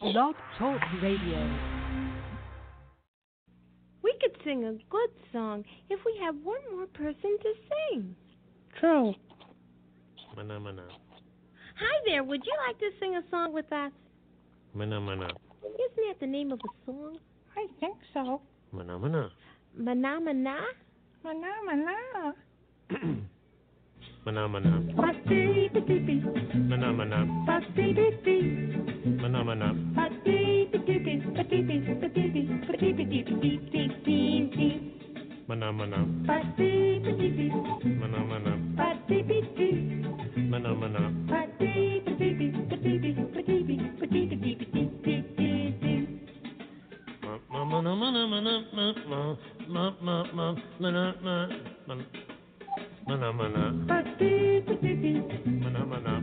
Blog Talk Radio. We could sing a good song if we had one more person to sing. True. Mana mana. Hi there, would you like to sing a song with us? Mana mana. Isn't that the name of a song? I think so. Mana mana. Mana Mana? Mana, mana. Mana mana. Ba-dee-ba-dee-bee, Mana mana. ba-dee-bee-bee, Mana mana. ba-dee-ba-dee-bee, ba-dee-bee, ba-dee-bee, ba-dee-ba-dee-bee-dee-dee-dee-dee. Mana mana. Ba-dee-ba-dee-bee, Mana mana. ba-dee-bee-dee, Mana mana. ba-dee-ba-dee-bee, ba-dee-bee, ba-dee-bee, ba-dee-ba-dee-bee-dee-dee-dee. Ma mana mana mana ma ma ma ma ma mana ma ma mana mana. Mana mana.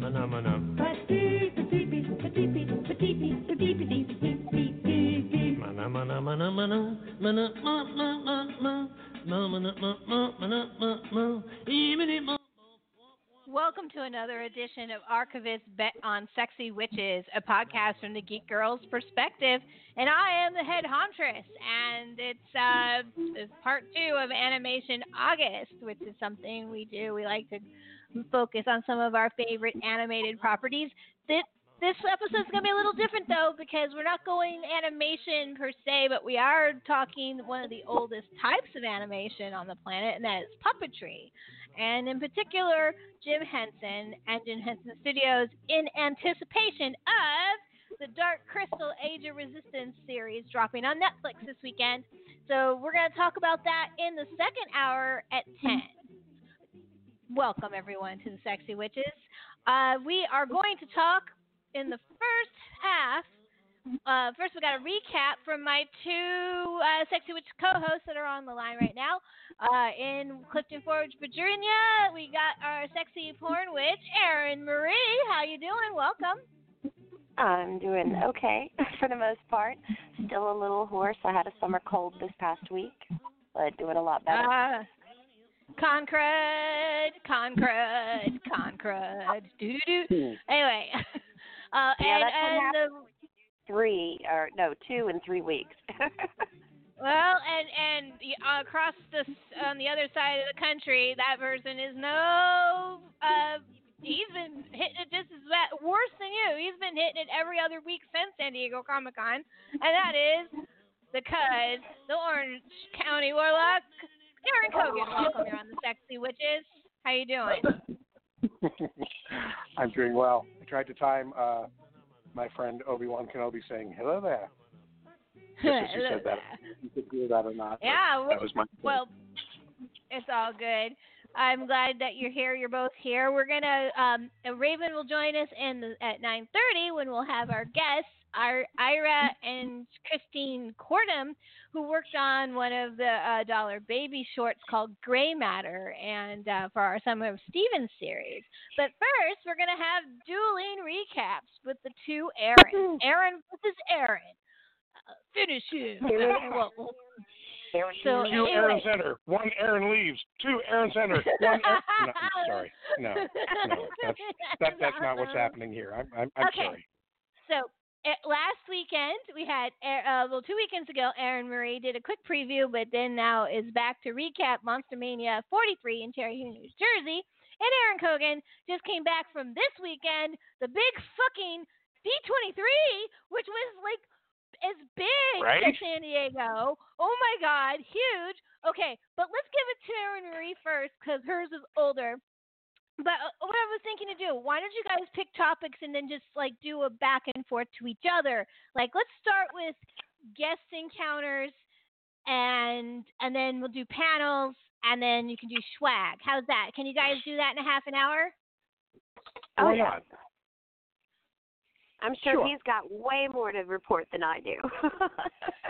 Mana mana. Mana mana mana mana. Mana ma ma ma ma. Ma mana ma ma. Mana ma ma. Even ma Welcome to another edition of Archivist Bet on Sexy Witches, a podcast from the Geek Girls perspective. And I am the head hauntress, and it's uh, it's part two of Animation August, which is something we do. We like to focus on some of our favorite animated properties. This, this episode's going to be a little different, though, because we're not going animation per se, but we are talking one of the oldest types of animation on the planet, and that is puppetry. And in particular, Jim Henson and Jim Henson Studios in anticipation of the Dark Crystal Age of Resistance series dropping on Netflix this weekend. So we're going to talk about that in the second hour at 10. Welcome, everyone, to the Sexy Witches. Uh, we are going to talk in the first half. Uh, first, we got a recap from my two uh, Sexy Witch co-hosts that are on the line right now. Uh, in Clifton Forge, Virginia, we got our sexy porn witch, Erin Marie. How you doing? Welcome. I'm doing okay for the most part. Still a little hoarse. I had a summer cold this past week, but doing a lot better. Uh, con crud, con crud, con crud. Doo doo doo. Anyway, uh, Yeah, and, and the Three or no, two in three weeks. Well, and and uh, across the on the other side of the country, that person is no. Uh, he's been hitting it just as bad, worse than you. He's been hitting it every other week since San Diego Comic Con, and that is because the Orange County Warlock, Aaron Cogan. Welcome, you're on the Sexy Witches. How you doing? I'm doing well. I tried to time uh, my friend Obi Wan Kenobi saying "Hello there." Just as you said that, you could hear that or not. Yeah, that was my. Well, it's all good. I'm glad that you're here. You're both here. We're gonna um, Raven will join us in the, at 9:30 when we'll have our guests, our Ira and Christine Kortum, who worked on one of the uh, Dollar Baby shorts called Gray Matter, and uh, for our Summer of Stevens series. But first, we're gonna have dueling recaps with the two Aaron. Aaron versus Aaron. Uh, finish him. well, well, so Two anyway. Aaron Center. One Aaron leaves. Two Aaron Center. One. Aaron, no, sorry. No, no, that's that, that's not what's happening here. I'm I'm, I'm Okay. sorry. So last weekend we had, uh, uh, well, two weekends ago, Erin Marie did a quick preview, but then now is back to recap Monster Mania 43 in Cherry Hill, New Jersey. And Aaron Cogan just came back from this weekend, the big fucking D23, which was like as big Right? as San Diego. Oh my God, huge. Okay, but let's give it to Erin Marie first because hers is older. But uh, what I was thinking to do, why don't you guys pick topics and then just like do a back and forth to each other? Like let's start with guest encounters and and then we'll do panels and then you can do swag. How's that? Can you guys do that in a half an hour? Oh, Why yeah. I'm sure, Sure. he's got way more to report than I do.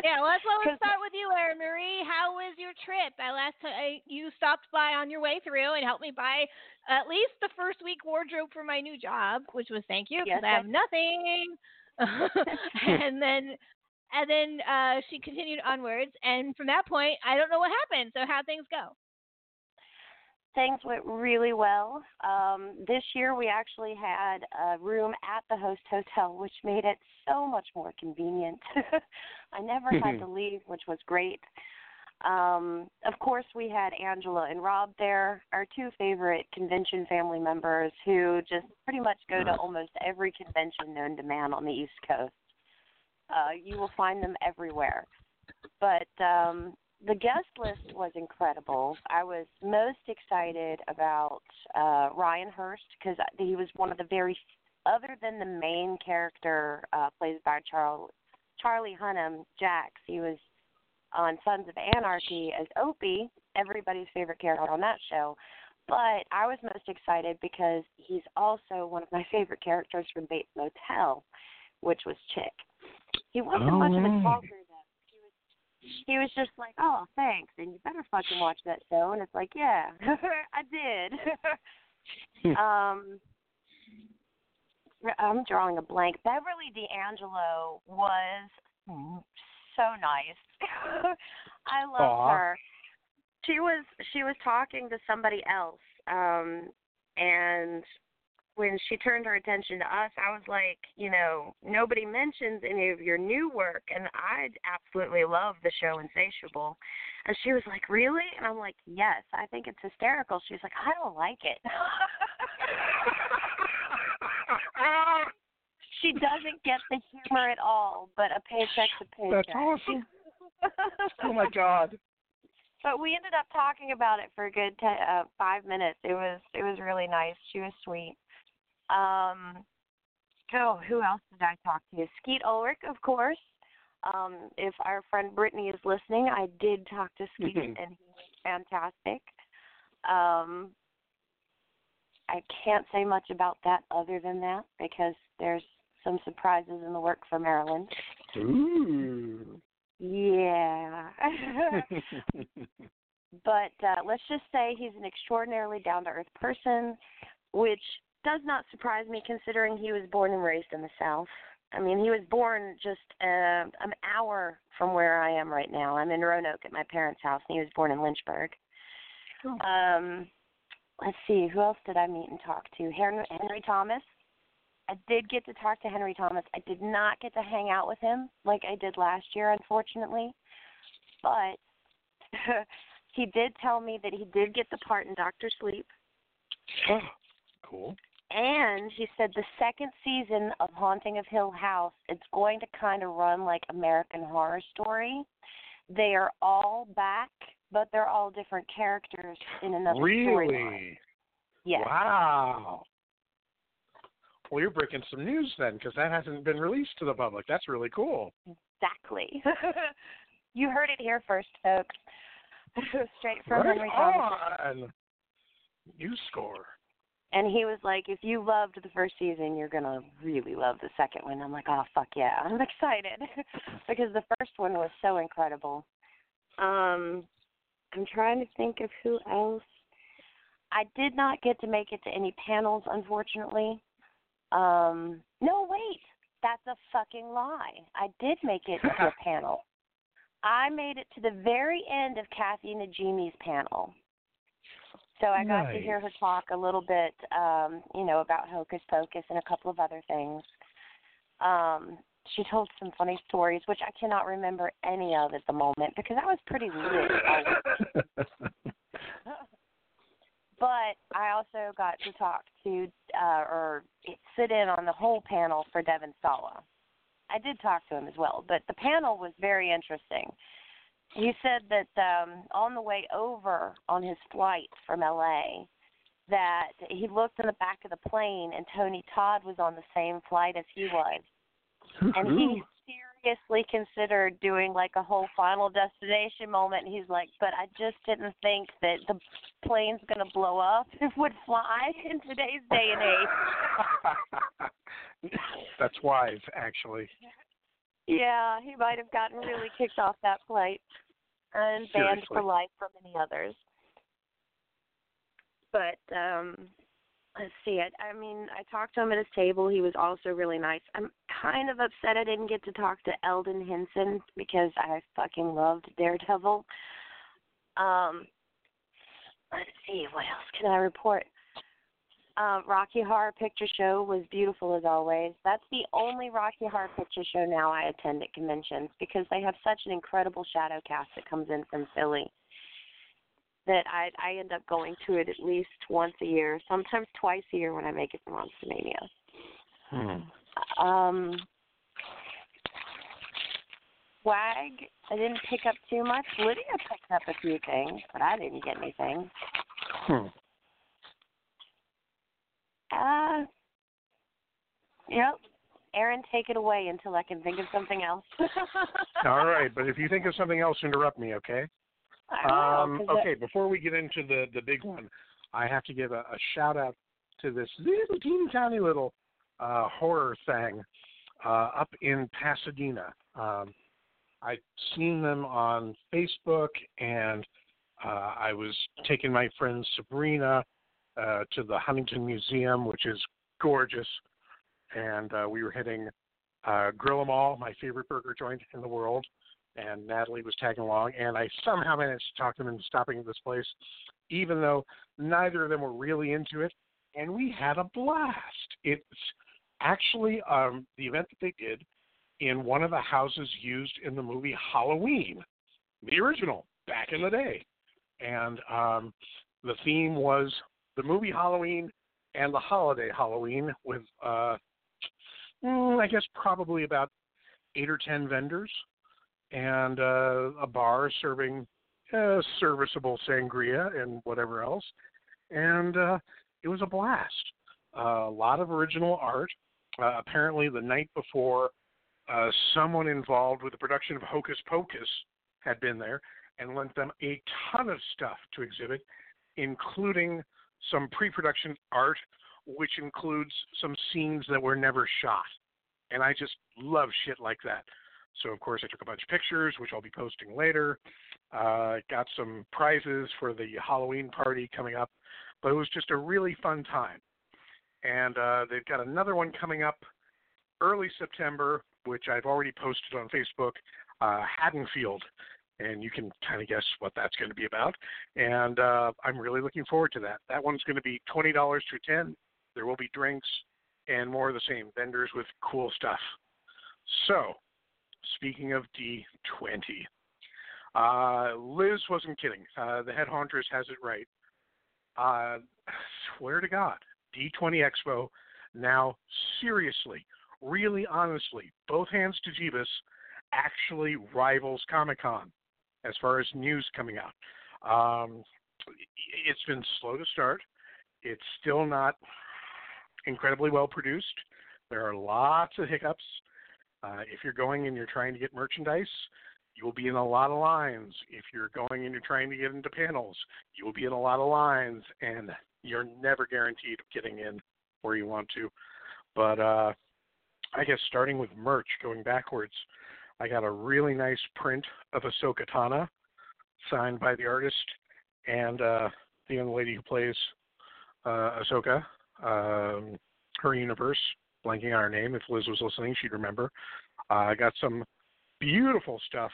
Yeah, well, let's, well, let's start with you, Erin Marie. How was your trip? I last I, you stopped by on your way through and helped me buy at least the first week wardrobe for my new job, which was thank you because Yes, I have nothing. and then and then uh, she continued onwards, and from that point, I don't know what happened. So how things go? Things went really well. Um, this year we actually had a room at the host hotel, which made it so much more convenient. I never had to leave, which was great. Um, of course, we had Angela and Rob there, our two favorite convention family members who just pretty much go to almost every convention known to man on the East Coast. Uh, you will find them everywhere. But um, the guest list was incredible. I was most excited about uh, Ryan Hurst because he was one of the very, other than the main character uh, played by Charles Charlie Hunnam, Jax. He was on Sons of Anarchy as Opie, everybody's favorite character on that show. But I was most excited because he's also one of my favorite characters from Bates Motel, which was Chick. He wasn't Oh, much of a talker though. He was he was just like, Oh, thanks, and you better fucking watch that show and it's like, Yeah, I did. um I'm drawing a blank. Beverly D'Angelo was so nice. I love Aw. her. She was she was talking to somebody else, um, and when she turned her attention to us, I was like, you know, nobody mentions any of your new work, and I absolutely love the show Insatiable. And she was like, really? And I'm like, yes, I think it's hysterical. She was like, I don't like it. she doesn't get the humor at all, but a paycheck's a paycheck. That's awesome. Oh my God. But we ended up talking about it for a good te- uh, five minutes. It was it was really nice. She was sweet. Um, oh, who else did I talk to? Skeet Ulrich, of course. Um, if our friend Brittany is listening, I did talk to Skeet, Mhm. and he was fantastic. Um, I can't say much about that other than that because there's some surprises in the work for Maryland. Ooh. Yeah. but uh, let's just say he's an extraordinarily down to earth person, which does not surprise me considering he was born and raised in the South. I mean, he was born just uh, an hour from where I am right now. I'm in Roanoke at my parents' house, and he was born in Lynchburg. Um, let's see, who else did I meet and talk to? Henry, Henry Thomas. I did get to talk to Henry Thomas. I did not get to hang out with him like I did last year, unfortunately. But he did tell me that he did get the part in Doctor Sleep. cool. And he said the second season of Haunting of Hill House, it's going to kind of run like American Horror Story. They are all back, but they're all different characters in another storyline. Really? Yes. Wow. Well, you're breaking some news then, because that hasn't been released to the public. That's really cool. Exactly. you heard it here first, folks. Straight from right Henry Thomas. on. You score. And he was like, if you loved the first season, you're going to really love the second one. I'm like, oh, fuck yeah. I'm excited because the first one was so incredible. Um, I'm trying to think of who else. I did not get to make it to any panels, unfortunately. Um, no, wait. That's a fucking lie. I did make it to a panel. I made it to the very end of Kathy Najimi's panel. So I got to hear her talk a little bit, um, you know, about Hocus Pocus and a couple of other things. Um, she told some funny stories, which I cannot remember any of at the moment because I was pretty lit. But I also got to talk to uh, or sit in on the whole panel for Devon Sawa. I did talk to him as well, but the panel was very interesting. He said that um, on the way over on his flight from LA, that he looked in the back of the plane and Tony Todd was on the same flight as he was, and he seriously considered doing like a whole Final Destination moment. And he's like, but I just didn't think that the plane's gonna blow up and would fly in today's day and age. That's wise, actually. Yeah, he might have gotten really kicked off that flight and banned for life from any others. But um let's see. I, I mean, I talked to him at his table. He was also really nice. I'm kind of upset I didn't get to talk to Elden Henson because I fucking loved Daredevil. Um let's see, what else can I report? Um, Rocky Horror Picture Show was beautiful as always. That's the only Rocky Horror Picture Show now I attend at conventions because they have such an incredible shadow cast that comes in from Philly that I I end up going to it at least once a year, sometimes twice a year when I make it to Monstermania. Hmm. Um, Swag, I didn't pick up too much. Lydia picked up a few things, but I didn't get anything. Hmm. Uh, yep. Aaron, take it away until I can think of something else. All right, but if you think of something else, interrupt me, okay? Um, okay, before we get into the the big one, I have to give a, a shout out to this little teeny tiny little uh, horror thing uh, up in Pasadena. Um, I've seen them on Facebook, and uh, I was taking my friend Sabrina uh, to the Huntington Museum, which is gorgeous, and uh, we were hitting uh, Grill 'Em All, my favorite burger joint in the world. And Natalie was tagging along, and I somehow managed to talk them into stopping at this place, even though neither of them were really into it, and we had a blast. It's actually um, the event that they did in one of the houses used in the movie Halloween, the original back in the day, and um, the theme was the movie Halloween and the holiday Halloween with, uh, mm, I guess, probably about eight or ten vendors and uh, a bar serving uh, serviceable sangria and whatever else. And uh, it was a blast. Uh, a lot of original art. Uh, apparently, the night before, uh, someone involved with the production of Hocus Pocus had been there and lent them a ton of stuff to exhibit, including some pre production art, which includes some scenes that were never shot. And I just love shit like that. So of course I took a bunch of pictures, which I'll be posting later. Uh, got some prizes for the Halloween party coming up, but it was just a really fun time. And uh, they've got another one coming up early September, which I've already posted on Facebook, uh, Haddonfield, and you can kind of guess what that's going to be about. And uh, I'm really looking forward to that. That one's going to be twenty dollars to attend. There will be drinks and more of the same vendors with cool stuff. So speaking of D20. Uh, Liz wasn't kidding. Uh, the head hauntress has it right. Uh, swear to God, D20 Expo now seriously, really honestly, both hands to Jeebus, actually rivals Comic Con as far as news coming out. Um, it's been slow to start. It's still not incredibly well produced. There are lots of hiccups. Uh, if you're going and you're trying to get merchandise, you will be in a lot of lines. If you're going and you're trying to get into panels, you will be in a lot of lines, and you're never guaranteed getting in where you want to. But uh, I guess starting with merch, going backwards, I got a really nice print of Ahsoka Tano, signed by the artist and uh, the young lady who plays uh, Ahsoka, um, her universe, blanking on her name. If Liz was listening, she'd remember. Uh, I got some beautiful stuff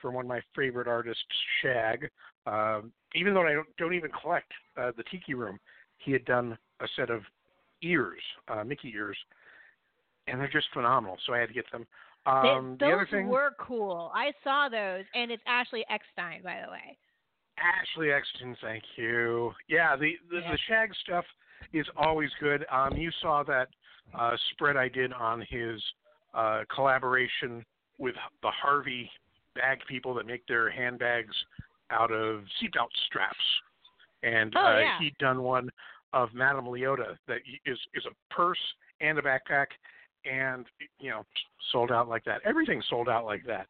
from one of my favorite artists, Shag. Um, even though I don't, don't even collect uh, the Tiki Room, he had done a set of ears, uh, Mickey ears, and they're just phenomenal. So I had to get them. Um, They- the those other thing, were cool. I saw those, and it's Ashley Eckstein, by the way. Ashley Eckstein, thank you. Yeah, the the, Yeah. the Shag stuff is always good. Um, you saw that uh, spread I did on his uh, collaboration with the Harvey bag people that make their handbags out of seatbelt straps, and Oh, uh, yeah. he'd done one of Madame Leota that is is a purse and a backpack, and you know sold out like that. Everything sold out like that.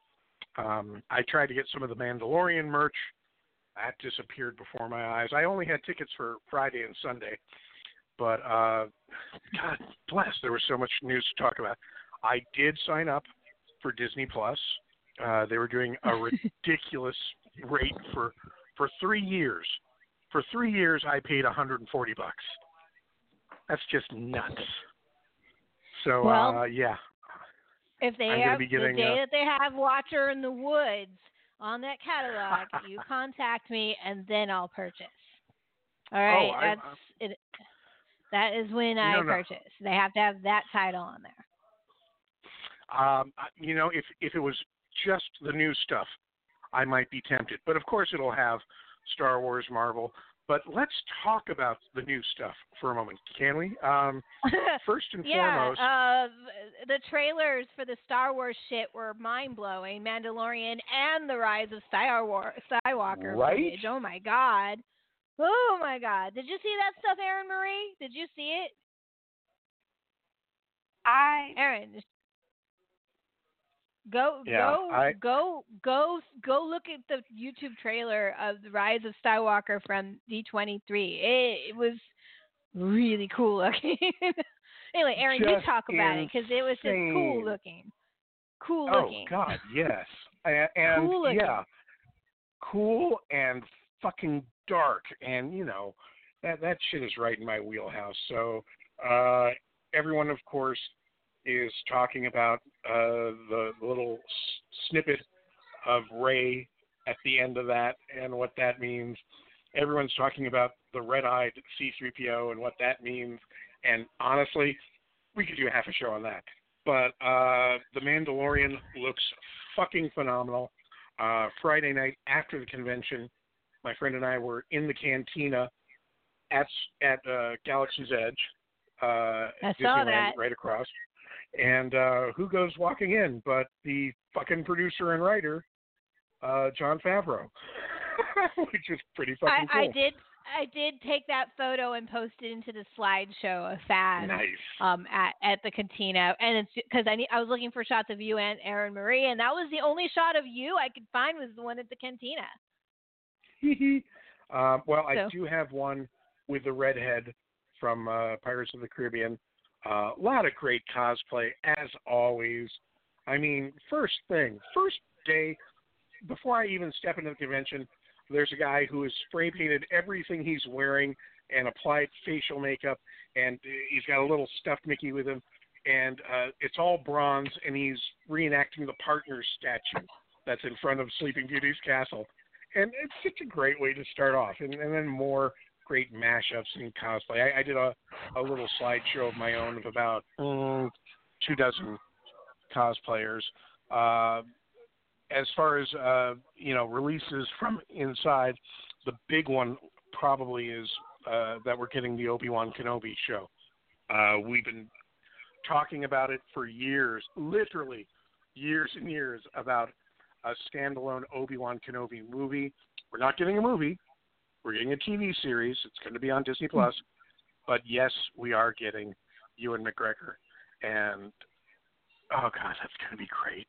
Um, I tried to get some of the Mandalorian merch that disappeared before my eyes. I only had tickets for Friday and Sunday, but uh, God bless, there was so much news to talk about. I did sign up for Disney Plus. Uh, they were doing a ridiculous rate for for three years. For three years, I paid 140 bucks. That's just nuts. So Well, uh, yeah, If they have be the day uh, that they have Watcher in the Woods on that catalog, you contact me, and then I'll purchase. All right, Oh, I- that's it. That is when I No, no. purchase. They have to have that title on there. Um, you know, if if it was just the new stuff, I might be tempted. But of course, it'll have Star Wars, Marvel. But let's talk about the new stuff for a moment, can we? Um, first and yeah, foremost, uh, the trailers for the Star Wars shit were mind blowing. Mandalorian and the Rise of Star War- Skywalker Right? footage. Oh my god. Oh my god. Did you see that stuff, Erin Marie? Did you see it, I Aaron? Go Yeah, go I- go go go look at the YouTube trailer of the Rise of Skywalker from D23. It, it was really cool looking. anyway, Aaron, you talk about it because it was just cool looking. Cool looking. oh. God, yes, and, and Cool yeah, cool and fucking dark, and you know that that shit is right in my wheelhouse. So uh, everyone, of course, is talking about uh, the little s- snippet of Rey at the end of that and what that means. Everyone's talking about the red-eyed C-3PO and what that means. And honestly, we could do half a show on that. But uh, the Mandalorian looks fucking phenomenal. Uh, Friday night after the convention, my friend and I were in the cantina at at uh, Galaxy's Edge. Uh, I saw that. right across. And uh, who goes walking in but the fucking producer and writer, uh, Jon Favreau, which is pretty I, fucking cool. I did I did take that photo and post it into the slideshow of Faz Nice. um at at the cantina and it's because I need, I was looking for shots of you and Erin Marie and that was the only shot of you I could find was the one at the cantina. um, well, I do have one with the redhead from uh, Pirates of the Caribbean. A lot of great cosplay, as always. I mean, first thing, first day, before I even step into the convention, there's a guy who has spray painted everything he's wearing and applied facial makeup, and he's got a little stuffed Mickey with him, and uh, it's all bronze, and he's reenacting the partners statue that's in front of Sleeping Beauty's castle and it's such a great way to start off, and, and then more great mashups and cosplay. I, I did a a little slideshow of my own of about mm, two dozen cosplayers. Uh, as far as uh, you know, releases from inside, the big one probably is uh, that we're getting the Obi Wan Kenobi show. Uh, we've been talking about it for years, literally years and years, about a standalone Obi Wan Kenobi movie. We're not getting a movie. We're getting a TV series. It's going to be on Disney Plus. But yes, we are getting Ewan McGregor, and oh god, that's going to be great.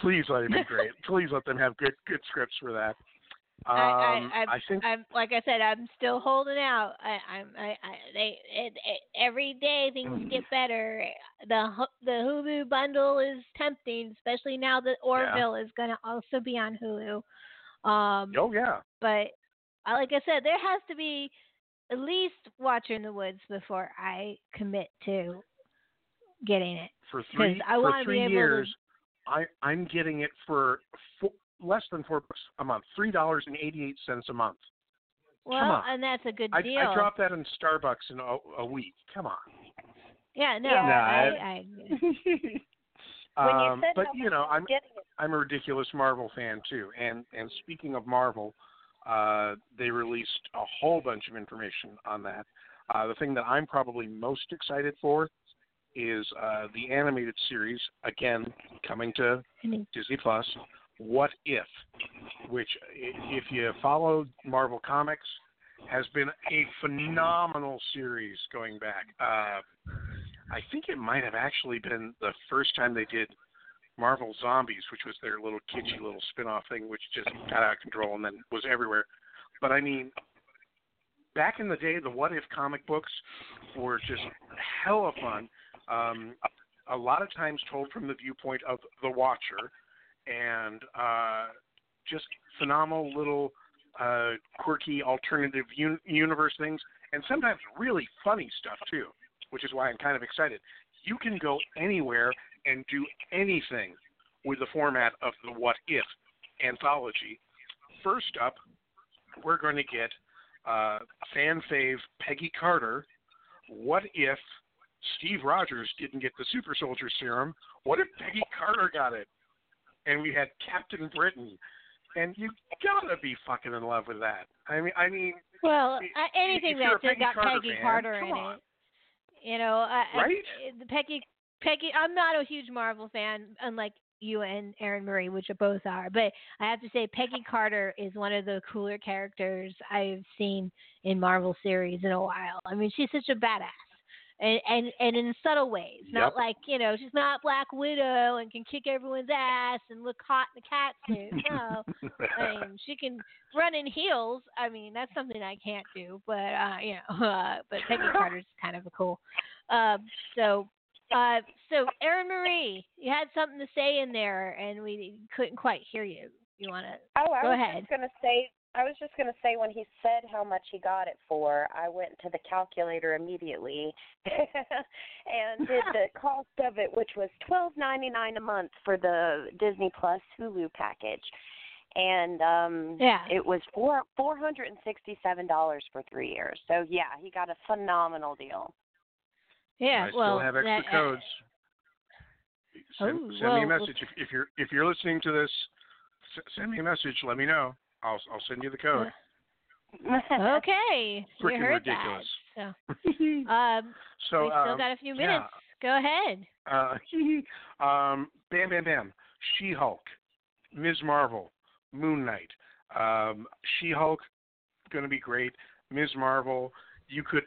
Please let it be great. Please let them have good good scripts for that. Um, I, I, I think I'm like I said, I'm still holding out. I, I'm, I, I they, it, it, every day things get better. The the Hulu bundle is tempting, especially now that Orville is going to also be on Hulu. Um, oh yeah, but like I said, there has to be at least Watcher in the Woods before I commit to getting it. for three I for wanna be three able to- years, I I'm getting it for four, less than four bucks a month, three dollars and eighty eight cents a month. Well, on. and that's a good I, deal. I dropped that in Starbucks in a, a week. Come on. yeah, no, Yeah, I, I, when you um, said but you know, I'm I'm a ridiculous Marvel fan too. And and speaking of Marvel, uh, they released a whole bunch of information on that. Uh, the thing that I'm probably most excited for is uh, the animated series again coming to Disney Plus. What if, which if you follow Marvel Comics, has been a phenomenal series going back. Uh, I think it might have actually been the first time they did Marvel Zombies, which was their little kitschy little spin-off thing, which just got out of control and then was everywhere. But I mean, back in the day, the What If comic books were just hella fun. Um, a lot of times told from the viewpoint of the Watcher, and uh, just phenomenal little uh, quirky alternative un- universe things, and sometimes really funny stuff too, which is why I'm kind of excited. You can go anywhere and do anything with the format of the What If anthology. First up, we're going to get uh, fan fave Peggy Carter. What if Steve Rogers didn't get the super soldier serum? What if Peggy Carter got it? And we had Captain Britain. And you gotta be fucking in love with that. I mean, I mean, Well, uh, anything if you're Peggy got Carter Peggy fan, Carter in on. it. You know, I, I- Right? the Peggy, Peggy. I'm not a huge Marvel fan, unlike you and Erin Marie, which both are. But I have to say, Peggy Carter is one of the cooler characters I've seen in Marvel series in a while. I mean, she's such a badass. And, and and in subtle ways, not Yep. like you know she's not Black Widow and can kick everyone's ass and look hot in a cat suit. No, I mean, she can run in heels. I mean, that's something I can't do. But uh, you know, uh, but Peggy Carter's kind of a cool. Um, so, uh, so Erin Marie, you had something to say in there, and we couldn't quite hear you. You want to? Oh, I Go was ahead. just gonna say. I was just gonna say when he said how much he got it for, I went to the calculator immediately and did the cost of it, which was twelve ninety nine a month for the Disney Plus Hulu package, and um Yeah. it was four four hundred and sixty seven dollars for three years. So yeah, he got a phenomenal deal. Yeah. I still well, have extra that- uh, codes. Send, Oh, send me a message if, if you're if you're listening to this. S- send me a message. Let me know. I'll I'll send you the code. okay, you heard ridiculous. that. So, um, so we still um, got a few yeah. minutes. Go ahead. Uh, um, bam, bam, bam. She Hulk, Ms. Marvel, Moon Knight. Um, she Hulk, going to be great. Ms. Marvel, you could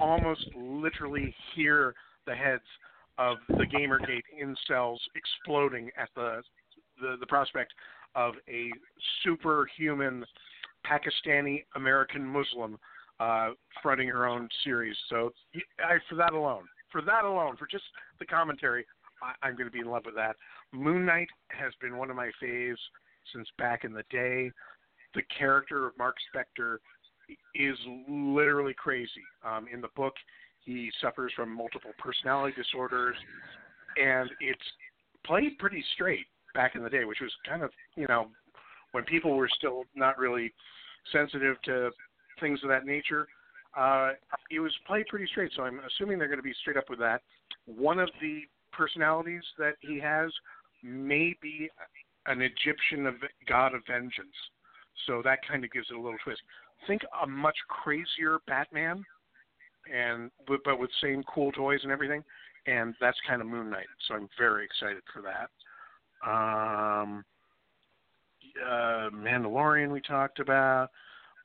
almost literally hear the heads of the Gamergate incels exploding at the the, the prospect of a superhuman Pakistani American Muslim uh, fronting her own series. So I, for that alone, for that alone, for just the commentary, I, I'm going to be in love with that. Moon Knight has been one of my faves since back in the day. The character of Mark Spector is literally crazy. Um, in the book, he suffers from multiple personality disorders, and it's played pretty straight back in the day, which was kind of you know when people were still not really sensitive to things of that nature. Uh, it was played pretty straight, so I'm assuming they're going to be straight up with that. One of the personalities that he has may be an Egyptian god of vengeance, so that kind of gives it a little twist. Think a much crazier Batman, and but, but with same cool toys and everything, and that's kind of Moon Knight. So I'm very excited for that. Um, uh, Mandalorian we talked about.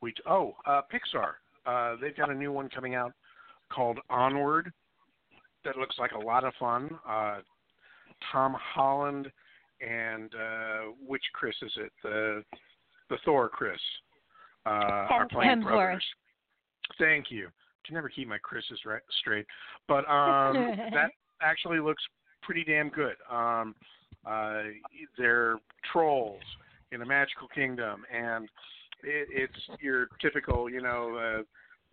We oh uh, Pixar. Uh, they've got a new one coming out called Onward. That looks like a lot of fun. Uh, Tom Holland and uh, which Chris is it? The the Thor Chris uh, playing Hemsworth. brothers. Thank you. Can never keep my Chris's right, straight, but um, that actually looks pretty damn good. Um, uh, they're trolls in a magical kingdom, and it, it's your typical, you know,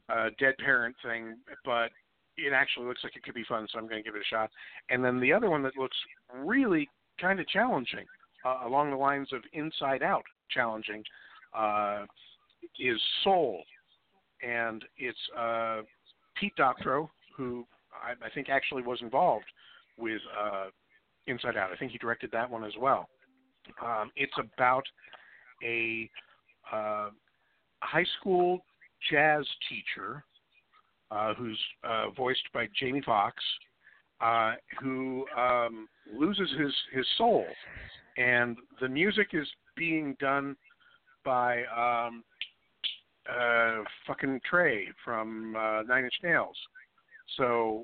uh, uh, dead parent thing, but it actually looks like it could be fun, so I'm going to give it a shot. And then the other one that looks really kind of challenging, uh, along the lines of Inside Out challenging, uh, is Soul, and it's uh, Pete Doctorow, who I, I think actually was involved with uh, Inside Out. I think he directed that one as well. Um, it's about a uh, high school jazz teacher uh, who's uh, voiced by Jamie Foxx, uh, who um, loses his his soul, and the music is being done by um, uh, fucking Trey from uh, Nine Inch Nails. So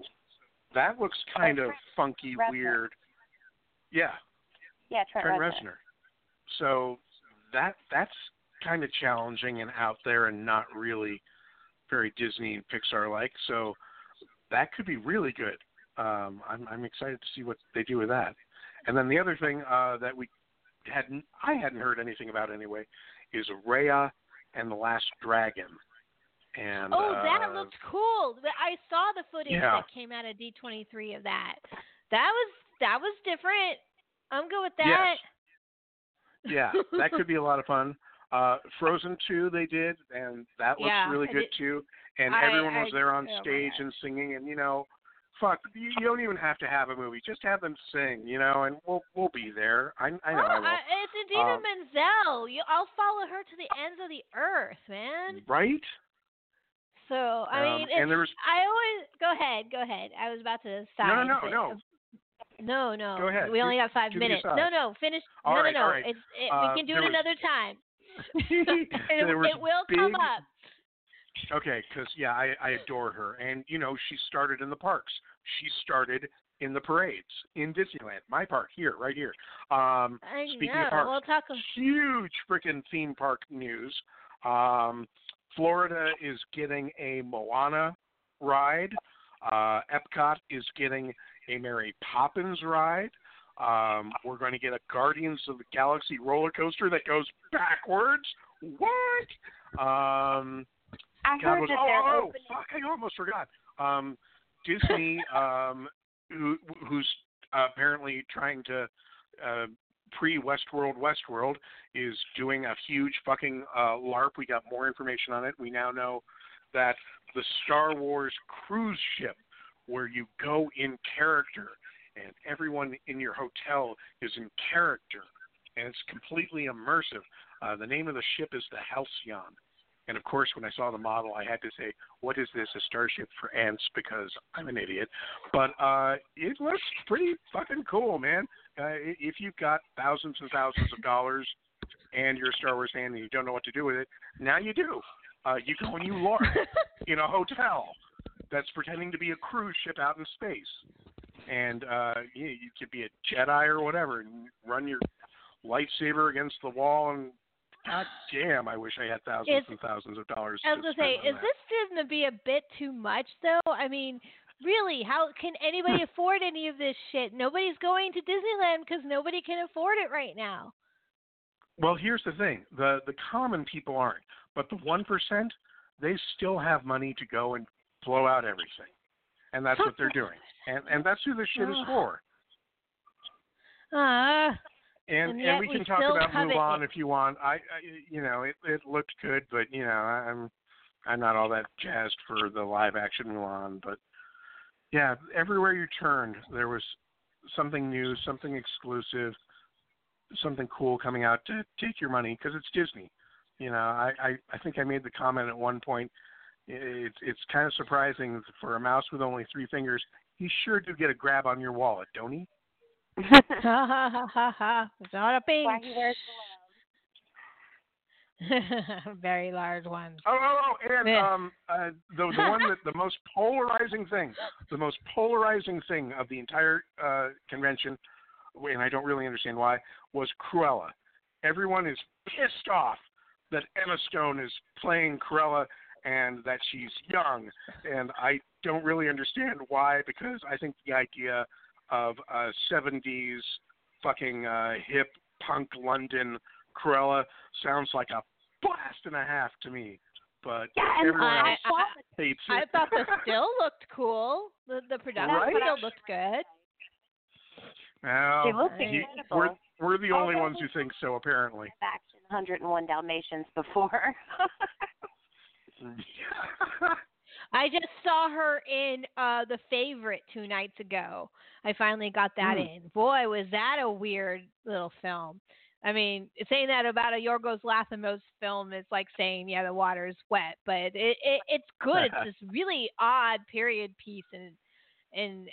that looks kind of funky, Reznor. weird. Yeah, Yeah, Trent, Trent Reznor. Reznor. So that that's kind of challenging and out there and not really very Disney and Pixar like. So that could be really good. Um, I'm I'm excited to see what they do with that. And then the other thing uh, that we hadn't I hadn't heard anything about anyway is Raya and the Last Dragon. And Oh, uh, that looked cool. I saw the footage Yeah. that came out of D23 of that. That was that was different. I'm good with that. Yes. yeah, that could be a lot of fun. Uh, Frozen two they did, and that looks Yeah, really good too. And I- everyone was I- there on oh stage God. and singing, and you know, fuck, you, you don't even have to have a movie, just have them sing, you know, and we'll we'll be there. I I know oh, I will. it's Idina Um, Menzel. You, I'll follow her to the ends of the earth, man. right? So I Um, mean, and it's, there was- I always go ahead, go ahead. I was about to side. No, no, no, no. No, no. Go ahead. We only Do- got five minutes. No, no. Finish. All no, right, no, no. right. It's, it, Uh, we can do it was- another time. it, it will big, come up. Okay, because yeah, I I adore her, and you know she started in the parks. She started in the parades in Disneyland, my park here, right here. Um, I speaking know. of parks, We'll talk. huge freaking theme park news. Um, Florida is getting a Moana ride. Uh, Epcot is getting a Mary Poppins ride. Um, we're going to get a Guardians of the Galaxy roller coaster that goes backwards. What? Um, I God heard was, that oh, they're oh, opening. fuck! I almost forgot. Um, Disney, um, who, who's apparently trying to uh, pre Westworld Westworld, is doing a huge fucking uh, LARP. We got more information on it. We now know that the Star Wars cruise ship, where you go in character, and everyone in your hotel is in character, and it's completely immersive. Uh, the name of the ship is the Halcyon. And of course, when I saw the model, I had to say, "What is this? A starship for ants?" Because I'm an idiot. But uh, it looks pretty fucking cool, man. Uh, if you've got thousands and thousands of dollars, and you're a Star Wars fan and you don't know what to do with it, now you do. Uh, you go and you LARP in a hotel that's pretending to be a cruise ship out in space, and uh, you, you could be a Jedi or whatever, and run your lightsaber against the wall and God damn, I wish I had thousands Is- and thousands of dollars. I was to gonna say, is that. this going to be a bit too much, though? I mean, really, how can anybody afford any of this shit? Nobody's going to Disneyland because nobody can afford it right now. Well, here's the thing: the the common people aren't, but the one percent, they still have money to go and blow out everything, and that's what they're doing, and and that's who this shit is for. Ah, And And and, we we can talk about Mulan it. if you want. I, I you know it it looked good, but you know I'm I'm not all that jazzed for the live action Mulan. But yeah, everywhere you turned, there was something new, something exclusive, something cool coming out to take your money because it's Disney. You know, I, I I think I made the comment at one point. It's it's kind of surprising for a mouse with only three fingers. He sure do get a grab on your wallet, don't he? Ha ha ha ha ha. It's not a pink. Very large ones. Oh, oh, oh, and um, uh, the the one that the most polarizing thing, the most polarizing thing of the entire uh, convention, and I don't really understand why, was Cruella. Everyone is pissed off that Emma Stone is playing Cruella and that she's young, and I don't really understand why because I think the idea of a '70s fucking uh, hip punk London Cruella sounds like a blast and a half to me. But Yeah, and everyone I- else I- hates I it. thought the still looked cool. The the production Right? still looked good. Well, They look you- incredible. we're we're the only ones who think so, apparently. action 101 Dalmatians before. I just saw her in uh The Favorite two nights ago. I finally got that Hmm. in. Boy, was that a weird little film. I mean, saying that about a Yorgos Lanthimos film is like saying, yeah, the water is wet, but it, it it's good. it's this really odd period piece, and and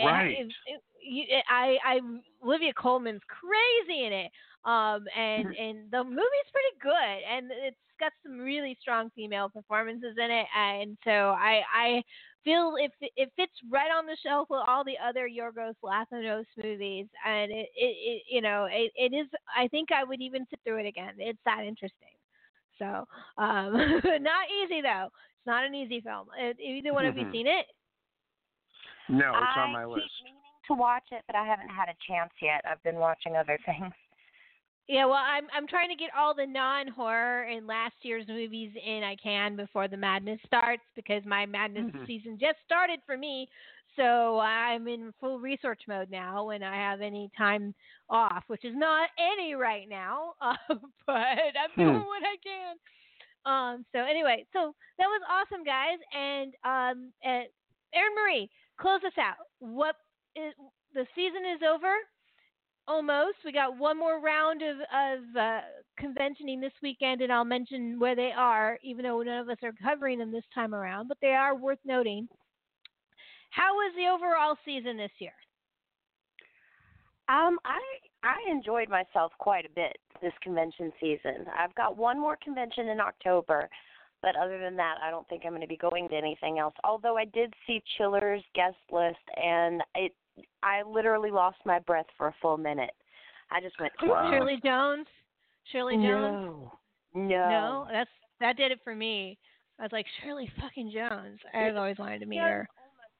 I, Right. it, it, you- I, I, Olivia Colman's crazy in it, um, and and the movie's pretty good, and it's got some really strong female performances in it, and so I I feel if it fits right on the shelf with all the other Yorgos Lanthimos movies, and it, it, it you know it, it is. I think I would even sit through it again. It's that interesting. So um, not easy though. It's not an easy film. Either one of you Mhm. seen it? No, it's I on my keep list. meaning to watch it, but I haven't had a chance yet. I've been watching other things. Yeah, well, I'm I'm trying to get all the non-horror and last year's movies in I can before the madness starts because my madness Mhm. season just started for me. so I'm in full research mode now when I have any time off, which is not any right now, uh, but I'm doing Hmm. what I can. Um, so anyway, so that was awesome, guys. And um, uh, Erin Marie, close us out. What is the season is over? Almost. We got one more round of of uh, conventioning this weekend, and I'll mention where they are, even though none of us are covering them this time around. But they are worth noting. How was the overall season this year? Um, I I enjoyed myself quite a bit this convention season. I've got one more convention in October, but other than that, I don't think I'm going to be going to anything else. Although I did see Chiller's guest list, and it I literally lost my breath for a full minute. I just went, Wow. Shirley Jones. Shirley Jones. no, no, No, that's that did it for me. I was like Shirley fucking Jones. I've always wanted to meet her.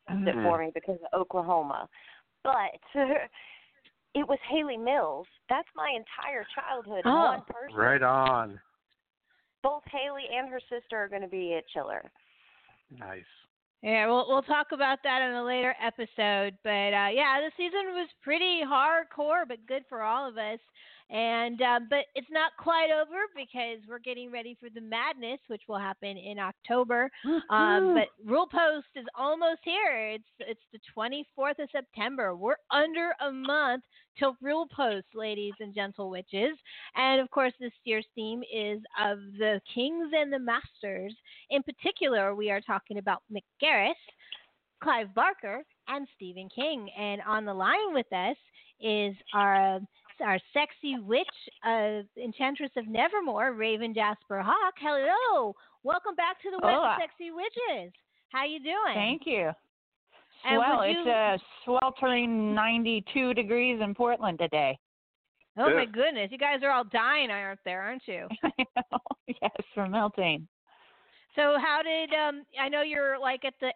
Does it for me because of Oklahoma, but it was Hayley Mills. That's my entire childhood. Oh. One person. Right on. Both Hayley and her sister are going to be at Chiller. Nice. Yeah, we'll we'll talk about that in a later episode. But uh, yeah, the season was pretty hardcore, but good for all of us. And uh, but it's not quite over because we're getting ready for the madness, which will happen in October. Um, but Rule Post is almost here. It's it's the 24th of September. We're under a month till Rule Post, ladies and gentle witches. And of course, this year's theme is of the kings and the masters. In particular, we are talking about Mick Garris, Clive Barker, and Stephen King. And on the line with us is our our sexy witch, uh, enchantress of Nevermore, Rayvn Jazper Hawke. Hello, welcome back to the Web Hola. of Sexy Witches. How you doing? Thank you. And well, would it's a sweltering 92 degrees in Portland today. Oh my goodness, you guys are all dying out there, aren't you? Yes, we're melting. So how did um I know you're like at the,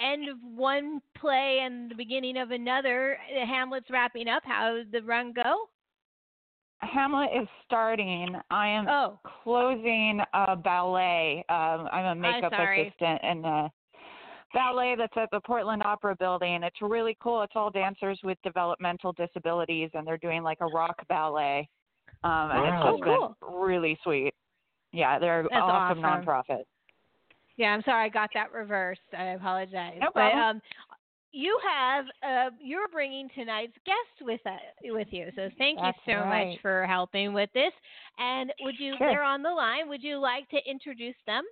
end of one play and the beginning of another. Hamlet's wrapping up. How did the run go? Hamlet is starting. I am Oh, closing a ballet. Um, I'm a makeup sorry. assistant in the ballet that's at the Portland Opera Building. It's really cool. It's all dancers with developmental disabilities, and they're doing like a rock ballet. Um, and Wow. it's just Oh, been really sweet. Yeah, they're That's awesome, awesome. nonprofit. Yeah. I'm sorry, I got that reversed. I apologize. No but um, you have uh, you're bringing tonight's guest with uh, with you. So thank That's you so right. much for helping with this. And would you? Sure. They're on the line. Would you like to introduce them?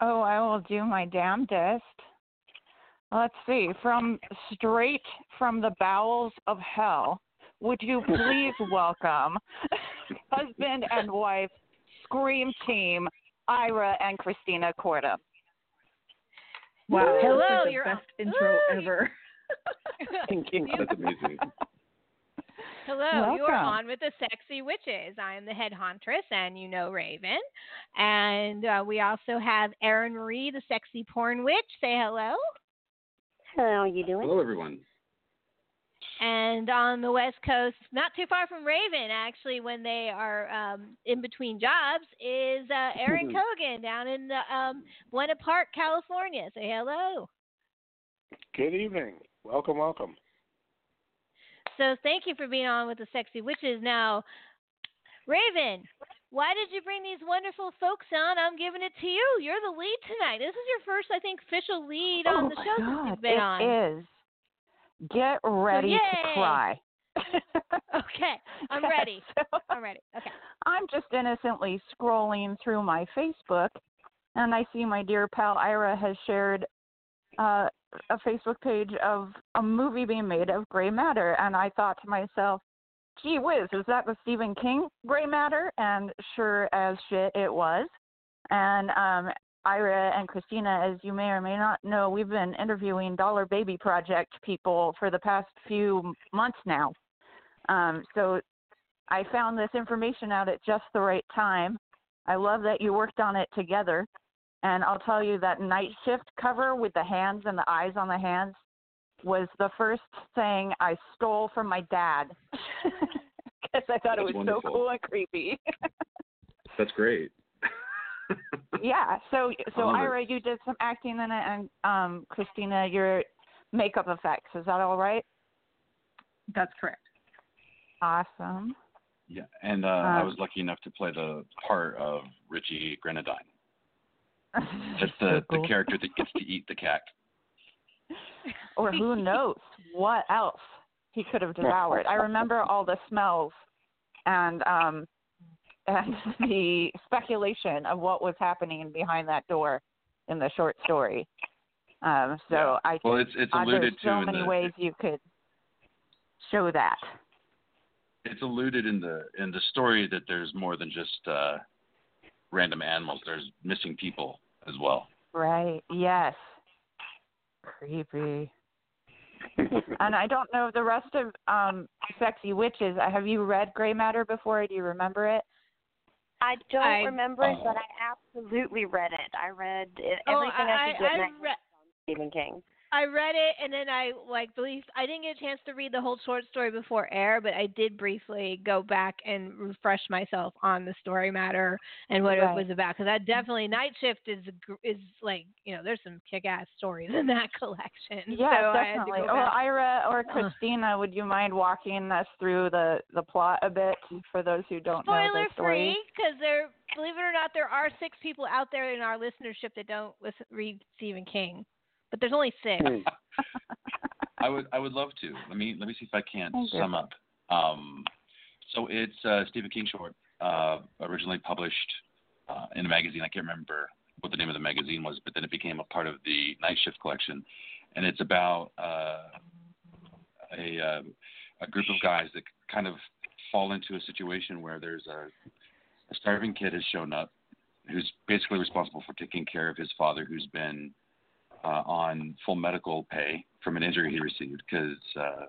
Oh, I will do my damnedest. Let's see. From straight from the bowels of hell, would you please welcome husband and wife scream team Ira and Christina Kortum. Wow, Hello, that's like the you're best on- intro Ooh, ever. Thank you. That's amazing. Hello, you are on with the Sexy Witches. I am the head hauntress, and you know Rayvn. And uh, we also have Erin Marie, the sexy porn witch. Say hello. Hello, how are you doing? Hello, everyone. And on the West Coast, not too far from Rayvn, actually, when they are um, in between jobs, is uh, Aaron Cogan down in uh, um, Buena Park, California. Say hello. Good evening. Welcome, welcome. So thank you for being on with the Sexy Witches. Now, Rayvn, why did you bring these wonderful folks on? I'm giving it to you. You're the lead tonight. This is your first, I think, official lead on oh the show God, since you've been it on. is. Get ready yay. to cry. Okay, I'm Yes. ready. I'm ready. Okay. I'm just innocently scrolling through my Facebook, and I see my dear pal Ira has shared uh, a Facebook page of a movie being made of gray matter, and I thought to myself, "Gee whiz, is that the Stephen King gray matter?" And sure as shit, it was. And um, Ira and Christina, as you may or may not know, we've been interviewing Dollar Baby Project people for the past few months now. Um, so I found this information out at just the right time. I love that you worked on it together. And I'll tell you that night shift cover with the hands and the eyes on the hands was the first thing I stole from my dad because I thought it was wonderful. so cool and creepy. That's great. Yeah. So so love it. Ira, you did some acting in it, and um, Christina, you're makeup effects. Is that all right? That's correct. Awesome. Yeah, and uh, I Um, was lucky enough to play the part of Richie Grenadeau. That's That's the so cool. the character that gets to eat the cat. or who knows what else he could have devoured. I remember all the smells and um and the speculation of what was happening behind that door in the short story. Um so Yeah. I Well, it's it's alluded there's to so in many the ways you could show that. it's alluded in the in the story that there's more than just uh, random animals. There's missing people as well. Right. Yes. Creepy. and I don't know the rest of um Sexy Witches. Have you read Gray Matter before? Do you remember it? I don't I- remember it, but oh. I absolutely read it. I read it, Oh, everything I, I, could get I, I, next re- Stephen King. I read it and then I like believe I didn't get a chance to read the whole short story before air, but I did briefly go back and refresh myself on the story matter and what Right. it was about because that definitely Night Shift is is like you know there's some kick-ass stories in that collection. Yeah, so I had to definitely. go Well, back. Ira or. Christina, would you mind walking us through the the plot a bit for those who don't know the story? free, because there, believe it or not, there are six people out there in our listenership that don't listen, read Stephen King, but there's only six. I would I would love to. Let me let me see if I can't Thank you. sum up. Um, so it's uh, Stephen King short, uh, originally published uh, in a magazine. I can't remember what the name of the magazine was, but then it became a part of the Night Shift collection, and it's about uh, a uh, a group of guys that kind of fall into a situation where there's a, a starving kid has shown up, who's basically responsible for taking care of his father, who's been uh, on full medical pay from an injury he received because uh,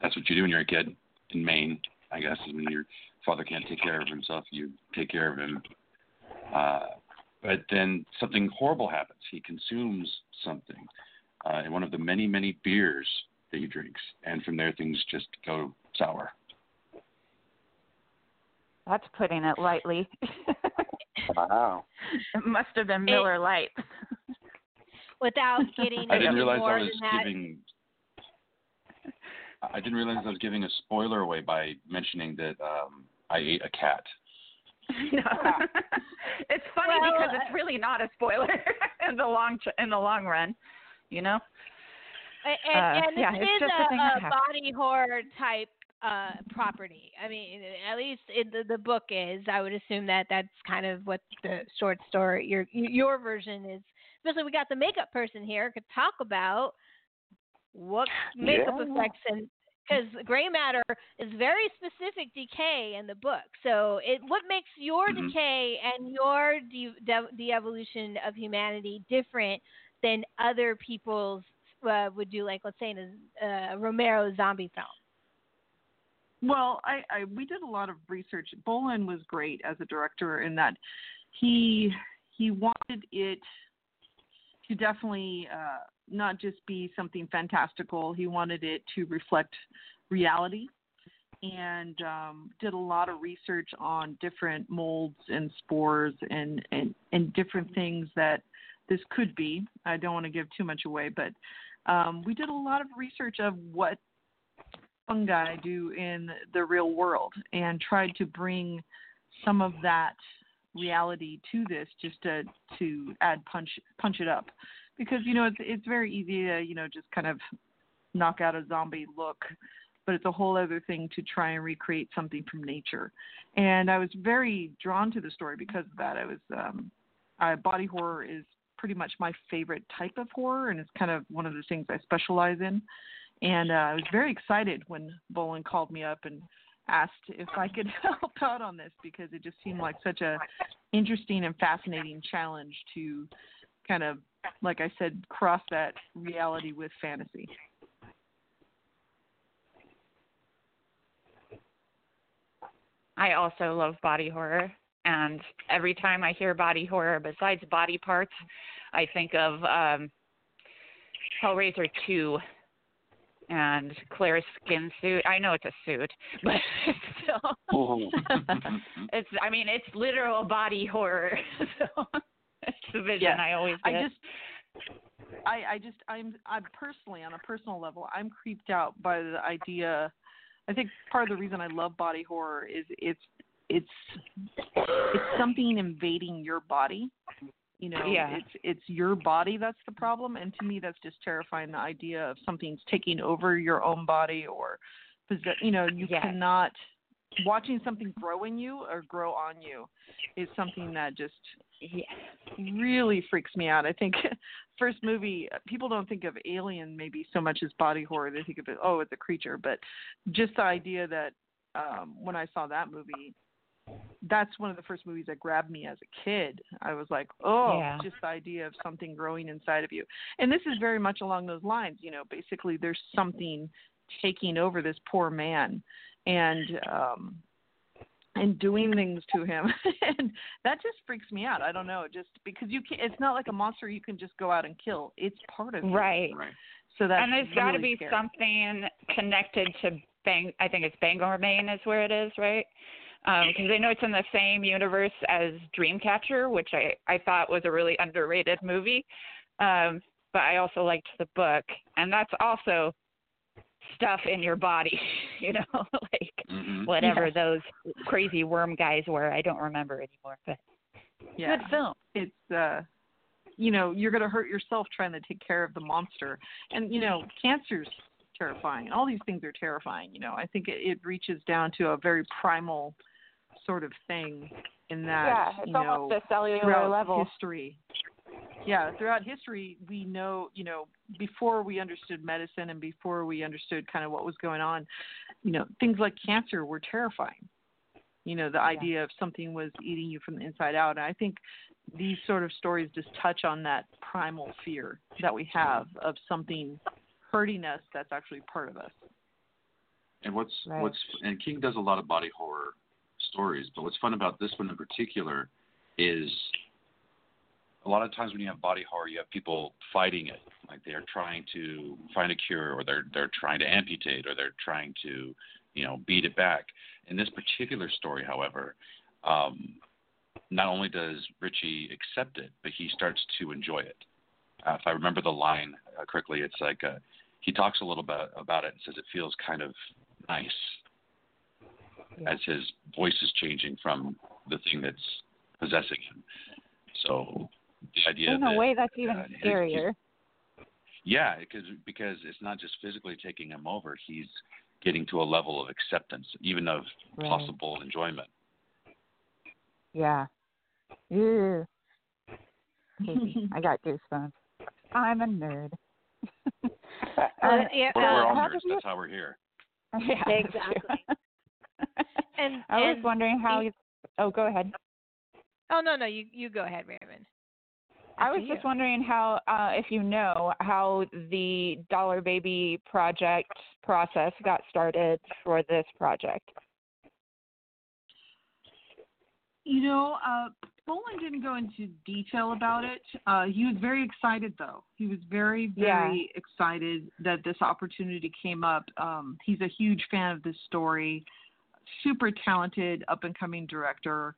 that's what you do when you're a kid in Maine. I guess is when your father can't take care of himself, you take care of him. Uh, but then something horrible happens. He consumes something uh, in one of the many, many beers that he drinks, and from there things just go sour. That's putting it lightly. Wow. it must have been Miller Lite. Without getting I didn't realize more I was than that. giving. I didn't realize I was giving a spoiler away by mentioning that um, I ate a cat. No. it's funny Well, because it's really not a spoiler in the long tr- in the long run, you know. A- And, Uh, and yeah, this it's is just a a, thing that a happens. body horror type uh property. I mean, at least in the, the book is. I would assume that that's kind of what the short story your your version is. Especially we got the makeup person here could talk about what makeup Yeah. effects and because gray matter is very specific decay in the book. So it what makes your Mhm. decay and your de- de- de-evolution of humanity different than other people's uh, would do like let's say in a uh, Romero zombie film. Well, I, I we did a lot of research. Bolin was great as a director in that he he wanted it to definitely uh, not just be something fantastical. He wanted it to reflect reality, and um, did a lot of research on different molds and spores and and and different things that this could be. I don't want to give too much away, but um, we did a lot of research of what fungi do in the real world and tried to bring some of that reality to this just to to add punch punch it up. Because you know it's it's very easy to you know just kind of knock out a zombie look but it's a whole other thing to try and recreate something from nature. And i was very drawn to the story because of that. I was um uh, body horror is pretty much my favorite type of horror and it's kind of one of the things i specialize in and uh, I was very excited when Bolin called me up and asked if I could help out on this because it just seemed like such a interesting and fascinating challenge to kind of, like I said, cross that reality with fantasy. I also love body horror, and every time I hear body horror, besides body parts, I think of um, Hellraiser 2 and Claire's skin suit. I know it's a suit, but it's still, oh. it's. I mean, it's literal body horror. So it's the vision Yes. I always get. I just I, I just I'm I'm personally on a personal level I'm creeped out by the idea. I think part of the reason I love body horror is it's it's it's something invading your body. You know, Yeah. it's it's your body that's the problem, and to me that's just terrifying. The idea of something's taking over your own body, or you know, you Yes. cannot watching something grow in you or grow on you is something that just really freaks me out. I think first movie people don't think of Alien maybe so much as body horror. They think of it oh it's a creature, but just the idea that um when I saw that movie that's one of the first movies that grabbed me as a kid. I was like, oh, Yeah. just the idea of something growing inside of you. And this is very much along those lines. You know, basically there's something taking over this poor man and um and doing things to him and that just freaks me out i don't know just because you can it's not like a monster you can just go out and kill it's part of you. Right. so that and there's got to be scary. something connected to Bang. I think it's Bangor, Maine, is where it is, right? Because I know it's in the same universe as Dreamcatcher, which I I thought was a really underrated movie. Um, but I also liked the book, and that's also stuff in your body, you know, like Mm-hmm. whatever Yes. those crazy worm guys were. I don't remember anymore, but yeah. good film. it's uh you know you're going to hurt yourself trying to take care of the monster and you know cancer's terrifying all these things are terrifying you know. I think it, it reaches down to a very primal sort of thing in that yeah, it's you know a cellular level. history. Yeah throughout history we know you know before we understood medicine and before we understood kind of what was going on you know things like cancer were terrifying. You know the idea of something was eating you from the inside out and i think these sort of stories just touch on that primal fear that we have of something hurting us that's actually part of us And what's Right. what's and King does a lot of body horror stories, but what's fun about this one in particular is a lot of times when you have body horror, you have people fighting it, like they are trying to find a cure, or they're they're trying to amputate, or they're trying to, you know, beat it back. In this particular story, however, um, not only does Richie accept it, but he starts to enjoy it. Uh, if I remember the line uh, correctly, it's like uh, he talks a little bit about it and says it feels kind of nice as his voice is changing from the thing that's possessing him. So the idea In that a way, that's even uh, scarier. yeah, because because it's not just physically taking him over; he's getting to a level of acceptance, even of Right. possible enjoyment. Yeah. Creepy. I got goosebumps. I'm a nerd. Uh, yeah, Well, we're uh, all how you- That's how we're here. Yeah, Exactly. And I was and wondering how. You, oh, go ahead. Oh no, no, you you go ahead, Raymond. I was just wondering how, uh, if you know, how the Dollar Baby project process got started for this project. You know, uh, Bolin didn't go into detail about it. Uh, he was very excited, though. He was very, very excited that this opportunity came up. Um, he's a huge fan of this story, super talented, up and coming director.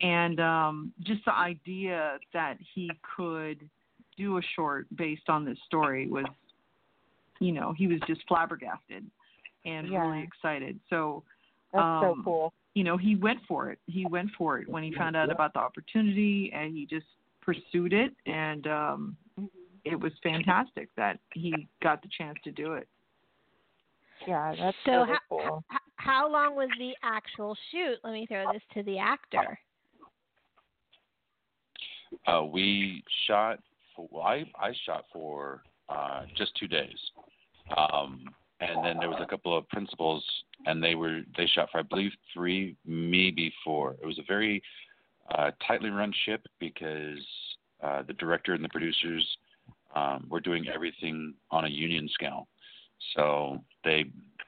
And um, just the idea that he could do a short based on this story was, you know, he was just flabbergasted and Yeah. really excited. So, That's um, so cool. You know, he went for it. He went for it when he found out about the opportunity and he just pursued it and um it was fantastic that he got the chance to do it. Yeah, that's So really how, cool. h- how long was the actual shoot? Let me throw this to the actor. Uh, we shot. For, well, I I shot for uh, just two days, um, and then there was a couple of principals, and they were they shot for I believe three, maybe four. It was a very uh, tightly run ship because uh, the director and the producers um, were doing everything on a union scale, so they,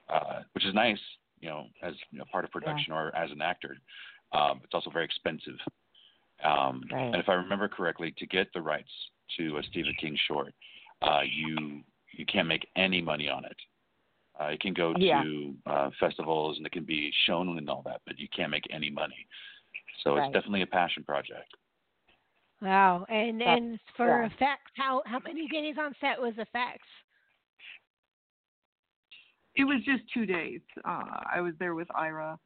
uh, which is nice, you know, as you know, part of production or as an actor. Um, it's also very expensive. Um, Right. And if I remember correctly, to get the rights to a Stephen King short, uh, you you can't make any money on it. Uh, it can go Yeah. to uh, festivals and it can be shown and all that, but you can't make any money. So Right. it's definitely a passion project. Wow. And That's- and for yeah. effects, how how many days on set was effects? It was just two days. Uh, I was there with Ira,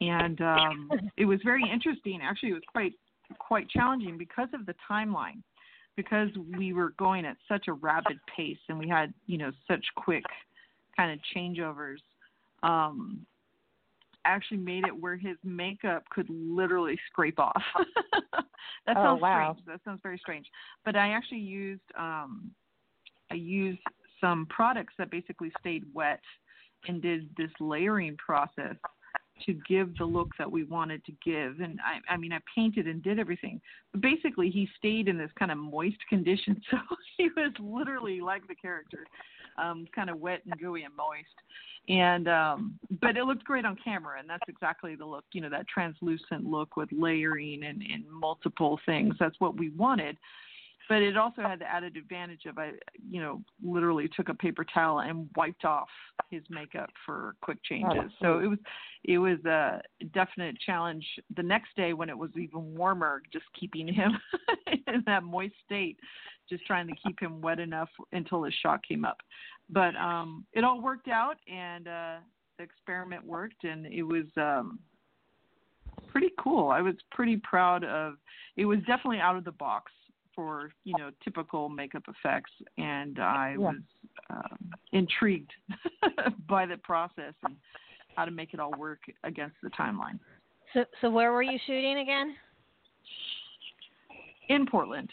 and um, it was very interesting. Actually, it was quite quite challenging because of the timeline, because we were going at such a rapid pace, and we had you know such quick kind of changeovers. Um, actually made it where his makeup could literally scrape off. that Oh, sounds wow. strange. That sounds very strange. But I actually used um I used some products that basically stayed wet and did this layering process to give the look that we wanted to give. And I, I mean, I painted and did everything. But basically, he stayed in this kind of moist condition. So he was literally like the character, um, kind of wet and gooey and moist. And, um, but it looked great on camera. And that's exactly the look, you know, that translucent look with layering and, and multiple things. That's what we wanted but it also had the added advantage of I, you know, literally took a paper towel and wiped off his makeup for quick changes. so it was, it was a definite challenge. The next day when it was even warmer, just keeping him in that moist state, just trying to keep him wet enough until his shot came up. But um, it all worked out, and uh, the experiment worked, and it was. Um, pretty cool. I was pretty proud of. It was definitely out of the box for you know typical makeup effects, and I Yeah. was um, intrigued by the process and how to make it all work against the timeline. So so where were you shooting again? In Portland,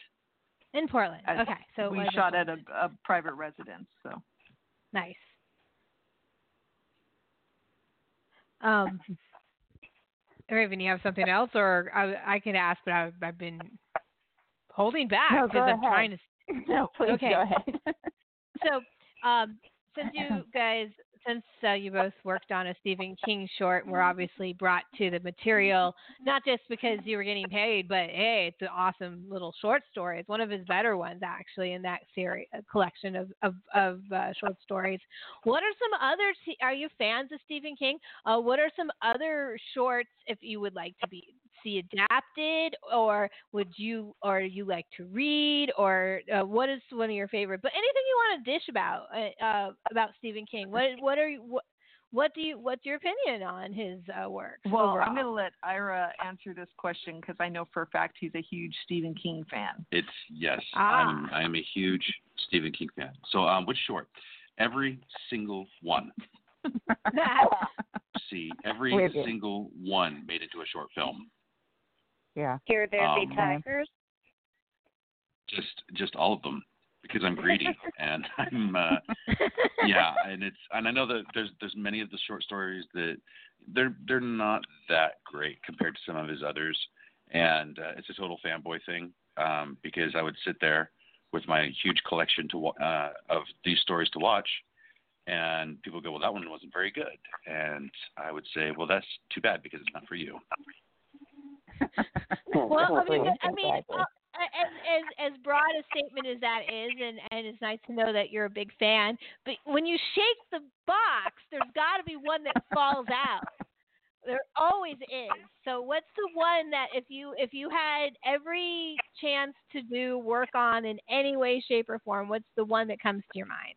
In Portland. As Okay. So we shot at a, a private residence. So Nice. Um, Rayvn, you have something else, or I, I can ask, but I, I've been holding back because go I'm ahead. trying to. No, please Okay. go ahead. So, um, since you guys, since uh, you both worked on a Stephen King short, were obviously brought to the material, not just because you were getting paid, but hey, it's an awesome little short story. It's one of his better ones, actually, in that series uh, collection of of, of uh, short stories. What are some other? Are you fans of Stephen King? Uh, what are some other shorts if you would like to be see adapted, or would you, or you like to read, or uh, what is one of your favorite? But anything you want to dish about uh, uh, about Stephen King. What what are you what what do you what's your opinion on his uh, work? well, overall? I'm going to let Ira answer this question because I know for a fact he's a huge Stephen King fan. It's yes. Ah. I'm I am a huge Stephen King fan. So um, which short? Every single one. See, every single one made into a short film. Yeah. Here, there Um, be tigers. Just just all of them because I'm greedy and I'm uh, yeah, and it's and I know that there's there's many of the short stories that they're they're not that great compared to some of his others, and uh, it's a total fanboy thing um, because I would sit there with my huge collection to wa- uh, of these stories to watch, and people go, well, that one wasn't very good, and I would say, well, that's too bad because it's not for you. well, I mean, I mean, Exactly. uh, as as as broad a statement as that is, and and it's nice to know that you're a big fan. But when you shake the box, there's got to be one that falls out. There always is. So, what's the one that if you if you had every chance to do work on in any way, shape, or form, what's the one that comes to your mind?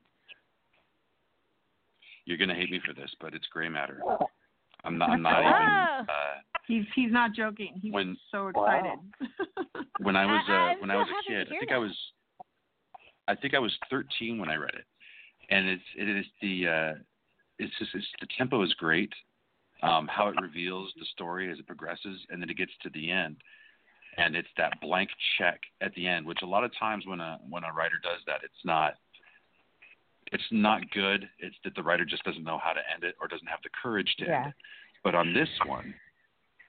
You're gonna hate me for this, but it's gray matter. I'm not. I'm not even. Oh. Uh, He's he's not joking. He When- was so excited. when I was uh, when I was a kid, I think that. I was I think I was 13 when I read it, and it's it is the uh, it's just it's the tempo is great, um, how it reveals the story as it progresses, and then it gets to the end, and it's that blank check at the end, which a lot of times when a when a writer does that, it's not it's not good. It's that the writer just doesn't know how to end it or doesn't have the courage to Yeah. end it. But on this one,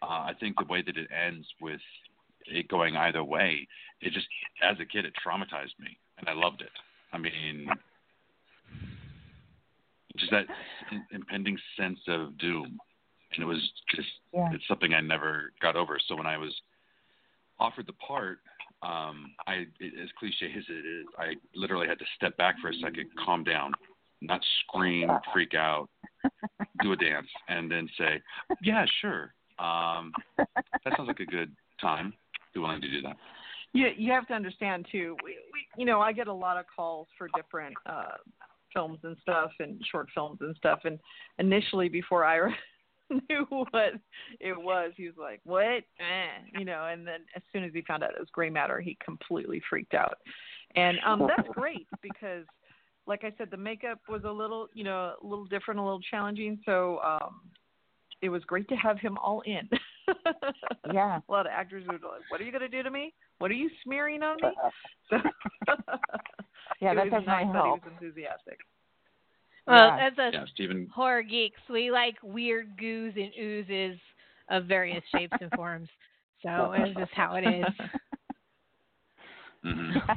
uh, I think the way that it ends with it going either way, it just as a kid it traumatized me, and I loved it. I mean, just that im- impending sense of doom, and it was just Yeah. it's something I never got over. So when I was offered the part, um, I as cliche as it is, I literally had to step back for a second, calm down, not scream, freak out, do a dance, and then say, "Yeah, sure. Um, that sounds like a good time. Be willing to do that." you you have to understand too. We, we you know I get a lot of calls for different uh films and stuff and short films and stuff. And initially, before I knew what it was, he was like, "What?" Eh, you know. And then as soon as he found out it was gray matter, he completely freaked out. And um that's great because, like I said, the makeup was a little you know a little different, a little challenging. So um it was great to have him all in. yeah. A lot of actors would like, "What are you going to do to me? What are you smearing on me?" So yeah, that does nice not that he help. was enthusiastic. Well, Yeah. as a Yeah, Stephen. horror geeks, we like weird goos and oozes of various shapes and forms. So it's just how it is. hmm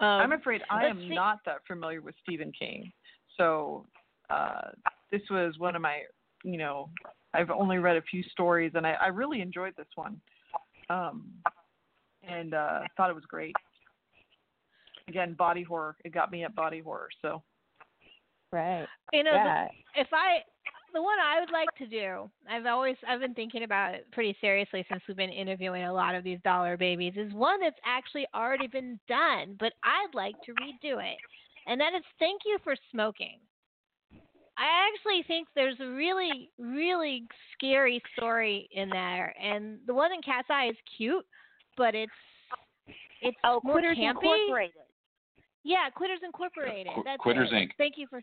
Um, I'm afraid I am see- not that familiar with Stephen King, so uh, this was one of my, you know, I've only read a few stories, and I, I really enjoyed this one, um, and uh, thought it was great. Again, body horror. It got me at body horror. So Right. You know, yeah. the, if I the one I would like to do, I've always I've been thinking about it pretty seriously since we've been interviewing a lot of these dollar babies. Is one that's actually already been done, but I'd like to redo it, and that is thank you for smoking. I actually think there's a really really scary story in there, and the one in Cat's Eye is cute, but it's it's Oh, more campy. Incorporated. Yeah, Quitters Incorporated. Qu- That's Quitters, it. Inc. Thank you for.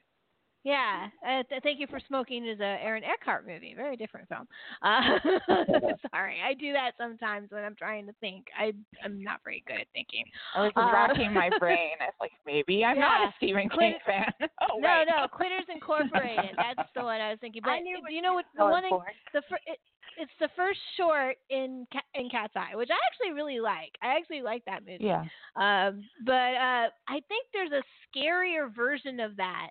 Yeah, uh, th- thank you for smoking is a Aaron Eckhart movie. Very different film. Uh, sorry, I do that sometimes when I'm trying to think. I I'm not very good at thinking. I was Uh, racking my brain. I was like, maybe I'm not a Stephen Quit- King fan. oh, no, no, Quitters Incorporated. That's the one I was thinking. But I knew you know what the one in, for. the fir- it, it's the first short in in Cat's Eye, which I actually really like. I actually like that movie. Yeah. Um, but uh, I think there's a scarier version of that.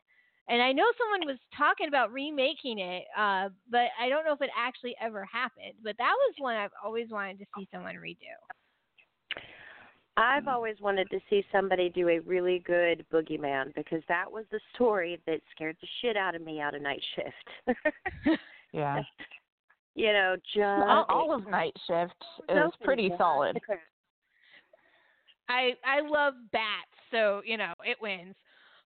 And I know someone was talking about remaking it, uh, but I don't know if it actually ever happened. But that was one I've always wanted to see someone redo. I've always wanted to see somebody do a really good boogeyman because that was the story that scared the shit out of me out of night shift. Yeah. you know, just all, all of Night Shift is Something pretty just- solid. I I love bats, so you know it wins.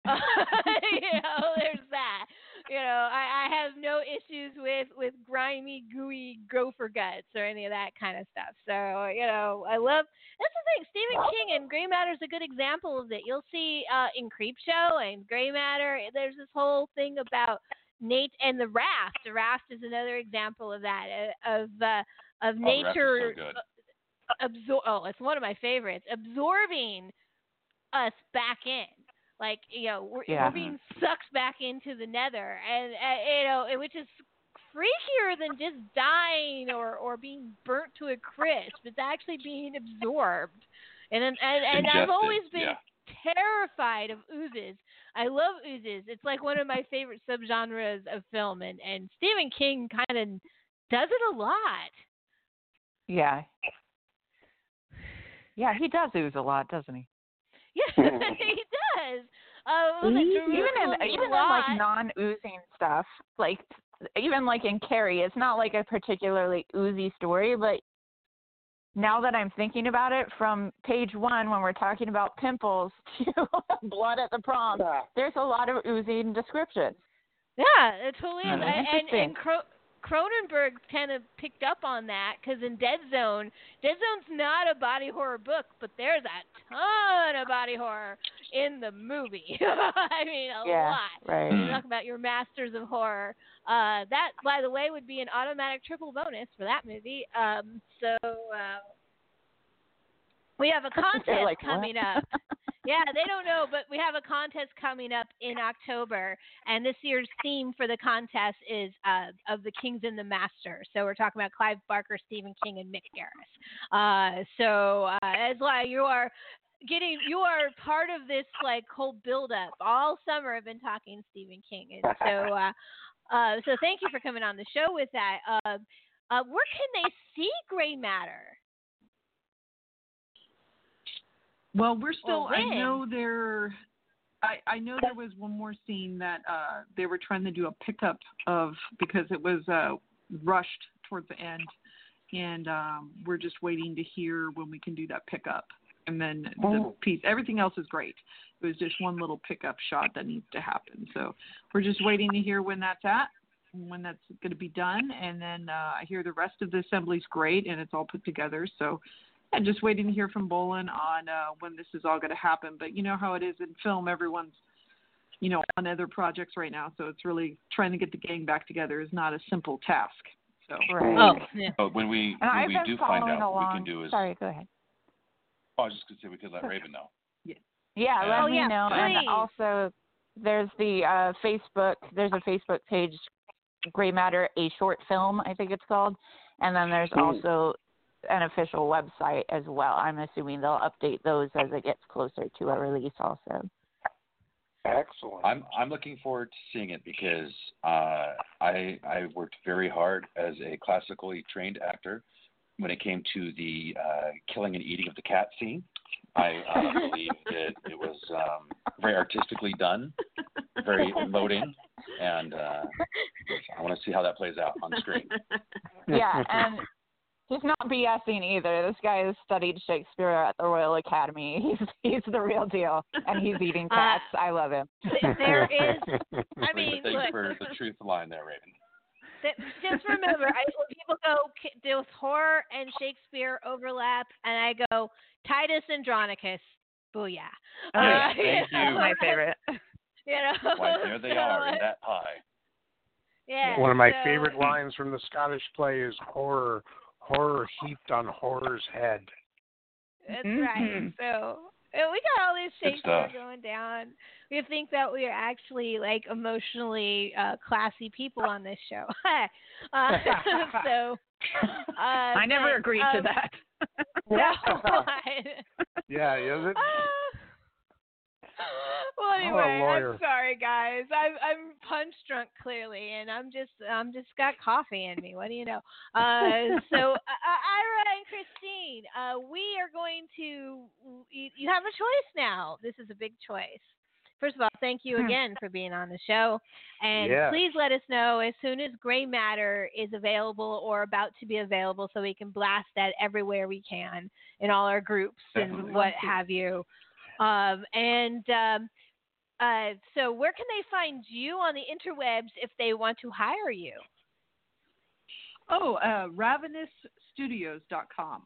you know, there's that. You know, I, I have no issues with with grimy, gooey gopher guts or any of that kind of stuff. So you know, I love. That's the thing. Stephen King and Gray Matter is a good example of it. You'll see uh, in Creepshow and Gray Matter. There's this whole thing about Nate and the Raft. The Raft is another example of that uh, of uh, of Oh, the Raft is so nature absor- oh, it's one of my favorites. Absorbing us back in, like you know, we're, Yeah. we're being sucked back into the nether, and uh, you know, and which is freakier than just dying or or being burnt to a crisp. It's actually being absorbed, and then- and and I've always been yeah. terrified of oozes. I love oozes. It's like one of my favorite subgenres of film, and and Stephen King kind of does it a lot. Yeah. Yeah, he does ooze a lot, doesn't he? Yeah, he does. Uh, was it even in even in like non-oozing stuff, like even like in Carrie, it's not like a particularly oozy story, but now that I'm thinking about it, from page one when we're talking about pimples to blood at the prom, there's a lot of oozing descriptions. Yeah, it totally is. Mhm. And and, Interesting. and Cro- Cronenberg kind of picked up on that because in Dead Zone, Dead Zone's not a body horror book, but there's a ton of body horror in the movie. I mean, a Yeah, lot. right. You talk about your masters of horror. Uh, that, by the way, would be an automatic triple bonus for that movie. Um, so uh, we have a contest like, coming up. yeah, they don't know, but we have a contest coming up in October, and this year's theme for the contest is uh, of the Kings and the Master. So we're talking about Clive Barker, Stephen King, and Mick Garris. Uh, so uh, as why you are getting, you are part of this like whole build-up. All summer, I've been talking Stephen King, and so uh, uh, so thank you for coming on the show with that. Uh, uh, where can they see Gray Matter? Well, we're still. I know there. I I know there was one more scene that uh they were trying to do a pickup of because it was uh rushed towards the end, and um, we're just waiting to hear when we can do that pickup. And then the Oh. piece, everything else is great. It was just one little pickup shot that needs to happen. So we're just waiting to hear when that's at, when that's going to be done, and then uh, I hear the rest of the assembly's great and it's all put together. So I'm just waiting to hear from Bolin on uh, when this is all going to happen. But you know how it is in film, everyone's you know on other projects right now, so it's really trying to get the gang back together is not a simple task. So Oh, yeah. But when we when we do find following out, what we can do is. Sorry, go ahead. Oh, I was just gonna say we could let Rayvn know. Yeah, Yeah. let Oh, me yeah, know. And also, there's the uh, Facebook. There's a Facebook page, Gray Matter, a short film, I think it's called. And then there's also an official website as well. I'm assuming they'll update those as it gets closer to a release, also. Excellent. I'm I'm looking forward to seeing it because uh, I I worked very hard as a classically trained actor when it came to the uh, killing and eating of the cat scene. I uh, believe that it was um, very artistically done, very emoting, and uh, I want to see how that plays out on screen. Yeah, and he's not BSing either. This guy has studied Shakespeare at the Royal Academy. He's he's the real deal, and he's eating Uh, cats. I love him. There is. I mean, Thank you look. for the truth line there, Rayvn. Th- just remember, I, when people go, "K- does horror and Shakespeare overlap? And I go, Titus Andronicus. Booyah. Oh, Uh, yeah. Thank know. My favorite. You know, Why, there they so, are in uh, that pie. Yeah. One of my so- favorite lines from the Scottish play is horror, horror heaped on horror's head. That's Mhm. right. So we got all these Good Shakespeare stuff. going down. We think that we are actually like emotionally uh, classy people on this show. uh, so uh, I never but, agreed to um, that. No. Yeah, yeah. well, I'm anyway. I'm sorry, guys. I'm I'm punch drunk clearly, and I'm just I'm just got coffee in me. What do you know? Uh, so uh, Ira and Christine, uh, we are going to. You, you have a choice now. This is a big choice. First of all, thank you Hmm. again for being on the show, and Yes. please let us know as soon as Gray Matter is available or about to be available, so we can blast that everywhere we can in all our groups Definitely. and what have you. Um, and um, uh, so, where can they find you on the interwebs if they want to hire you? Oh, uh, ravenousstudios.com.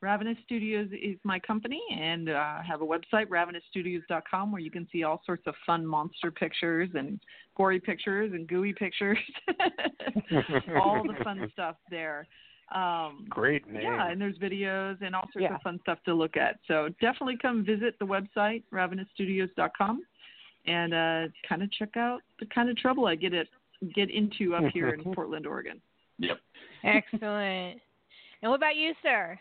Ravenous Studios is my company, and uh, I have a website, ravenousstudios.com, where you can see all sorts of fun monster pictures and gory pictures and gooey pictures. all the fun stuff there. Um, Great name. yeah, and there's videos and all sorts Yeah. of fun stuff to look at. So definitely come visit the website, ravenousstudios.com, and uh, kind of check out the kind of trouble I get it get into up here in Portland, Oregon. Yep. Excellent. and what about you, sir,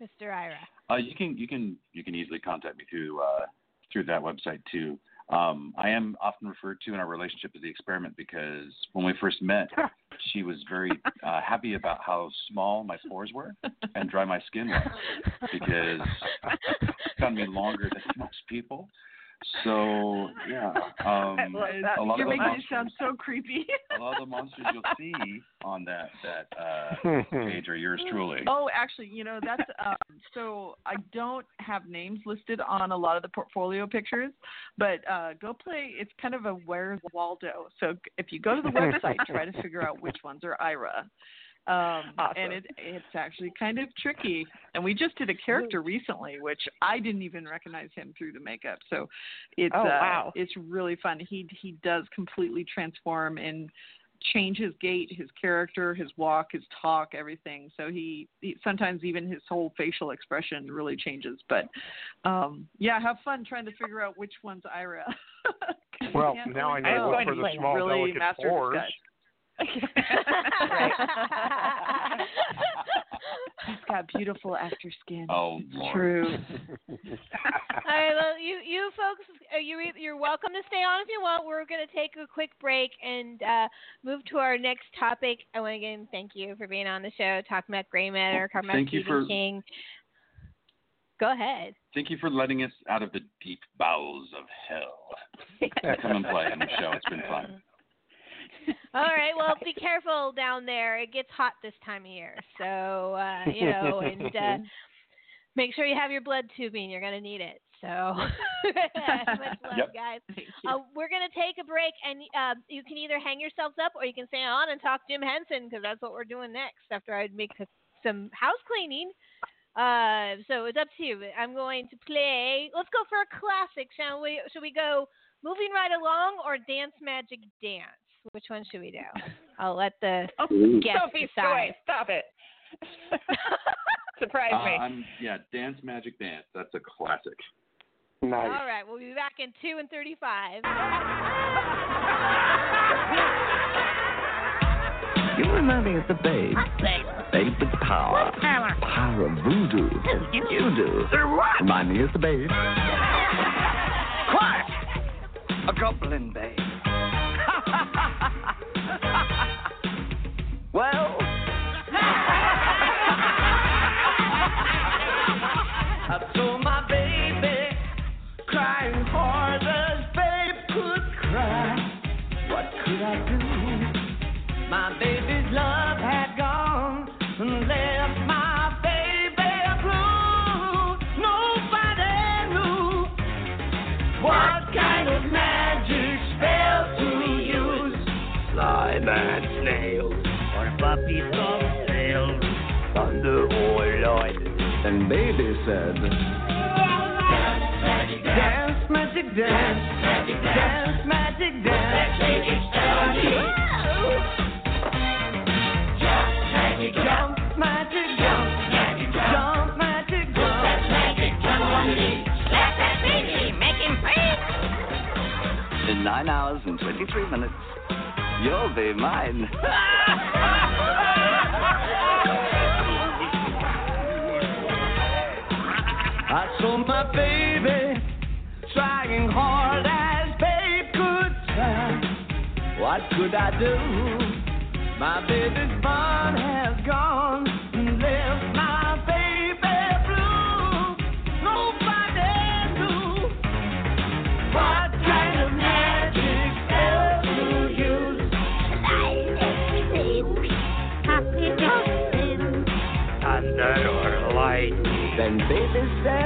Mr. Ira? Uh, you can you can you can easily contact me through uh, through that website too. Um, I am often referred to in our relationship as the experiment because when we first met, she was very uh, happy about how small my pores were and dry my skin was because it found me longer than most people. So yeah, um, I love that. a lot You're of the making it sound so creepy. a lot of the monsters you'll see on that that uh, page are yours truly. Oh, actually, you know that's um, so I don't have names listed on a lot of the portfolio pictures, but uh, go play. It's kind of a Where's Waldo. So if you go to the website, try to figure out which ones are Ira. Um, Awesome. And it it's actually kind of tricky. And we just did a character recently, which I didn't even recognize him through the makeup. So it's Oh, uh, it's really fun. He he does completely transform and change his gait, his character, his walk, his talk, everything. So he, he sometimes even his whole facial expression really changes. But um yeah, have fun trying to figure out which one's Ira. Well, Can't now I really know tell. look for the small, really delicate master pores. He's got beautiful actor skin. Oh, Lord. true. All right, well, you you folks, uh, you you're welcome to stay on if you want. We're going to take a quick break and uh, move to our next topic. I want to again thank you for being on the show, talking about Gray Matter, talking about Thank you Stephen for- King. Go ahead. Thank you for letting us out of the deep bowels of hell. Come and play on the show. It's been fun. All right. Well, be careful down there. It gets hot this time of year, so uh, you know, and uh, make sure you have your blood tubing. You're gonna need it. So much love, Yep. guys. Uh, we're gonna take a break, and uh, you can either hang yourselves up or you can stay on and talk Jim Henson because that's what we're doing next. After I make some house cleaning. Uh, so it's up to you. I'm going to play. Let's go for a classic, shall we? Should we go moving right along or dance magic dance? Which one should we do? I'll let the Oh, guests Sophie's decide. choice. Stop it. Surprise Uh, me. I'm yeah, Dance Magic Dance. That's a classic. Nice. All right, we'll be back in two and thirty-five. You remember me as the babe. Babe Babe with power. Power Power of voodoo. You do. What? Remind me as the babe. Quiet! A goblin babe. Well. And baby said, Dance, magic dance, Magic dance, magic dance. Magic jump, magic jump, magic, jump, magic jump. In nine hours and 23 minutes, you'll be mine. I saw my baby trying hard as babe could try. What could I do? My baby's fun has gone and left my baby blue. Nobody knew what kind of magic spell to use. Thunder or lightning. Then baby said,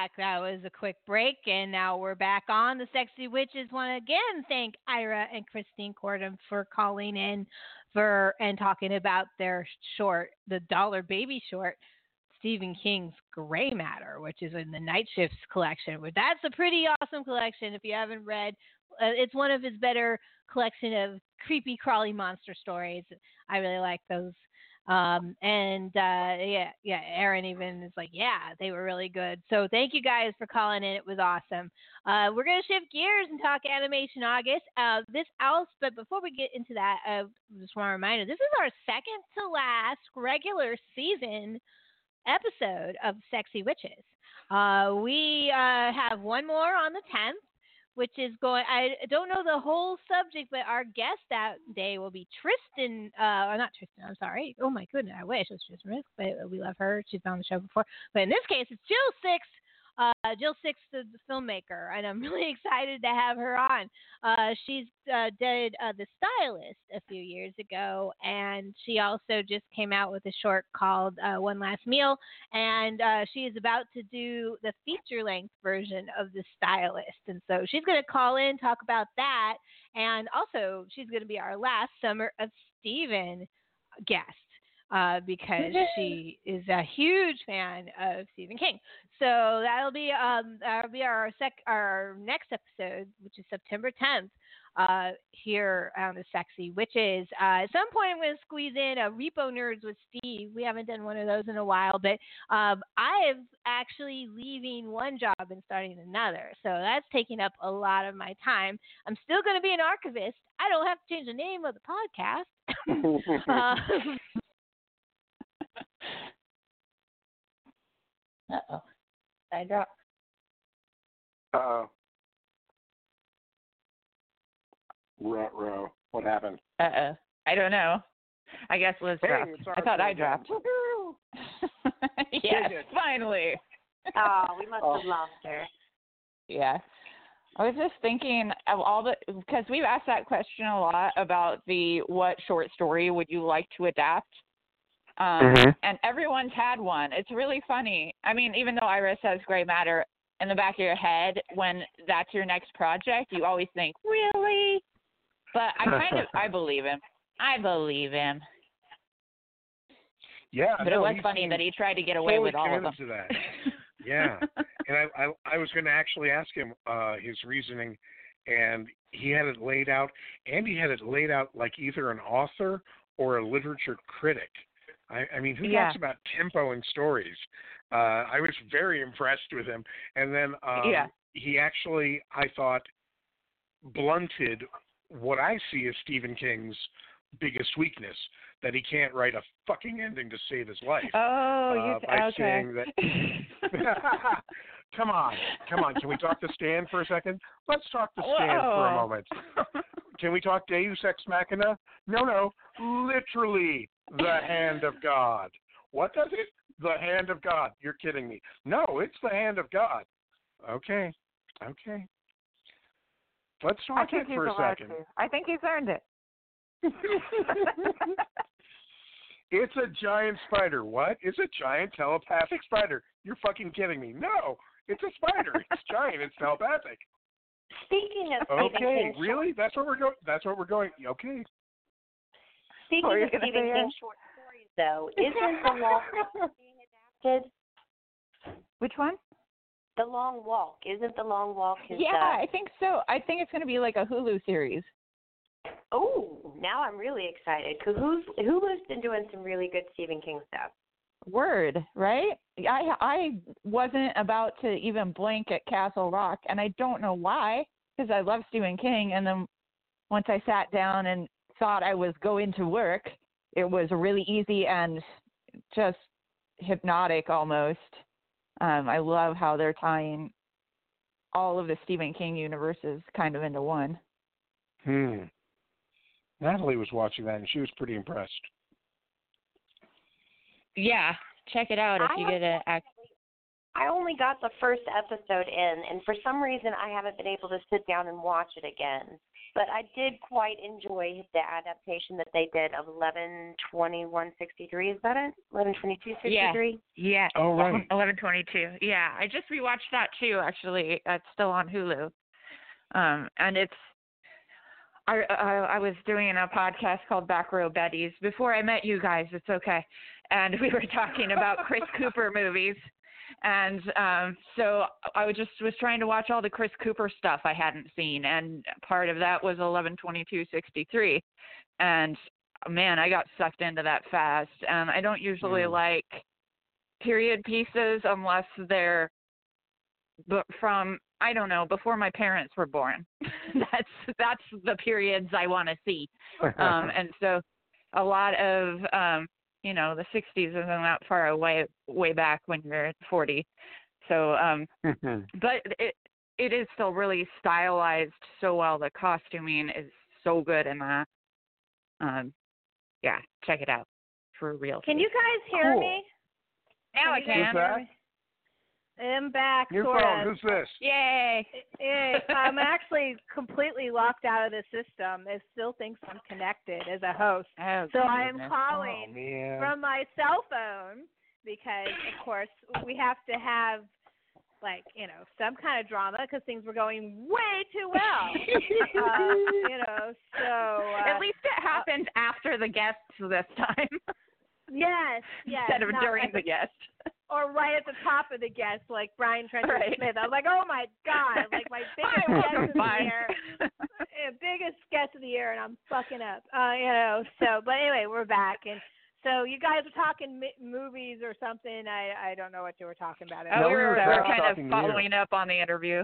back. That was a quick break, and now we're back on. The Sexy Witches want to again thank Ira and Christine Kortum for calling in for and talking about their short, the Dollar Baby short, Stephen King's Gray Matter, which is in the Night Shifts collection. But that's a pretty awesome collection. If you haven't read, uh, it's one of his better collection of creepy, crawly monster stories. I really like those. Um, and uh, yeah, yeah, Aaron even is like, yeah, they were really good. So thank you guys for calling in. It was awesome. Uh, we're gonna shift gears and talk animation August. Uh, this else, but before we get into that, I just want to remind you, this is our second to last regular season episode of Sexy Witches. Uh, we uh, have one more on the 10th, which is going. I don't know the whole subject, but our guest that day will be Tristan. Uh, not Tristan. I'm sorry. Oh my goodness, I wish it was Tristan Risk, but we love her. She's been on the show before. But in this case, it's Jill Six. Uh, Jill Six, the, the filmmaker, and I'm really excited to have her on. Uh, she's uh, did uh, The Stylist a few years ago, and she also just came out with a short called uh, One Last Meal, and uh, she is about to do the feature length version of The Stylist. And so she's going to call in, talk about that, and also she's going to be our last Summer of Stephen guest. Uh, because she is a huge fan of Stephen King, so that'll be um that'll be our sec our next episode, which is September 10th. uh, here on the Sexy Witches. Uh, at some point, I'm going to squeeze in a Repo Nerds with Steve. We haven't done one of those in a while, but um, I am actually leaving one job and starting another. So that's taking up a lot of my time. I'm still going to be an archivist. I don't have to change the name of the podcast. um, uh oh. I dropped. Uh oh. row. What happened? Uh oh. I don't know. I guess Liz Hey, dropped. I our thought I dropped. yes, finally. Oh, we must Oh. have lost her. Yeah. I was just thinking of all the because we've asked that question a lot about the what short story would you like to adapt, um, Mhm. and everyone's had one. It's really funny. I mean, even though Iris says gray matter in the back of your head when that's your next project, you always think really. But I kind of I believe him. I believe him. Yeah, But it was funny that he tried to get away with all of them. that. Yeah, and I, I I was going to actually ask him uh his reasoning, and he had it laid out. Andy had it laid out like either an author or a literature critic. I, I mean, who Yeah. talks about tempo in stories? Uh, I was very impressed with him, and then um, Yeah. he actually, I thought, blunted what I see as Stephen King's biggest weakness that he can't write a fucking ending to save his life. Oh, uh, you by okay? saying that. come on, come on. Can we talk to Stan for a second? Let's talk the stand for a moment. Can we talk Deus Ex Machina? No, no. Literally, the hand of God. What does it? The hand of God. You're kidding me. No, it's the hand of God. Okay, okay. Let's I talk think it he's for a allowed second. to. I think he's earned it. It's a giant spider. What? It's a giant telepathic spider. You're fucking kidding me. No, it's a spider. It's giant. It's telepathic. Speaking of Okay, really? That's what we're going. That's what we're going. Okay. Speaking of Stephen King short stories, though, isn't the long walk being adapted? Which one? The Long Walk isn't the Long Walk his Yeah, uh, I think so. I think it's going to be like a Hulu series. Oh, now I'm really excited because who's Hulu's been doing some really good Stephen King stuff. Word, right? I I wasn't about to even blink at Castle Rock, and I don't know why, because I love Stephen King. And then once I sat down and thought I was going to work, it was really easy and just hypnotic almost. Um, I love how they're tying all of the Stephen King universes kind of into one. Hmm. Natalie was watching that and she was pretty impressed. Yeah, check it out if I you get a. ac- I only got the first episode in, and for some reason I haven't been able to sit down and watch it again. But I did quite enjoy the adaptation that they did of eleven twenty one sixty three. Is that it? Eleven twenty two sixty three. Yeah. Yeah. Oh, right. Eleven twenty two. Yeah, I just rewatched that too. Actually, it's still on Hulu. Um, and it's. I, I I was doing a podcast called Back Row Betties before I met you guys. It's okay, and we were talking about Chris Cooper movies, and um, so I was just was trying to watch all the Chris Cooper stuff I hadn't seen, and part of that was eleven twenty two sixty three, and man, I got sucked into that fast. And I don't usually Mm. like period pieces unless they're but from I don't know before my parents were born. that's that's the periods I want to see. Um, and so a lot of um, you know the 60s isn't that far away way back when you're 40. So um, but it it is still really stylized so well. The costuming is so good in that. Um, yeah, check it out for real. Can you guys hear Cool. me? Now I you guys can. Who's that? hear me? I'm back. New sort phone. Who's this? Yay! Yay. I'm actually completely locked out of the system. It still thinks I'm connected as a host. Oh, So I am calling Oh from my cell phone because, of course, we have to have like you know some kind of drama because things were going way too well. uh, you know, so uh, At least it happened after the guests this time yes, yes, instead of not during at the guest. Or right at the top of the guest, like Brian Trenchard Right. Smith. I was like, oh my god, like my biggest welcome, guest is bye. here. uh, biggest guest of the year, and I'm fucking up. Uh, you know. So, but anyway, we're back, and so you guys were talking mi- movies or something. I I don't know what you were talking about. Oh, we were, we were kind of following up on the interview.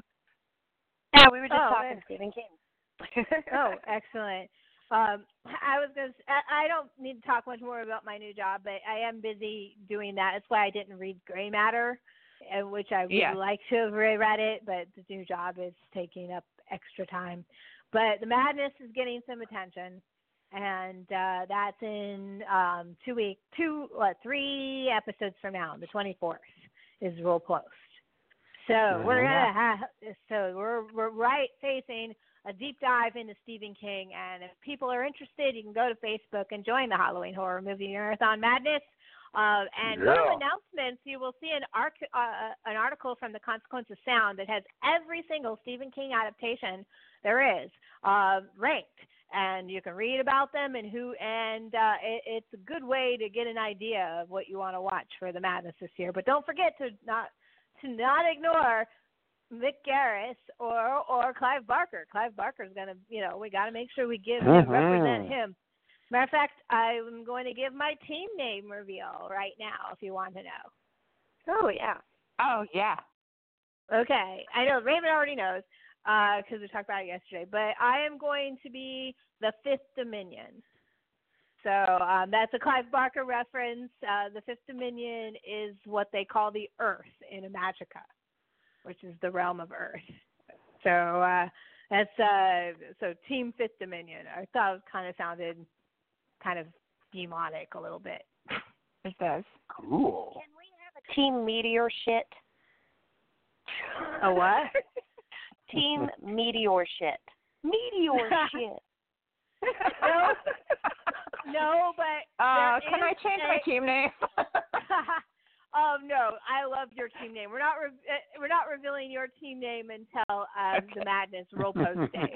Yeah, we were just Oh, talking man. Stephen King. oh, excellent. Um, I was going to. I I don't need to talk much more about my new job, but I am busy doing that. That's why I didn't read Gray Matter, uh, which I would Yeah. like to have read it, but the new job is taking up extra time. But the Madness is getting some attention, and uh, that's in um, two week, two what, three episodes from now. The twenty fourth is Rule Post. So we're gonna have. So we're we're right facing a deep dive into Stephen King. And if people are interested, you can go to Facebook and join the Halloween Horror Movie Marathon Madness. Uh, and Yeah. announcements, you will see an, arc, uh, an article from the Consequence of Sound that has every single Stephen King adaptation there is uh, ranked. And you can read about them and who, and uh, it, it's a good way to get an idea of what you want to watch for the madness this year. But don't forget to not to not ignore Mick Garris or or Clive Barker. Clive Barker's gonna, you know, we got to make sure we give him Mhm. represent him. Matter of fact, I'm going to give my team name reveal right now if you want to know. Oh yeah. Oh yeah. Okay, I know Raymond already knows because we talked about it yesterday. But I am going to be the Fifth Dominion. So um, that's a Clive Barker reference. Uh, the Fifth Dominion is what they call the Earth in Imajica, which is the realm of Earth. So uh, that's uh, so Team Fifth Dominion. I thought it kind of sounded kind of demonic a little bit. It does. Cool. Can we have a team Meteor shit. A what? Team Meteor shit. Meteor shit. no, no, but Uh, can I change a- my team name? Um, no, I love your team name. We're not re- uh, we're not revealing your team name until um, the Madness Roll Post Day.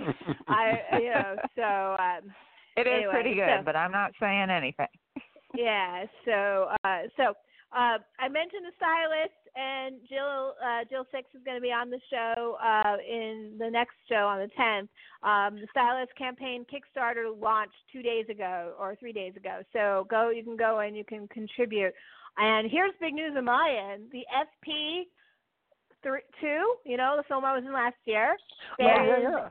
I you know so um, It is anyway, pretty good, so- but I'm not saying anything. yeah. So uh, so uh, I mentioned the stylist and Jill uh, Jill Six is going to be on the show uh, in the next show on the 10th. Um, the stylist campaign Kickstarter launched two days ago or three days ago. So go, you can go and you can contribute. And here's big news on my end: the FP three, two, you know, the film I was in last year. Yeah, There yeah, is yeah.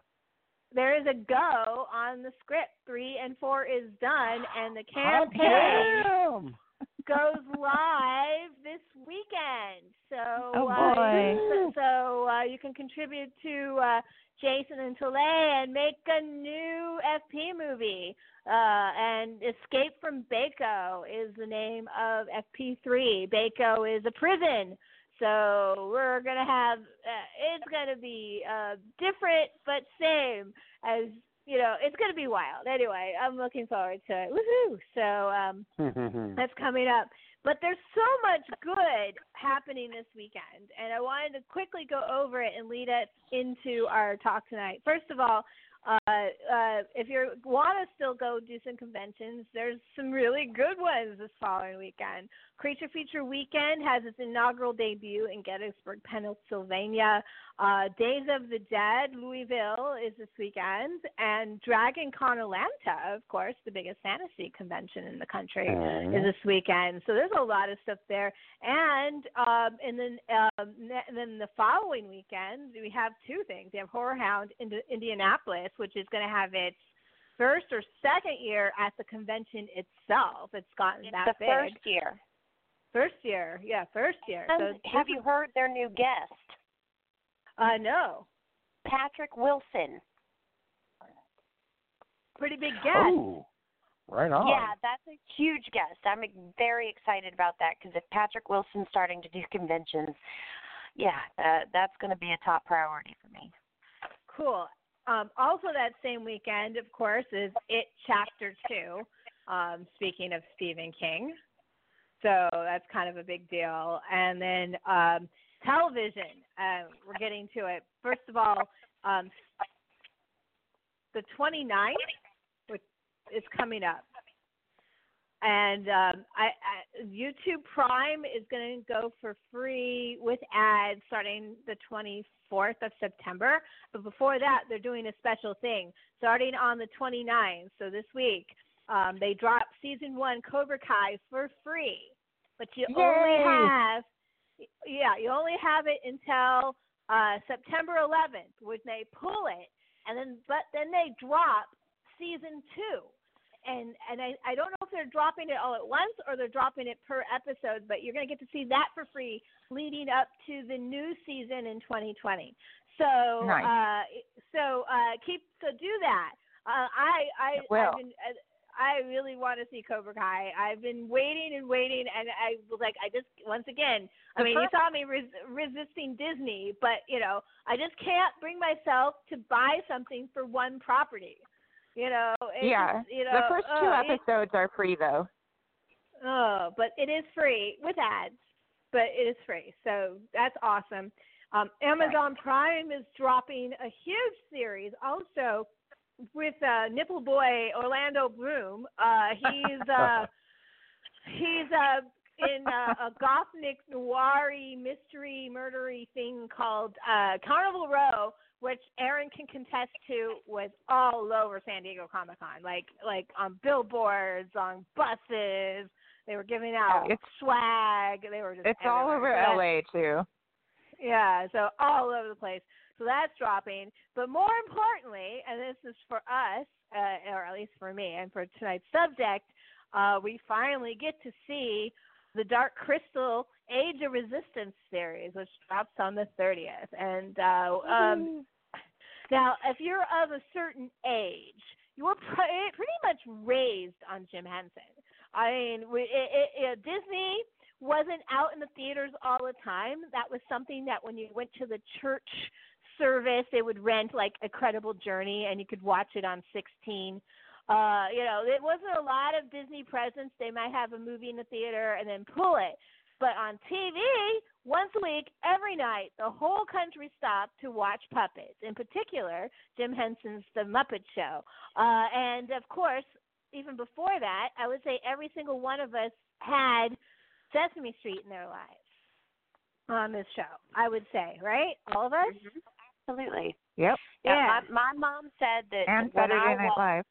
there is a go on the script. Three and four is done, and the campaign. Goes live this weekend. So, Oh, uh, boy. so, so uh, you can contribute to uh, Jason and Soleil and make a new FP movie. Uh, and Escape from Baco is the name of FP3. Baco is a prison. So we're gonna have uh, it's gonna be uh, different but same as you know it's gonna be wild. Anyway, I'm looking forward to it. Woohoo! So um, that's coming up. But there's so much good happening this weekend, and I wanted to quickly go over it and lead us into our talk tonight. First of all, uh, uh, if you want to still go do some conventions, there's some really good ones this following weekend. Creature Feature Weekend has its inaugural debut in Gettysburg, Pennsylvania. Uh, Days of the Dead, Louisville, is this weekend, and Dragon Con Atlanta, of course, the biggest fantasy convention in the country, is this weekend. So there's a lot of stuff there. And um, and then um, ne- then the following weekend we have two things. We have Horror Hound in Indianapolis, which is going to have its first or second year at the convention itself. It's gotten It's that the big. first year. First year, yeah, first year. So have you heard their new guest? Uh, no, Patrick Wilson. pretty big guest. Oh, right on. Yeah, that's a huge guest. I'm very excited about that because if Patrick Wilson's starting to do conventions, yeah, uh, that's going to be a top priority for me. Cool. Um, also, that same weekend, of course, is It Chapter Two. Um, speaking of Stephen King, so that's kind of a big deal. And then um, television. Uh, we're getting to it. First of all, um, the 29th, which is coming up. And um, I, I, YouTube Prime is going to go for free with ads starting the 24th of September. But before that, they're doing a special thing starting on the 29th. So this week, um, they drop season one Cobra Kai for free, but you Yay. only have yeah you only have it until uh, September 11th when they pull it, and then but then they drop season two and and I, I don't know if they're dropping it all at once or they're dropping it per episode, but you're going to get to see that for free leading up to the new season in 2020. So Nice. uh, so uh, keep so do that. Uh, I I. I've been, uh, I really want to see Cobra Kai. I've been waiting and waiting, and I was like, I just once again. I mean, you saw me res- resisting Disney, but you know, I just can't bring myself to buy something for one property. You know, it's yeah. you know, the first two uh, episodes are free though. Oh, but it is free with ads, but it is free. So that's awesome. Um, Amazon Prime is dropping a huge series also with uh, Nipple Boy Orlando Bloom. Uh, he's uh, he's uh, in uh, a gothic noir mystery murdery thing called uh, Carnival Row, which Aaron can contest to was all over San Diego Comic Con, like like on billboards, on buses. They were giving out it's- swag. They were just It's all over everywhere. So LA too. yeah, so all over the place. So that's dropping. But more importantly, and this is for us, uh, or at least for me, and for tonight's subject, uh, we finally get to see the Dark Crystal Age of Resistance series, which drops on the 30th. And uh, um, now, if you're of a certain age, you were pre- pretty much raised on Jim Henson. I mean, we, it, it, it, Disney wasn't out in the theaters all the time. That was something that when you went to the church service, they would rent like a Credible Journey, and you could watch it on 16. Uh, you know, it wasn't a lot of Disney presence. They might have a movie in the theater and then pull it. But on TV, once a week, every night, the whole country stopped to watch puppets. In particular, Jim Henson's The Muppet Show. Uh, and of course, even before that, I would say every single one of us had Sesame Street in their lives on this show. I would say, right? All of us. Absolutely. Yep. Yeah. My, my mom said that And Saturday I Night Live.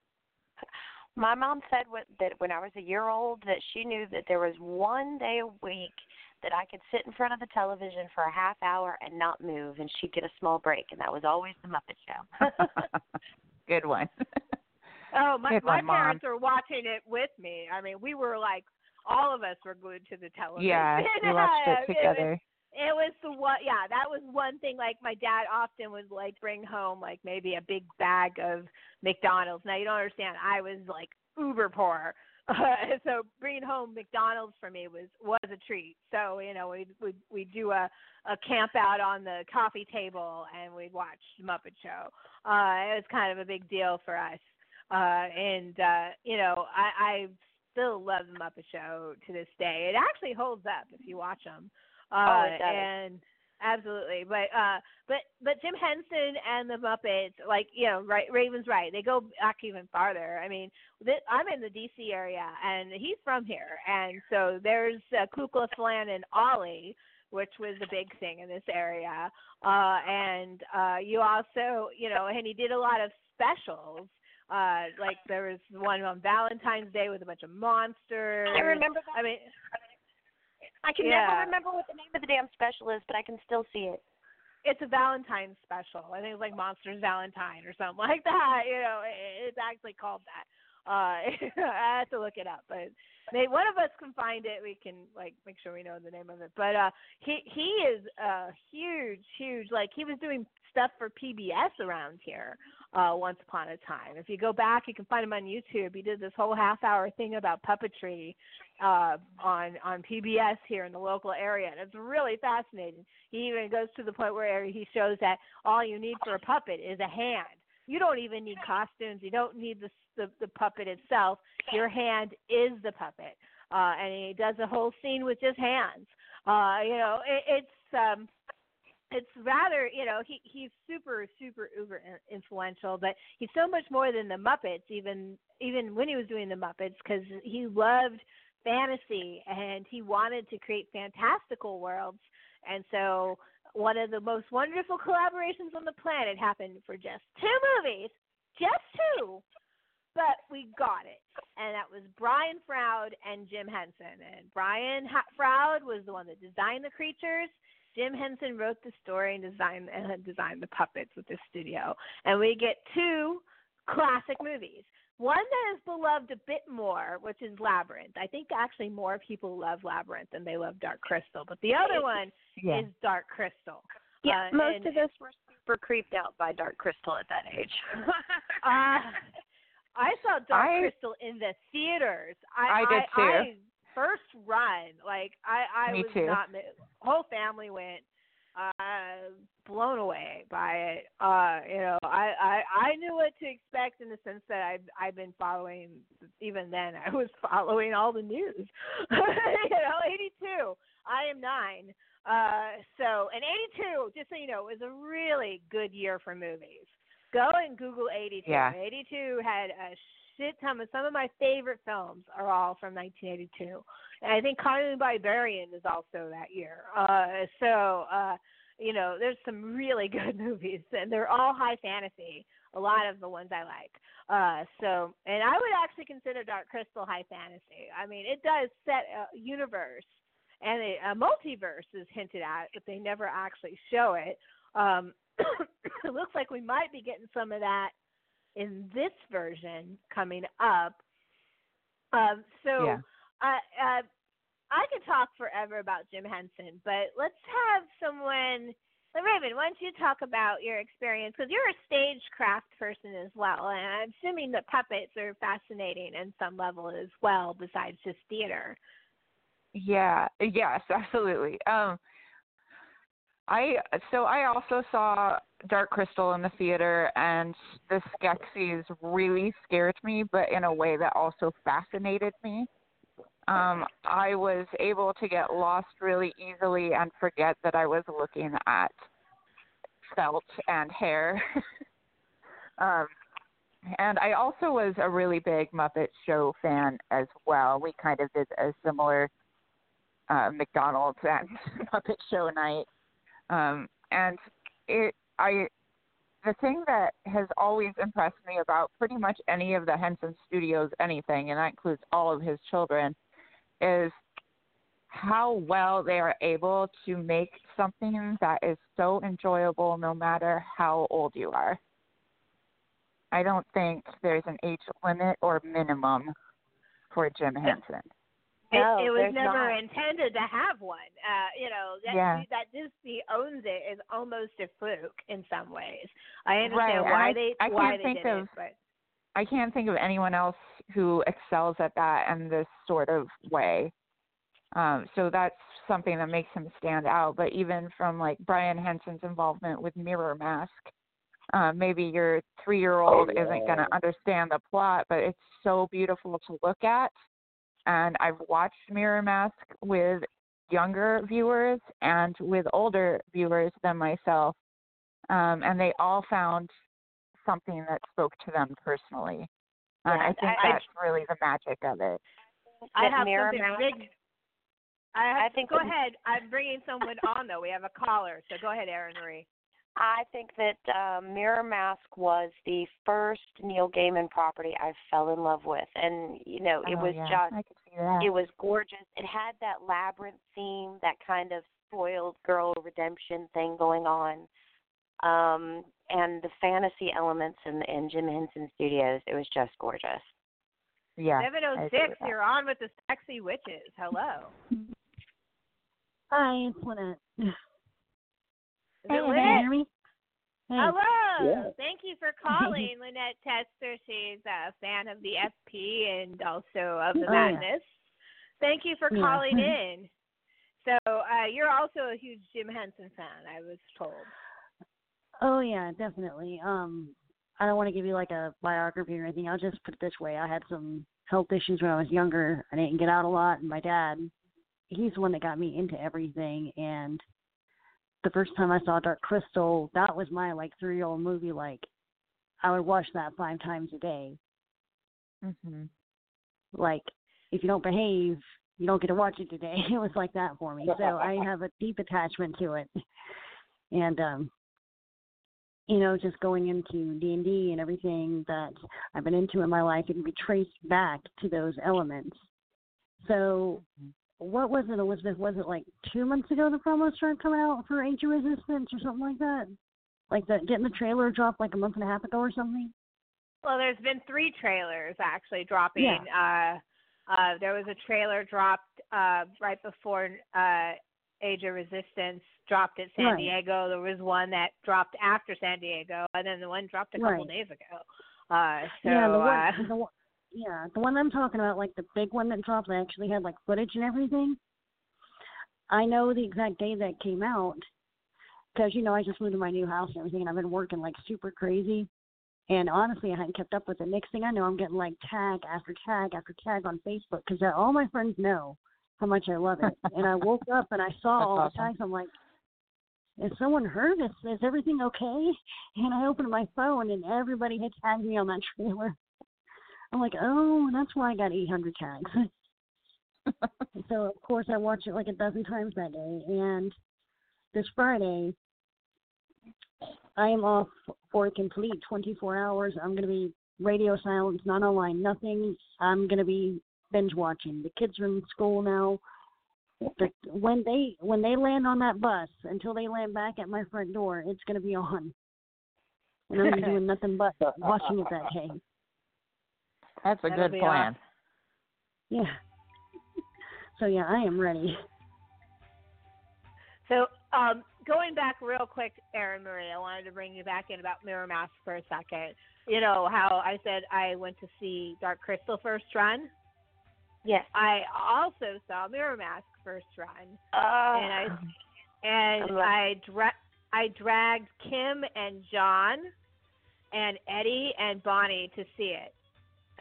My mom said what, that when I was a year old that she knew that there was one day a week that I could sit in front of the television for a half hour and not move, and she'd get a small break, and that was always the Muppet Show. Good one. Oh, my Good my one, Mom. parents were watching it with me. I mean, we were like, all of us were glued to the television. yeah, we watched it was- together. It was the one, yeah. That was one thing. Like my dad often would like bring home like maybe a big bag of McDonald's. Now you don't understand. I was like uber poor, uh, so bringing home McDonald's for me was was a treat. So you know we'd we'd we'd do a a camp out on the coffee table and we'd watch the Muppet Show. Uh, it was kind of a big deal for us. Uh, and uh, you know I I still love the Muppet Show to this day. It actually holds up if you watch them. Oh, it does. and absolutely, but uh, but but Jim Henson and the Muppets, like you know, right, Rayvn's right. They go back even farther. I mean, th- I'm in the D.C. area, and he's from here, and so there's uh, Kukla Fran and Ollie, which was a big thing in this area. Uh, and uh, you also, you know, and he did a lot of specials. Uh, like there was one on Valentine's Day with a bunch of monsters. I remember that. I mean, I can Yeah. never remember what the name of the damn special is, but I can still see it. it's a Valentine's special. I think it's like Monsters Valentine or something like that. You know, it's actually called that. Uh, I have to look it up, but maybe one of us can find it. We can like make sure we know the name of it. But uh, he he is uh huge, huge. Like he was doing stuff for PBS around here uh once upon a time. If you go back, you can find him on YouTube. He did this whole half hour thing about puppetry uh on on PBS here in the local area and it's really fascinating. He even goes to the point where he shows that all you need for a puppet is a hand. You don't even need costumes. You don't need the the, the puppet itself. Your hand is the puppet. Uh and he does a whole scene with just hands. Uh you know, it, it's um it's rather you know he he's super super uber influential but he's so much more than the muppets even even when he was doing the muppets because he loved fantasy and he wanted to create fantastical worlds. And so one of the most wonderful collaborations on the planet happened for just two movies just two but we got it. And that was brian froud and jim henson. And brian froud was the one that designed the creatures Jim Henson wrote the story and designed and designed the puppets with the studio, and we get two classic movies. One that is beloved a bit more, which is Labyrinth. I think actually more people love Labyrinth than they love Dark Crystal, but the other one Yeah. is Dark Crystal. Yeah, Uh, most and- of us were super creeped out by Dark Crystal at that age. Uh, I saw Dark I- Crystal in the theaters. I, I did too. I, first run, like I, I Me was too. not. Whole family went. Uh, blown away by it. Uh, you know, I, I I knew what to expect in the sense that I've I've been following. Even then, I was following all the news. you know, eighty two. I am nine. Uh, so, and 82, just so you know, was a really good year for movies. Go and Google 82. Yeah. 82 had a shit ton of some of my favorite films are all from 1982. And I think Conan the Barbarian is also that year. Uh, so, uh, you know, there's some really good movies, and they're all high fantasy. A lot of the ones I like. Uh, so, and I would actually consider Dark Crystal high fantasy. I mean, it does set a universe, and a, a multiverse is hinted at, but they never actually show it. Um, it looks like we might be getting some of that in this version coming up. Um, so, Yeah. uh, uh, I could talk forever about Jim Henson, but let's have someone. uh, Rayvn, why don't you talk about your experience? Because you're a stagecraft person as well, and I'm assuming that puppets are fascinating in some level as well, besides just theater. Yeah, yes, absolutely. Um I so I also saw Dark Crystal in the theater and the Skeksis really scared me, but in a way that also fascinated me. Um I was able to get lost really easily and forget that I was looking at felt and hair. um and I also was a really big Muppet Show fan as well. We kind of did a similar uh, McDonald's and Muppet Show night. Um, and it, I, the thing that has always impressed me about pretty much any of the Henson Studios anything, and that includes all of his children, is how well they are able to make something that is so enjoyable no matter how old you are. I don't think there's an age limit or minimum for Jim Henson. No, it, it was never not. intended to have one. Uh, you know, that Yeah. that Disney owns it is almost a fluke in some ways. I understand Right, and why I- they I why can't they think did of- it, but I can't think of anyone else who excels at that in this sort of way. Um, so that's something that makes him stand out. But even from like Brian Henson's involvement with Mirror Mask, uh, maybe your three year old Oh, isn't going to understand the plot, but it's so beautiful to look at. And I've watched Mirror Mask with younger viewers and with older viewers than myself, um, and they all found something that spoke to them personally. And Yeah, I think I- I- that's really the magic of it. I have Mirror something Mask- big. I have I think go that- ahead. I'm bringing someone on though. We have a caller, so go ahead, Erin Marie. I think that uh, Mirror Mask was the first Neil Gaiman property I fell in love with, and you know it Oh, was yeah, just I could see that. it was gorgeous. It had that labyrinth theme, that kind of spoiled girl redemption thing going on, um, and the fantasy elements in, in Jim Henson Studios. It was just gorgeous. yeah. Seven I oh agree six. with that. You're on with the sexy witches. Hello. Hi, it's Lynette. Is Hey, it can you hear me? Hello. Yeah. Thank you for calling, Lynette Tester. She's a fan of the FP and also of the Oh, yeah. Madness. Thank you for Yeah. calling in. So uh, you're also a huge Jim Henson fan, I was told. Oh yeah, definitely. Um, I don't want to give you like a biography or anything. I'll just put it this way: I had some health issues when I was younger. I didn't get out a lot, and my dad, he's the one that got me into everything. And the first time I saw Dark Crystal, that was my like three year old movie. Like I would watch that five times a day. hmm Like if you don't behave, you don't get to watch it today. It was like that for me. So I have a deep attachment to it. And um you know, just going into D and D and everything that I've been into in my life, it can be traced back to those elements. So, what was it, Elizabeth? Was it like two months ago the promo started coming out for Age of Resistance or something like that? Like the getting the trailer dropped like a month and a half ago or something? Well, there's been three trailers actually dropping. Uh, uh, there was a trailer dropped uh, right before uh, Age of Resistance dropped at San Right. Diego. There was one that dropped after San Diego, and then the one dropped a couple Right. days ago. Uh, so yeah, the one, uh, the one, yeah, the one I'm talking about, like the big one that dropped, they actually had like footage and everything. I know the exact day that came out because you know I just moved to my new house and everything, and I've been working like super crazy. And honestly, I hadn't kept up with it. Next thing I know, I'm getting like tag after tag after tag on Facebook because all my friends know how much I love it. and I woke up and I saw all That's the awesome. tags. I'm like, is someone hurt? Is, is everything okay? And I opened my phone and everybody had tagged me on that trailer. I'm like, oh, that's why I got 800 tags. so of course I watched it like a dozen times that day. And this Friday, I am off for a complete 24 hours. I'm going to be radio silence, not online, nothing. I'm going to be binge watching. The kids are in school now. The, when they when they land on that bus until they land back at my front door, it's going to be on. And I'm doing nothing but watching it that day. That's a That'll good be plan. Yeah. So yeah, I am ready. So, um, going back real quick, Erin Marie, I wanted to bring you back in about Mirror Mask for a second. You know how I said I went to see Dark Crystal first run? Yes. I also saw Mirror Mask first run, Uh, and I and I'm I dra- I dragged Kim and John and Eddie and Bonnie to see it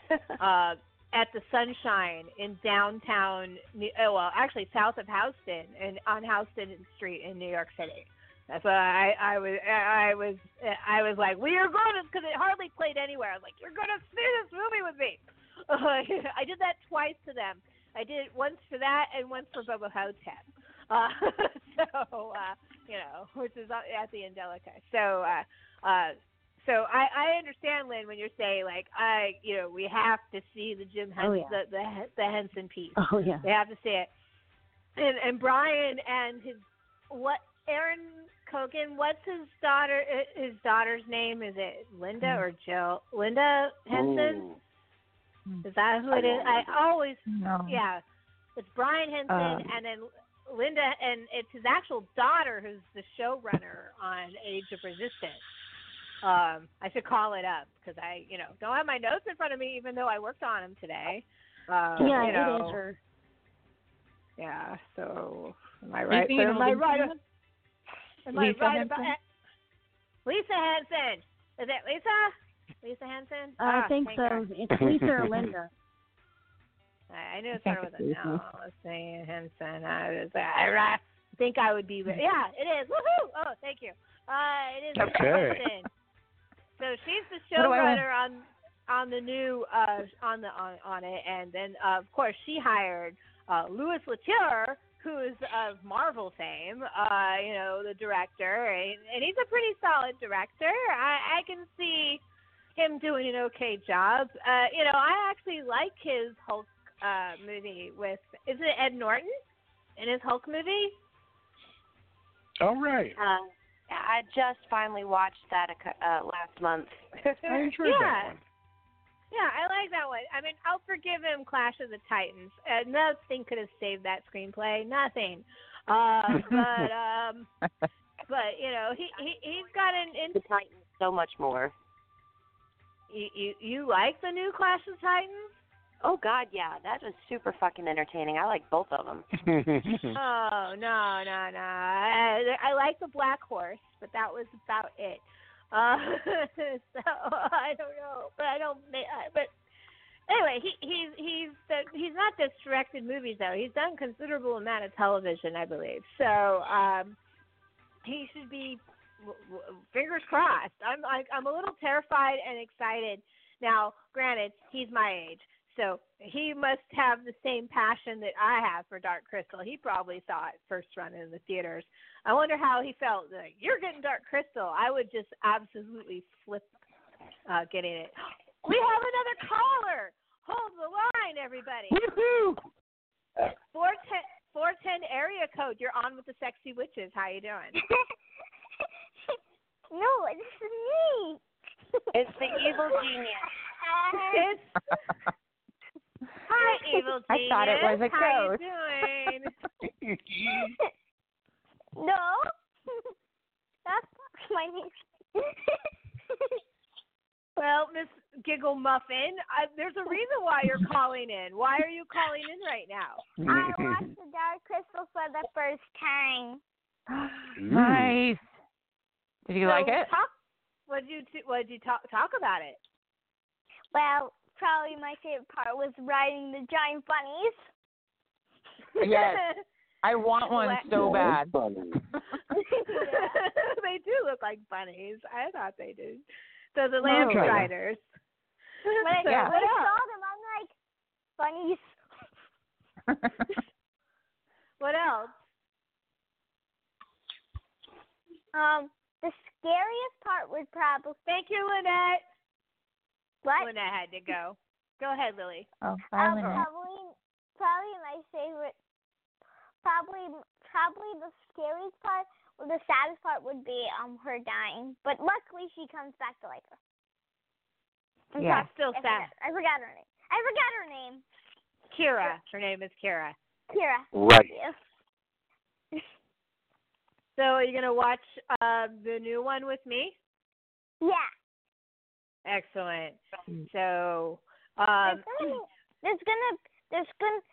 uh, at the Sunshine in downtown. New- oh, well, actually south of Houston and on Houston Street in New York City. That's why I I was I was I was like we are going to because it hardly played anywhere. I was like you're going to see this movie with me. I did that twice to them. I did it once for that and once for Bubba Ho-Tep. Uh, so uh, you know, which is at the Angelika. So uh, uh, so I, I understand, Lynn, when you're saying like I, you know, we have to see the Jim Henson, Oh, yeah. the, the the Henson piece. Oh yeah. We have to see it. And and Brian and his what Aaron Cogan, what's his daughter? His daughter's name is it Linda or Jill? Linda Henson. Is that who I it is? don't I always No. yeah. It's Brian Henson Uh, and then Linda and it's his actual daughter who's the showrunner on Age of Resistance. Um, I should call it up because I, you know, don't have my notes in front of me, even though I worked on them today. Uh, yeah, you know, it is her. Yeah. So am I right? Maybe So am I it'll right? Am I Lisa right Henson? about Lisa Henson? Is it Lisa? Lisa Henson? I Ah, think so. God. It's Lisa or Linda. I I knew it started with it's a Lisa. no. Let's see, Henson. I was, I, I think I would be. Yeah, it is. Woohoo! Oh, thank you. Uh, it is Lisa Okay. Henson. So she's the What do showrunner on on the new uh on the on on it, and then uh, of course she hired uh Louis Leterrier, who is of Marvel fame. Uh, you know the director, and, and he's a pretty solid director. I I can see him doing an okay job. Uh, you know, I actually like his Hulk uh movie with is it Ed Norton in his Hulk movie? All right. Uh, I just finally watched that uh, last month. I enjoyed Yeah. that one. Yeah, I like that one. I mean, I'll forgive him Clash of the Titans. Uh, nothing could have saved that screenplay. Nothing. Uh, but um, but you know, he he he's got an. In, the Titans so much more. you, you you like the new Clash of the Titans? Oh God, yeah, that was super fucking entertaining. I like both of them. Oh no no no! I, I like the Black Horse, but that was about it. Uh, so I don't know, but I don't. But anyway, he he's he's he's not just directed movies though. He's done considerable amount of television, I believe. So um, he should be w- w- fingers crossed. I'm I, I'm a little terrified and excited. Now, granted, he's my age, so he must have the same passion that I have for Dark Crystal. He probably saw it first run in the theaters. I wonder how he felt. Like, You're getting Dark Crystal. I would just absolutely flip uh, getting it. We have another caller. Hold the line, everybody. Four ten four ten area code. You're on with the sexy witches. How you doing? No, this is me. It's the evil genius. It's Hi, evil I genius. thought it was a How ghost. you doing? no. That's not my name. well, Miss Giggle Muffin, I, there's a reason why you're calling in. Why are you calling in right now? I watched the Dark Crystal for the first time. nice. Did you So like it? Talk, what did you t- what did you talk talk about it? Well, probably my favorite part was riding the giant bunnies. Yes. I want one so bad. they do look like bunnies. I thought they did. So the lamp Okay. riders. When I, So when I saw them, I'm like, bunnies. What else? Um, the scariest part would probably. Thank you, Lynette. What? Lynette had to go. Go ahead, Lily. Oh, Um, probably, probably my favorite. Probably, probably the scariest part, or the saddest part would be um her dying. But luckily, she comes back to life. I'm Yeah. sorry, Still I sad. forgot, I forgot her name. I forgot her name. Kira. Her name is Kira. Kira. Right. So are you gonna watch uh, the new one with me? Yeah. Excellent. So um, there's gonna there's gonna there's gonna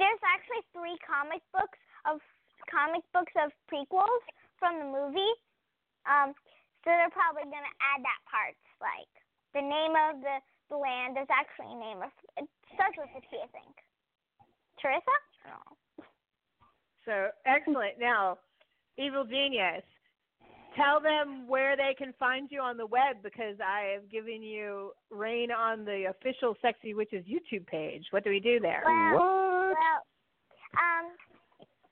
there's actually three comic books of comic books of prequels from the movie. Um, so they're probably gonna add that part, like the name of the the land. There's actually a name of it starts with a T, I think. Teresa? So excellent. Now, Evil Genius, tell them where they can find you on the web because I have given you reign on the official Sexy Witches YouTube page. What do we do there? Well, well, um,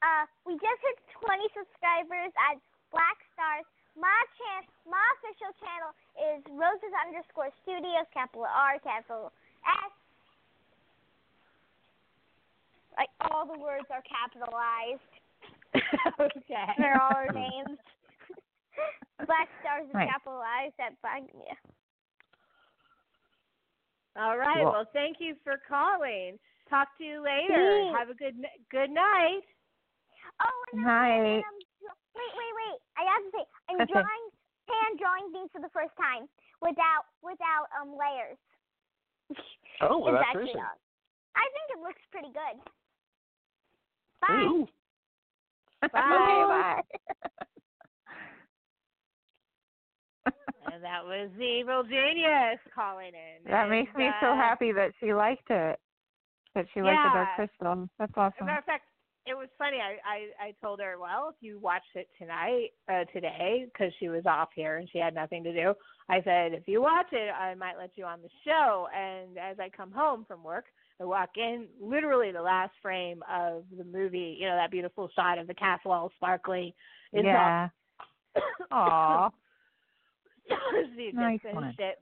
uh, we just hit 20 subscribers at Black Stars. My chan, my official channel is Roses underscore Studios, capital R, capital S. Like all the words are capitalized. okay. They're all our names. Black Stars is Nice. capitalized that Black. Yeah. All right. Cool. Well, thank you for calling. Talk to you later. Thanks. Have a good good night. Oh, and I'm, Night. and I'm wait, wait, wait. I have to say, I'm Okay. drawing hand drawing things for the first time without without um layers. Oh, well, that's actually recent. on. I think it looks pretty good. Bye. Ooh. Bye. Bye. And that was the Evil Genius calling in. That makes And, me so uh, happy that she liked it. That she liked the Dark Crystal. That's As a awesome. matter of fact, it was funny. I I, I told her, well, if you watched it tonight, uh, today, because she was off here and she had nothing to do, I said, if you watch it, I might let you on the show. And as I come home from work, I walk in, literally the last frame of the movie, you know, that beautiful shot of the castle all sparkly. Is yeah. Aw. she just Nice one. it.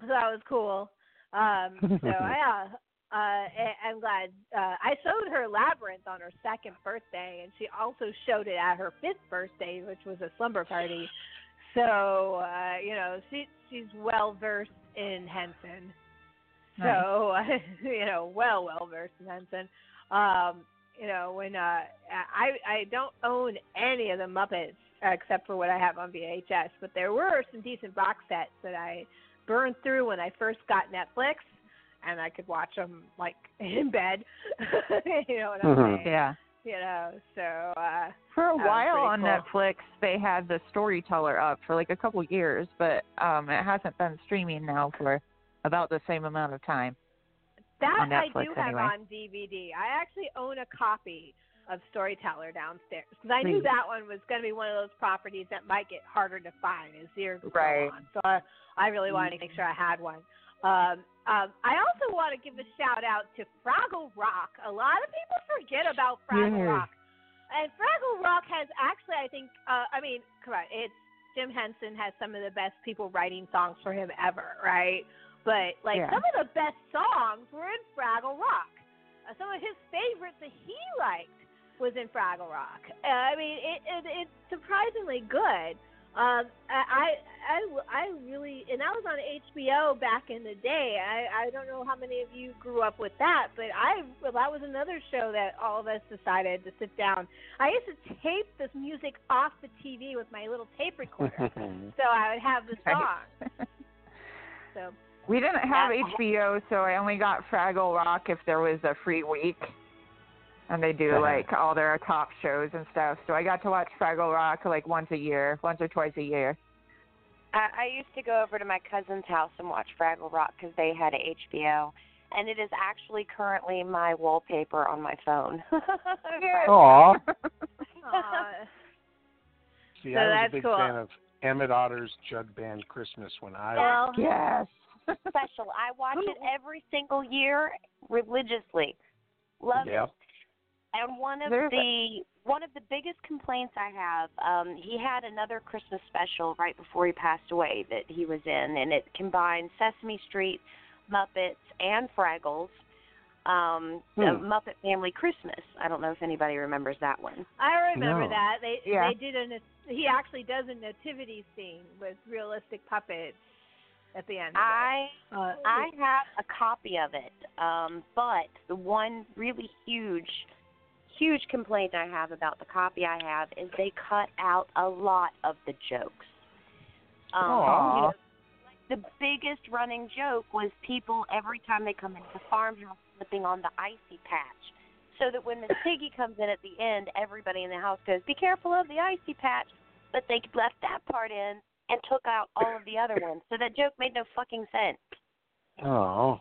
So that was cool. Um, so yeah, uh, I- I'm glad. Uh, I showed her Labyrinth on her second birthday, and she also showed it at her fifth birthday, which was a slumber party. So uh, you know, she she's well versed in Henson. So you know, well well versed in Henson. Um, you know, when uh, I I don't own any of the Muppets except for what I have on VHS, but there were some decent box sets that I burned through when I first got Netflix, and I could watch them like in bed. you know what I'm Mhm. saying? Yeah. You know, so uh, For a while on cool. Netflix, they had the Storyteller up for like a couple years, but um it hasn't been streaming now for about the same amount of time. That on I Netflix do have anyway. on DVD. I actually own a copy of Storyteller downstairs because I knew that one was going to be one of those properties that might get harder to find as years go Right. on. So I, I really wanted to make sure I had one. Um, um, I also want to give a shout out to Fraggle Rock. A lot of people forget about Fraggle Yeah. Rock, and Fraggle Rock has actually, I think, uh, I mean, come on, it's Jim Henson has some of the best people writing songs for him ever, right? But like Yeah. some of the best songs were in Fraggle Rock. Uh, some of his favorites that he liked was in Fraggle Rock. Uh, I mean, it, it it's surprisingly good. Um, I, I I really and that was on HBO back in the day. I I don't know how many of you grew up with that, but I well, that was another show that all of us decided to sit down. I used to tape this music off the TV with my little tape recorder, so I would have the song. So We didn't have HBO, so I only got Fraggle Rock if there was a free week. And they do Uh-huh. like all their top shows and stuff. So I got to watch Fraggle Rock like once a year, once or twice a year. I, I used to go over to my cousin's house and watch Fraggle Rock because they had HBO, and it is actually currently my wallpaper on my phone. Aw. Aw. See, So I was a big cool. fan of Emmett Otter's Jug Band Christmas when I Well, Yes. special. I watch it every single year religiously. Love yeah. it. And one of There's a- the one of the biggest complaints I have, um, he had another Christmas special right before he passed away that he was in, and it combined Sesame Street, Muppets, and Fraggles. Um, the Hmm. Muppet Family Christmas. I don't know if anybody remembers that one. I remember No. that they Yeah. they did a he actually does a nativity scene with realistic puppets at the end. of it. I Uh, I have a copy of it, um, but the one really huge, huge complaint I have about the copy I have is they cut out a lot of the jokes. Um, Aw. you know, the biggest running joke was people every time they come into the farmhouse slipping on the icy patch, so that when Miss Piggy comes in at the end, everybody in the house goes, "Be careful of the icy patch," but they left that part in and took out all of the other ones, so that joke made no fucking sense. Oh.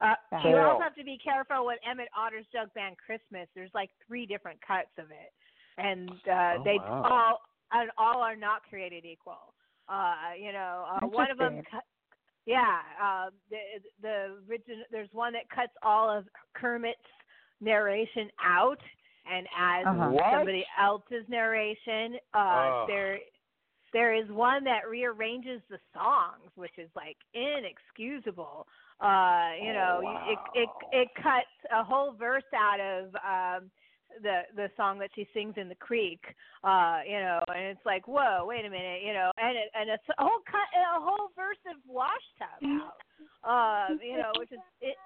Uh, you also have to be careful with Emmett Otter's Jug Band Christmas. There's like three different cuts of it, and uh, Oh, they wow. all and all are not created equal. Uh, you know, uh, one of them. Interesting. Cut, yeah, uh, the the original. There's one that cuts all of Kermit's narration out and adds Uh-huh. Somebody else's narration. Uh, Ugh. there there is one that rearranges the songs, which is like inexcusable. Uh, you know, Oh, it it it cuts a whole verse out of um the the song that she sings in the creek. Uh, you know, and it's like, whoa, wait a minute, you know, and it, and it's a whole cut a whole verse of wash tub out. Uh, you know, which is it.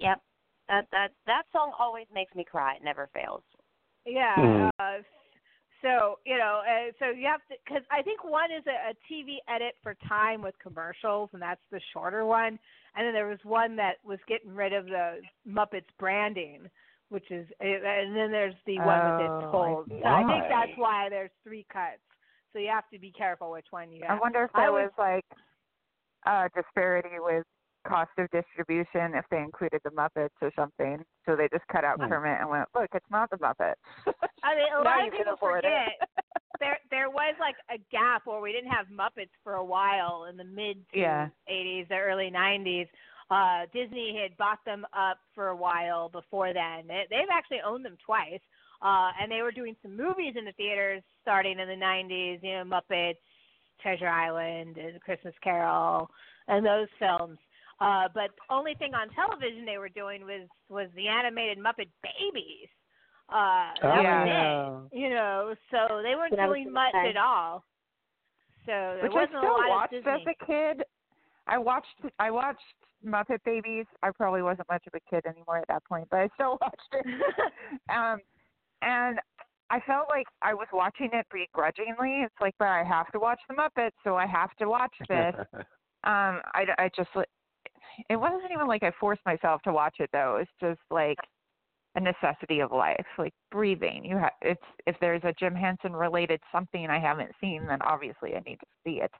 Yep. That that that song always makes me cry. It never fails. Yeah. Hmm. Uh, so so you have to because I think one is a, a TV edit for time with commercials, and that's the shorter one. And then there was one that was getting rid of the Muppets branding, which is, and then there's the one that Oh, it's told. I So I think that's why there's three cuts. So you have to be careful which one you I wonder if there was- was like a disparity with cost of distribution if they included the Muppets or something. So they just cut out Hmm. Kermit and went, look, it's not the Muppets. I mean, a Now lot you of people forget. There there was like a gap where we didn't have Muppets for a while in the mid Yeah. 80s, the early 90s. Uh, Disney had bought them up for a while before then. They, they've actually owned them twice, uh, and they were doing some movies in the theaters starting in the 90s. You know, Muppets, Treasure Island, and Christmas Carol, and those films. Uh, but the only thing on television they were doing was was the animated Muppet Babies. Uh, that was Yeah. it. You know, so they weren't What doing much say. at all. So there Which I wasn't a still lot watched of Disney. as a kid. I watched I watched Muppet Babies. I probably wasn't much of a kid anymore at that point, but I still watched it. um, and I felt like I was watching it begrudgingly. It's like, but I have to watch the Muppets, so I have to watch this. um, I, I just it wasn't even like I forced myself to watch it though. It's just like a necessity of life, like breathing. You have it's if there's a Jim Henson related something I haven't seen, then obviously I need to see it.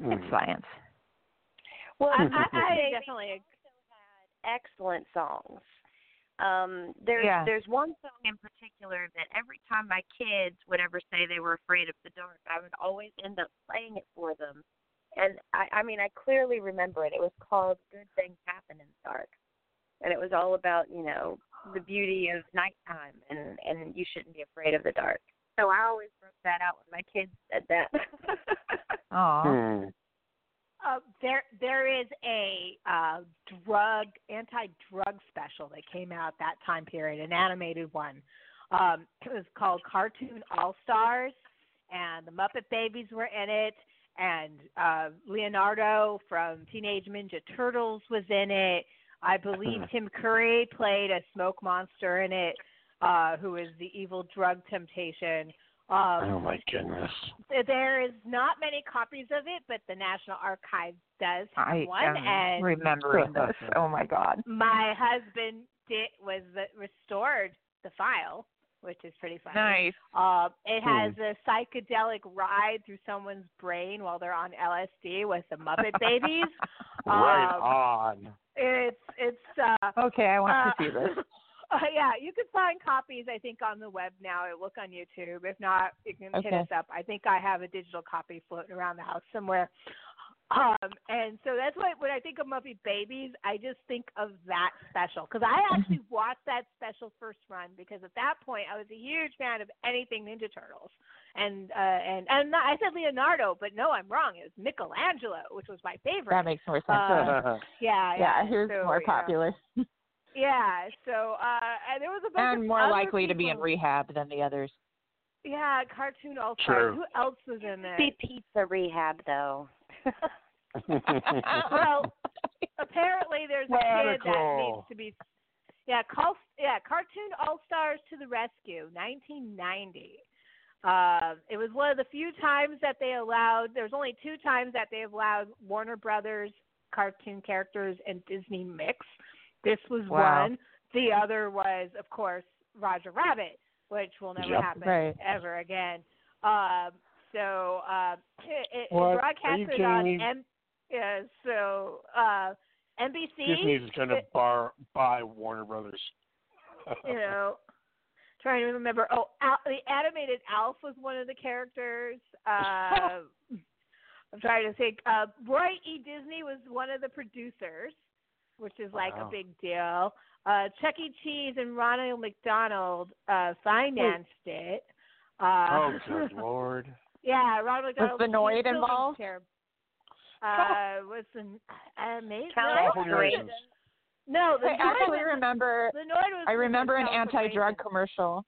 Hmm. It's science. Well, I, I, I, I they definitely excellent songs. Um, there's Yeah. there's one song in particular that every time my kids would ever say they were afraid of the dark, I would always end up playing it for them. And I, I mean, I clearly remember it. It was called "Good Things Happen in the Dark," and it was all about you know the beauty of nighttime and and you shouldn't be afraid of the dark. So I always broke that out when my kids said that. Aw. Hmm. Uh, there, there is a uh, drug anti-drug special that came out that time period, an animated one. Um, it was called Cartoon All Stars, and the Muppet Babies were in it, and uh, Leonardo from Teenage Ninja Turtles was in it. I believe Tim Curry played a smoke monster in it, uh, who is the evil drug temptation. Um, oh my goodness. there is not many copies of it, but the National Archives does have I one, am and remembering this. Oh my god. my husband did was the, restored the file, which is pretty funny. Nice. Uh, it Hmm. has a psychedelic ride through someone's brain while they're on LSD with the Muppet Babies. Right Um, on. It's it's uh Okay, I want uh, to see this. uh, yeah, you can find copies I think on the web now. It look on YouTube. If not, you can hit us up. I think I have a digital copy floating around the house somewhere. Um, and so that's why when I think of Muppet Babies, I just think of that special because I actually watched that special first run because at that point I was a huge fan of anything Ninja Turtles, and uh, and and I said Leonardo, but no, I'm wrong. It was Michelangelo, which was my favorite. That makes more sense. Uh, yeah, yeah, yeah, who's so, more yeah. popular Yeah, so uh, and there was a bunch and of more other likely to be in rehab than the others. Yeah, cartoon all True. Who else was in there? Be pizza rehab though. well, apparently there's a kid that needs to be. Yeah, call yeah, cartoon All Stars to the Rescue, 1990. Uh, it was one of the few times that they allowed. There's only two times that they allowed Warner Brothers cartoon characters and Disney mix. This was Wow. one. The other was, of course, Roger Rabbit, which will never Yep. happen Right. ever again. Um, so uh, it, it What? Are broadcasted on? M- yeah, so uh, NBC. is going to bar buy Warner Brothers. you know, trying to remember. Oh, Al, the animated Alf was one of the characters. Uh, I'm trying to think. Uh, Roy E. Disney was one of the producers, which is like Wow. a big deal. Uh, Chuck E. Cheese and Ronald McDonald uh, financed it. Uh, oh, good lord. Yeah, Ronald Was McDonald. the Noid involved? Care. Uh, was the uh, maybe Californians. No, the I actually was- remember. The Noid was I remember an anti-drug commercial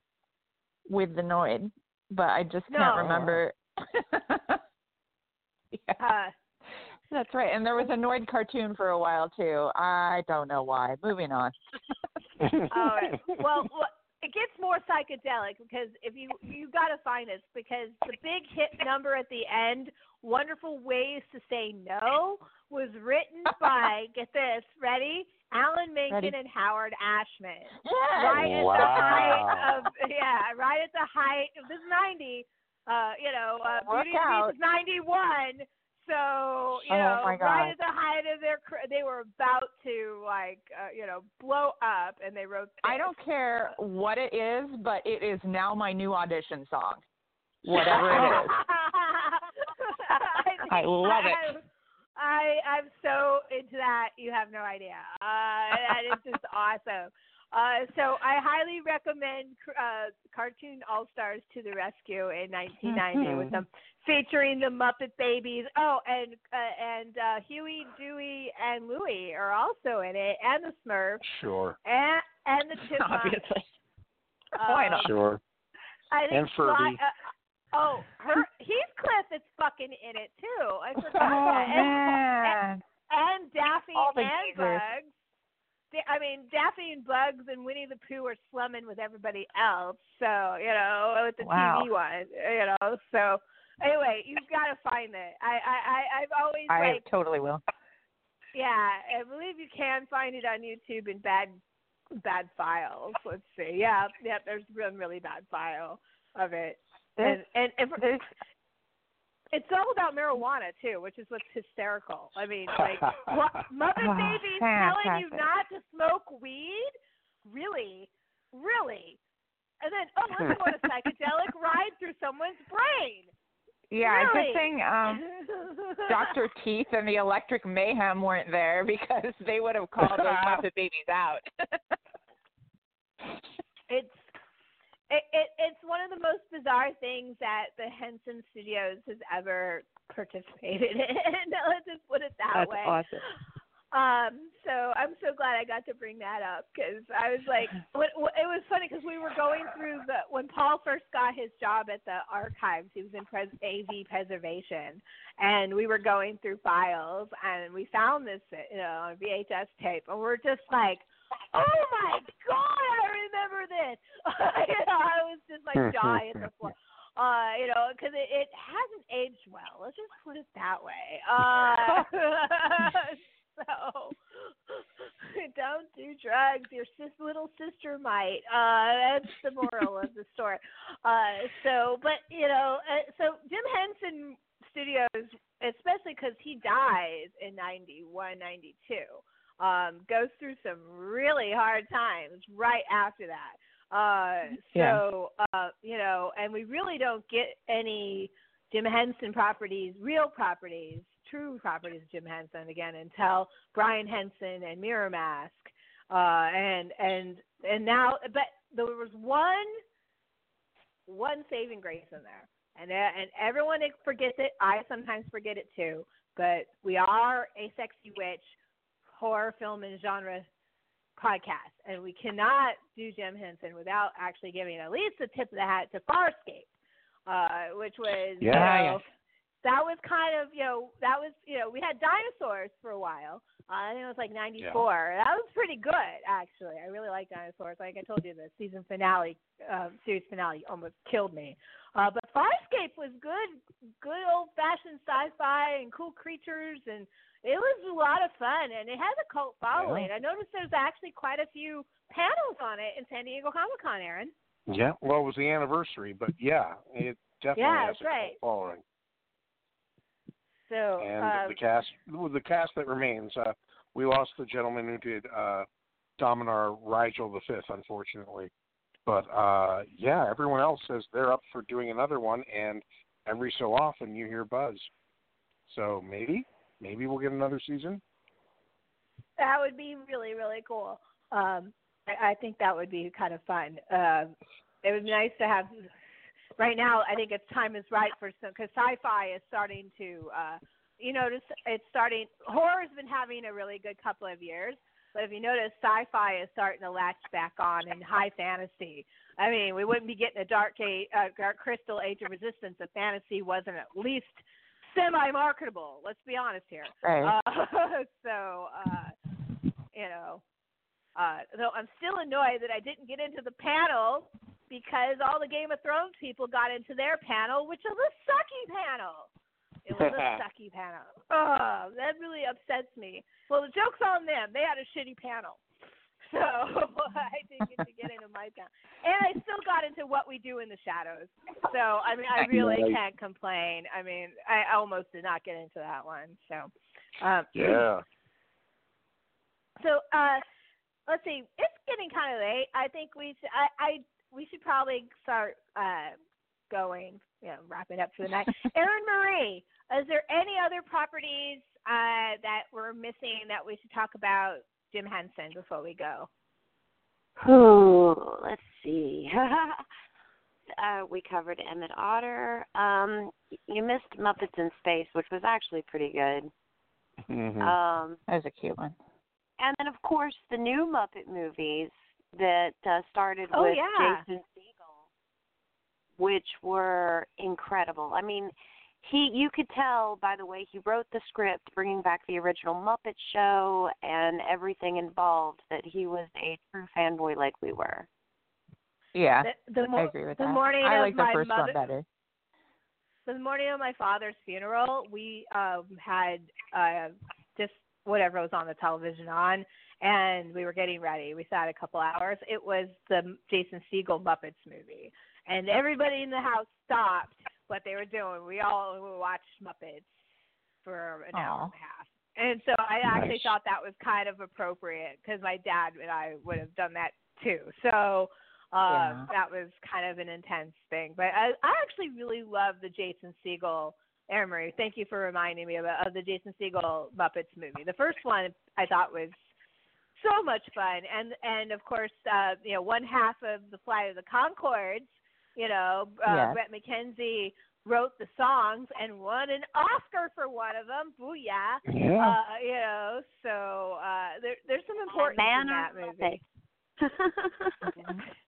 with the Noid, but I just No. can't remember. yeah, Uh, that's right. And there was a Noid cartoon for a while too. I don't know why. Moving on. All right. Well, well, it gets more psychedelic because if you you got to find this because the big hit number at the end, "Wonderful Ways to Say No," was written by get this ready, Alan Menken Ready. and Howard Ashman. Yes. Right at the Wow. height of yeah, right at the height of this ninety. Uh, you know, uh, Beauty and the. Beast is ninety one. So you Oh, know, right at the height of their, they were about to like, uh, you know, blow up, and they wrote. I don't care what it is, but it is now my new audition song. Whatever it is. I love it. I I'm so into that. You have no idea. Uh, that is just awesome. Uh, so I highly recommend uh, Cartoon All Stars to the Rescue in 1990 with them featuring the Muppet Babies. Oh, and uh, and uh, Huey, Dewey, and Louie are also in it, and the Smurfs, Sure. and and the Chipmunks. Obviously. Uh, Why not? Sure. I think And Furby. Sly- uh, oh, her, Heathcliff is fucking in it too. I forgot Oh that. And, man. and Daffy All the and. Bugs. I mean, Daffy and Bugs and Winnie the Pooh are slumming with everybody else. So you know, with the Wow. TV one, you know. So anyway, you've got to find it. I I I- I've always I like totally will. yeah, I believe you can find it on YouTube in bad bad files. Let's see. Yeah, yeah, there's one really bad file of it. And and if, this it's all about marijuana too, which is what's hysterical. I mean, like what, Muppet Oh, Babies telling you not to smoke weed really, really. And then, oh, let's go on a psychedelic ride through someone's brain. Yeah, really? good thing um Dr. Teeth and the Electric Mayhem weren't there because they would have called those Muppet babies out. it's it, it it's one of the most bizarre things that the Henson Studios has ever participated in. Let's just put it that That's way. awesome. Um, so I'm so glad I got to bring that up because I was like, what, what, it was funny because we were going through the when Paul first got his job at the archives, he was in pres- AV preservation, and we were going through files and we found this, you know, VHS tape, and we're just like, oh my god, I remember this. you know, I was just like jaw hit the floor. Uh, you know, because it, it hasn't aged well. Let's just put it that way. Uh, so don't do drugs. Your sis- little sister might. Uh, that's the moral of the story. Uh, so, but you know, uh, so Jim Henson Studios, especially because he dies in '91, '92, um, goes through some really hard times right after that. Uh, so, uh, you know, and we really don't get any Jim Henson properties, real properties, true properties of Jim Henson again until Brian Henson and Mirror Mask. Uh, and and and now, but there was one one saving grace in there, and uh, and everyone forgets it. I sometimes forget it too. But we are a sexy witch horror film and genre podcast, and we cannot do Jim Henson without actually giving at least a tip of the hat to Farscape, uh, which was you Yeah. know, that was kind of you know that was you know we had dinosaurs for a while. Uh, I think it was like '94. That was pretty good actually. I really like dinosaurs. Like I told you, the season finale, uh, series finale, almost killed me. Uh, but Farscape was good, good old fashioned sci-fi and cool creatures, and it was a lot of fun. And it has a cult following. I noticed there's actually quite a few panels on it in San Diego Comic Con, Aaron. Yeah, well, it was the anniversary, but yeah, it definitely Yeah, has a cult right. following. So And uh, the cast, the cast that remains, uh, we lost the gentleman who did uh, Dominar Rygel the Fifth, unfortunately. But uh, yeah, everyone else says they're up for doing another one, and every so often you hear buzz. So maybe, maybe we'll get another season. That would be really, really cool. Um, I, I think that would be kind of fun. Uh, it would be nice to have. Right now, I think it's time is right for some because sci-fi is starting to. Uh, you notice it's starting. Horror's been having a really good couple of years, but if you notice, sci-fi is starting to latch back on, and high fantasy. I mean, we wouldn't be getting a dark age, uh, dark crystal age of resistance if fantasy wasn't at least semi-marketable. Let's be honest here. Right. Uh, so, uh, you know, uh, though I'm still annoyed that I didn't get into the panel because all the Game of Thrones people got into their panel, which was a sucky panel. It was a sucky panel. Oh, that really upsets me. Well, the joke's on them. They had a shitty panel. So I didn't get to get into my panel. And I still got into what we do in the shadows. So, I mean, I really can't complain. I mean, I almost did not get into that one. So, um, Yeah. so uh, let's see. It's getting kind of late. I think we should, I, I we should probably start uh, going, you know, wrapping up for the night. Erin Marie, is there any other properties uh, that we're missing that we should talk about Jim Henson before we go? Oh, let's see. uh, we covered Emmett Otter. Um, you missed Muppets in Space, which was actually pretty good. Mm-hmm. Um, That was a cute one. and then, of course, the new Muppet movies that uh, started Oh, with yeah. Jason Segel, which were incredible. I mean, he you could tell by the way he wrote the script, bringing back the original Muppet Show and everything involved, that he was a true fanboy like we were. Yeah, The, the, I agree with the that. morning I like the first mother, one better. the morning of my father's funeral, we um had uh just whatever was on the television on and we were getting ready. We sat a couple hours. It was the Jason Segel Muppets movie. And everybody in the house stopped what they were doing. We all watched Muppets for an hour and a half. And so I actually Nice. thought that was kind of appropriate because my dad and I would have done that too. So uh, Yeah. that was kind of an intense thing. But I, I actually really love the Jason Segel. Erin Marie, thank you for reminding me of, of the Jason Segel Muppets movie. The first one I thought was so much fun, and and of course, uh, you know, one half of the Flight of the Conchords, you know, uh, Yes. Bret McKenzie wrote the songs and won an Oscar for one of them. Booyah! Yeah. Uh, you know, so uh, there, there's some importance in that movie.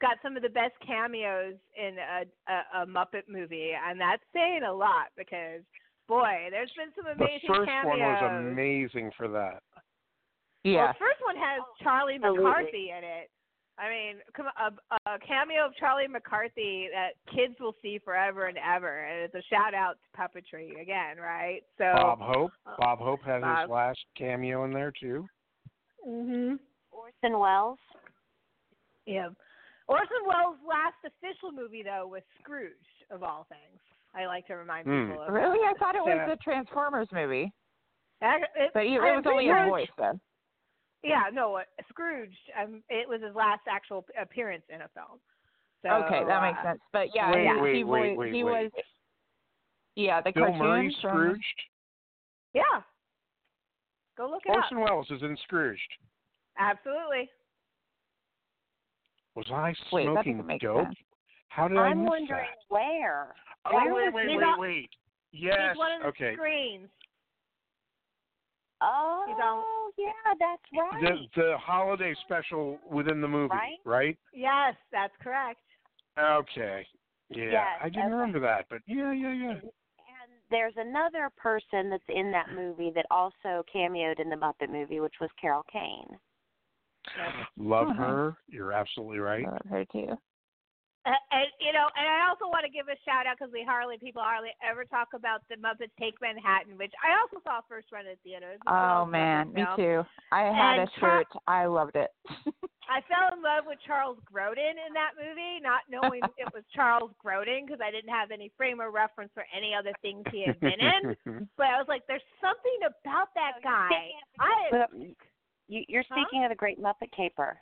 It's got some of the best cameos in a, a, a Muppet movie, and that's saying a lot because boy, there's been some amazing The amazing first cameos. one was amazing for that. Well, Yeah. the first one has Charlie Absolutely. McCarthy in it. I mean, come a, a cameo of Charlie McCarthy that kids will see forever and ever, and it's a shout out to puppetry again, right? So Bob Hope. uh, Bob Hope had Bob. his last cameo in there too. Mhm. Orson Welles. Yeah. Orson Welles' last official movie though was Scrooge, of all things. I like to remind Hmm. people of. Really? I thought it was Yeah. the Transformers movie. Ac- It, But you, I it was only his Scrooge- voice then. Yeah, no, uh, Scrooge. Um, it was his last actual appearance in a film. So, okay, that makes uh, sense. But yeah, Wait, he, wait, he, wait, was, wait, he wait. was. Yeah, the Bill cartoon. Murray, from- Scrooged. Yeah. Go look it Orson up. Welles is in Scrooged. Absolutely. Was I smoking doesn't dope? sense. How did I I'm miss wondering that? where. Oh Where wait, was wait, wait, on- wait. Yes. He's one of the okay. screens. Oh, yeah, that's right. The the holiday special within the movie, Right? right? Yes, that's correct. Okay. Yeah, Yes, I didn't okay. remember that, but yeah, yeah, yeah. And there's another person that's in that movie that also cameoed in the Muppet movie, which was Carol Kane. Love Uh-huh. her. You're absolutely right. I love her too. Uh, and you know, and I also want to give a shout out because we hardly people hardly ever talk about the Muppets Take Manhattan, which I also saw first run at theaters. It's Oh man, me too. I had And a shirt. I loved it. I fell in love with Charles Grodin in that movie, not knowing it was Charles Grodin because I didn't have any frame of reference for any other things he had been in. But I was like, there's something about that guy. I But you, you're Huh? speaking of the Great Muppet Caper.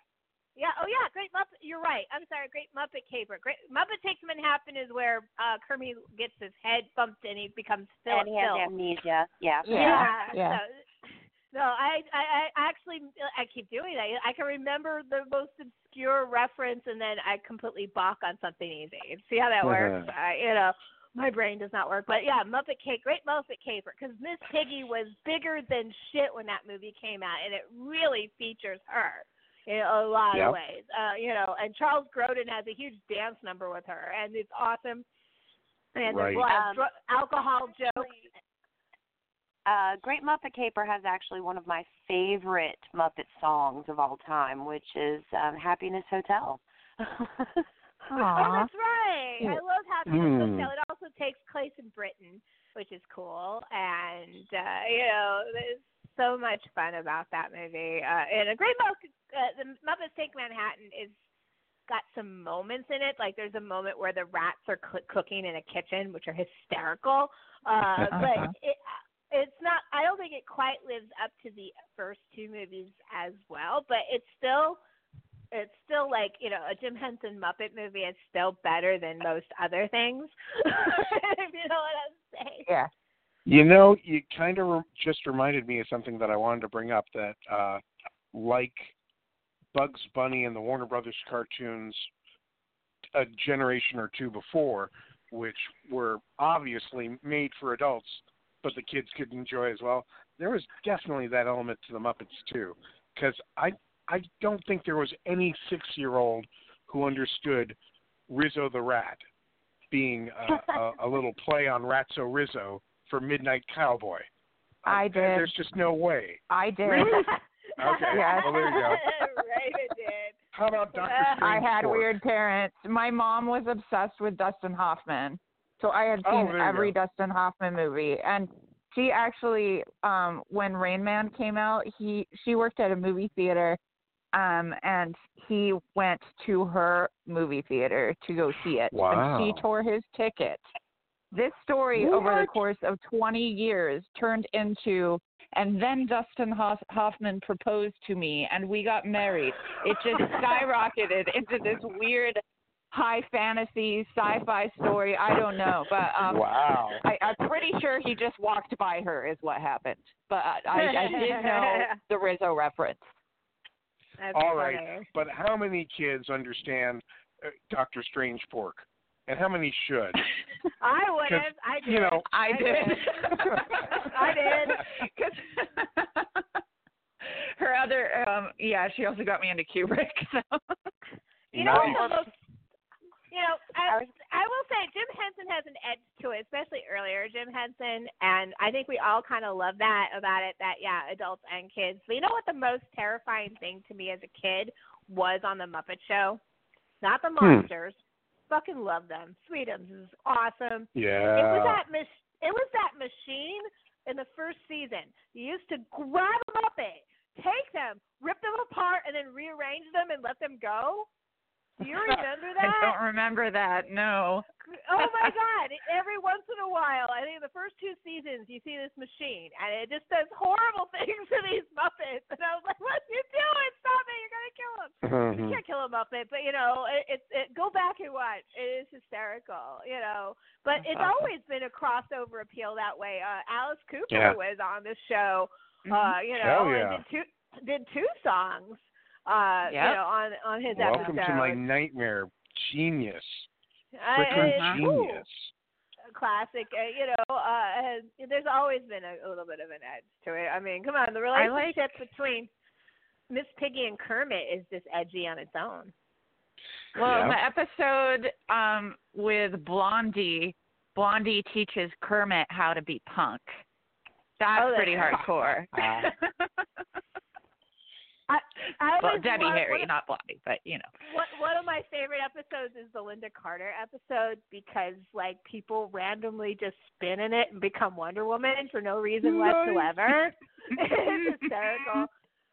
Yeah. Oh, yeah. Great Muppet. You're right. I'm sorry. Great Muppet Caper. Great Muppet Takes Manhattan is where uh Kermit gets his head bumped and he becomes Philip. and he has Phil. amnesia. Yeah. Yeah, yeah. So, no, I, I I actually I keep doing that. I can remember the most obscure reference and then I completely balk on something easy. See how that works? I, you know, my brain does not work. But yeah, Muppet Cake, Great Muppet Caper, because Miss Piggy was bigger than shit when that movie came out, and it really features her in a lot Yep. of ways. Uh, you know, and Charles Grodin has a huge dance number with her, and it's awesome. And there's a Right. lot of Um, dr- alcohol jokes. Uh, Great Muppet Caper has actually one of my favorite Muppet songs of all time, which is um, Happiness Hotel. Oh, that's right. I love Happiness Hmm. Hotel. It also takes place in Britain, which is cool. And uh, you know, there's so much fun about that movie. Uh, and a great Muppet, uh, the Muppets Take Manhattan is got some moments in it. Like there's a moment where the rats are cl- cooking in a kitchen, which are hysterical. Uh, but Uh-huh. it it's not. I don't think it quite lives up to the first two movies as well. But it's still it's still like you know a Jim Henson Muppet movie is still better than most other things. if you know what I'm saying. Yeah. You know, you kind of re- just reminded me of something that I wanted to bring up that, uh, like Bugs Bunny and the Warner Brothers cartoons a generation or two before, which were obviously made for adults, but the kids could enjoy as well. There was definitely that element to the Muppets too, because I I don't think there was any six year old who understood Rizzo the Rat being a, a, a little play on Ratso Rizzo for Midnight Cowboy. I There- did. There's just no way. I did. Really? Okay. Yes. Well, there you go. right, it did. How about Doctor I had four? weird parents. My mom was obsessed with Dustin Hoffman, so I had Oh, seen there you every go. Dustin Hoffman movie. And she actually, um, when Rain Man came out, he she worked at a movie theater, um, and he went to her movie theater to go see it, and Wow. she tore his ticket. This story over the course of 20 years turned into and then Dustin Hoff- Hoffman proposed to me, and we got married. It just skyrocketed into this weird high fantasy sci-fi story. I don't know, but um, Wow. I, I'm pretty sure he just walked by her is what happened. But I, I, I did know the Rizzo reference. That's All right, funny. but how many kids understand uh, Doctor Strange pork, and how many should? I would have. I did. you know- I did. I did. 'Cause her other, um, yeah, she also got me into Kubrick. So. You know, Nice. although, you know, I, I will say Jim Henson has an edge to it, especially earlier Jim Henson, and I think we all kind of love that about it. That yeah, adults and kids. But you know what the most terrifying thing to me as a kid was on the Muppet Show? Not the Hmm. monsters. Fucking love them. Sweetums is awesome. Yeah. It was that mach- It was that machine in the first season. You used to grab a Muppet, take them, rip them apart, and then rearrange them and let them go. Do you remember that? I don't remember that. No. Oh my God! Every once in a while, I think the first two seasons, you see this machine, and it just does horrible things to these Muppets. And I was like, "What are you doing? Stop it! You're gonna kill him!" You Mhm. can't kill a Muppet, but you know, it, it, it go back and watch. It is hysterical, you know. But it's always been a crossover appeal that way. Uh, Alice Cooper Yeah. was on this show, Mm-hmm. uh, you Hell know, yeah. and did two did two songs, uh, you know, on on his Welcome episode. to my nightmare. Genius. Uh, Freaking cool. genius. classic. Uh, you know, uh, and there's always been a, a little bit of an edge to it. I mean, come on, the I like- relationship between Miss Piggy and Kermit is just edgy on its own. Well, in Yeah. the episode um, with Blondie, Blondie teaches Kermit how to be punk. That's Oh, pretty that's- hardcore. Ah. I, I well, Debbie Harry, one, not Blondie, but you know. one, one of my favorite episodes is the Lynda Carter episode because like people randomly just spin in it and become Wonder Woman for no reason Nice. whatsoever. it's hysterical.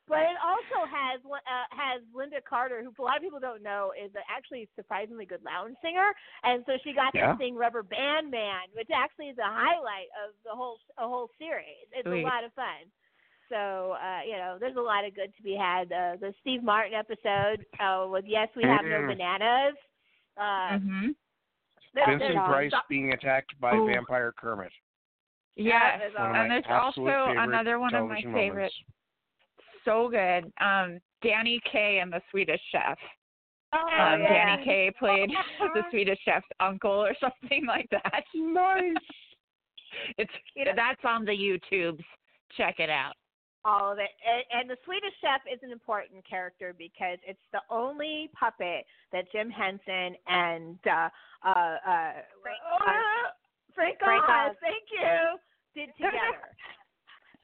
But it also has uh, has Lynda Carter, who a lot of people don't know is actually a surprisingly good lounge singer, and so she got Yeah. to sing Rubber Band Man, which actually is a highlight of the whole a whole series. It's Sweet. a lot of fun. So uh, you know, there's a lot of good to be had. Uh, the Steve Martin episode uh, with Yes We Have No Mm. Bananas. Uh, hmm there- Vincent there's- Price being attacked by Ooh. Vampire Kermit. Yes, One and my there's also another one of my television favorite. moments. So good. Um, Danny Kaye and the Swedish Chef. Oh, um, yeah. Danny Kaye played the Swedish Chef's uncle or something like that. Nice. It's You that's on the YouTubes. Check it out. All of it. And, and the Swedish Chef is an important character because it's the only puppet that Jim Henson and uh, uh, uh, Frank uh, Frank Frank Oz, Oz. thank you, did together.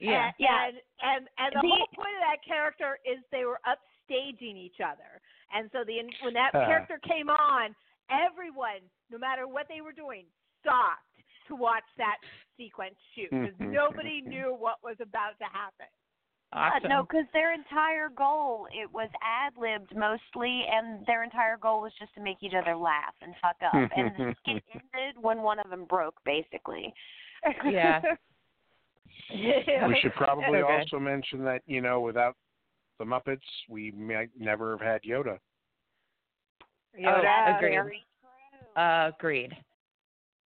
Yeah. And, and and and the The- whole point of that character is they were upstaging each other, and so the when that Huh. character came on, everyone, no matter what they were doing, stopped to watch that sequence shoot because nobody knew what was about to happen. Awesome. Uh, no, because their entire goal it was ad libbed mostly, and their entire goal was just to make each other laugh and fuck up. and the skit ended when one of them broke, basically. Yeah. We should probably So good. also mention that you know without the Muppets, we might never have had Yoda. Yoda, Oh, agreed. very- Agreed.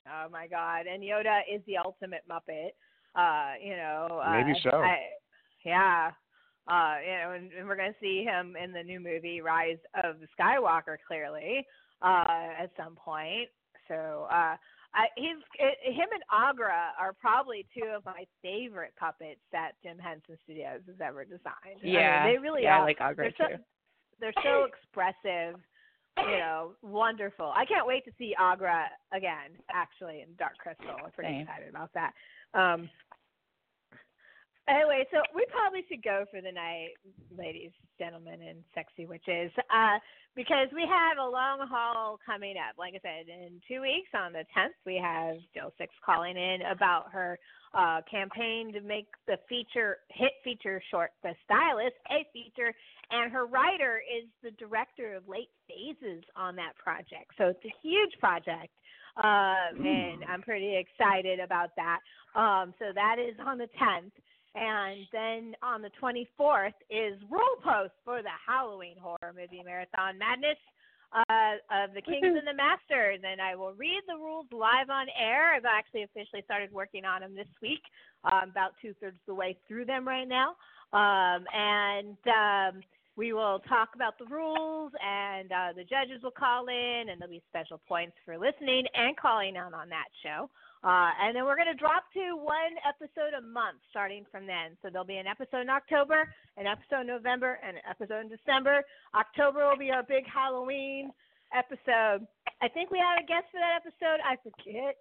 Oh my God! And Yoda is the ultimate Muppet. Uh, you know. Uh, Maybe so. I, yeah. Uh, you know, and, and we're gonna see him in the new movie Rise of the Skywalker, clearly, uh, at some point. So, uh, I, he's it, him and Aughra are probably two of my favorite puppets that Jim Henson Studios has ever designed. I mean, Yeah. they really yeah, are. I like Aughra they're so, too. they're so expressive you know, wonderful. I can't wait to see Aughra again, actually, in Dark Crystal. I'm pretty Same. excited about that. Um, anyway, so we probably should go for the night, ladies, gentlemen, and sexy witches, uh, because we have a long haul coming up. Like I said, in two weeks on the 10th, we have Jill Sixx calling in about her uh, campaign to make the feature hit feature short, The Stylist, a feature, and her writer is the director of Late Phases on that project. So it's a huge project, um, and I'm pretty excited about that. Um, so that is on the 10th. And then on the 24th is Rule Post for the Halloween Horror Movie Marathon Madness uh, of the Kings and the Masters. And I will read the rules live on air. I've actually officially started working on them this week. I'm about two thirds of the way through them right now. Um, and um, we will talk about the rules, and uh, the judges will call in, and there'll be special points for listening and calling out on that show. Uh, and then we're going to drop to one episode a month starting from then. So there'll be an episode in October, an episode in November, and an episode in December. October will be our big Halloween episode. I think we have a guest for that episode. I forget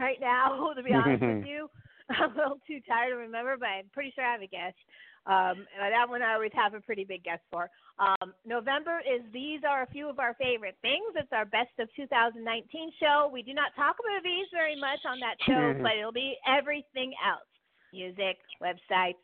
right now, to be honest with you. I'm a little too tired to remember, but I'm pretty sure I have a guest. Um, that one I always have a pretty big guest for. Um, November is These Are a Few of Our Favorite Things. It's our Best of 2019 show. We do not talk movies very much on that show, but it'll be everything else music, websites,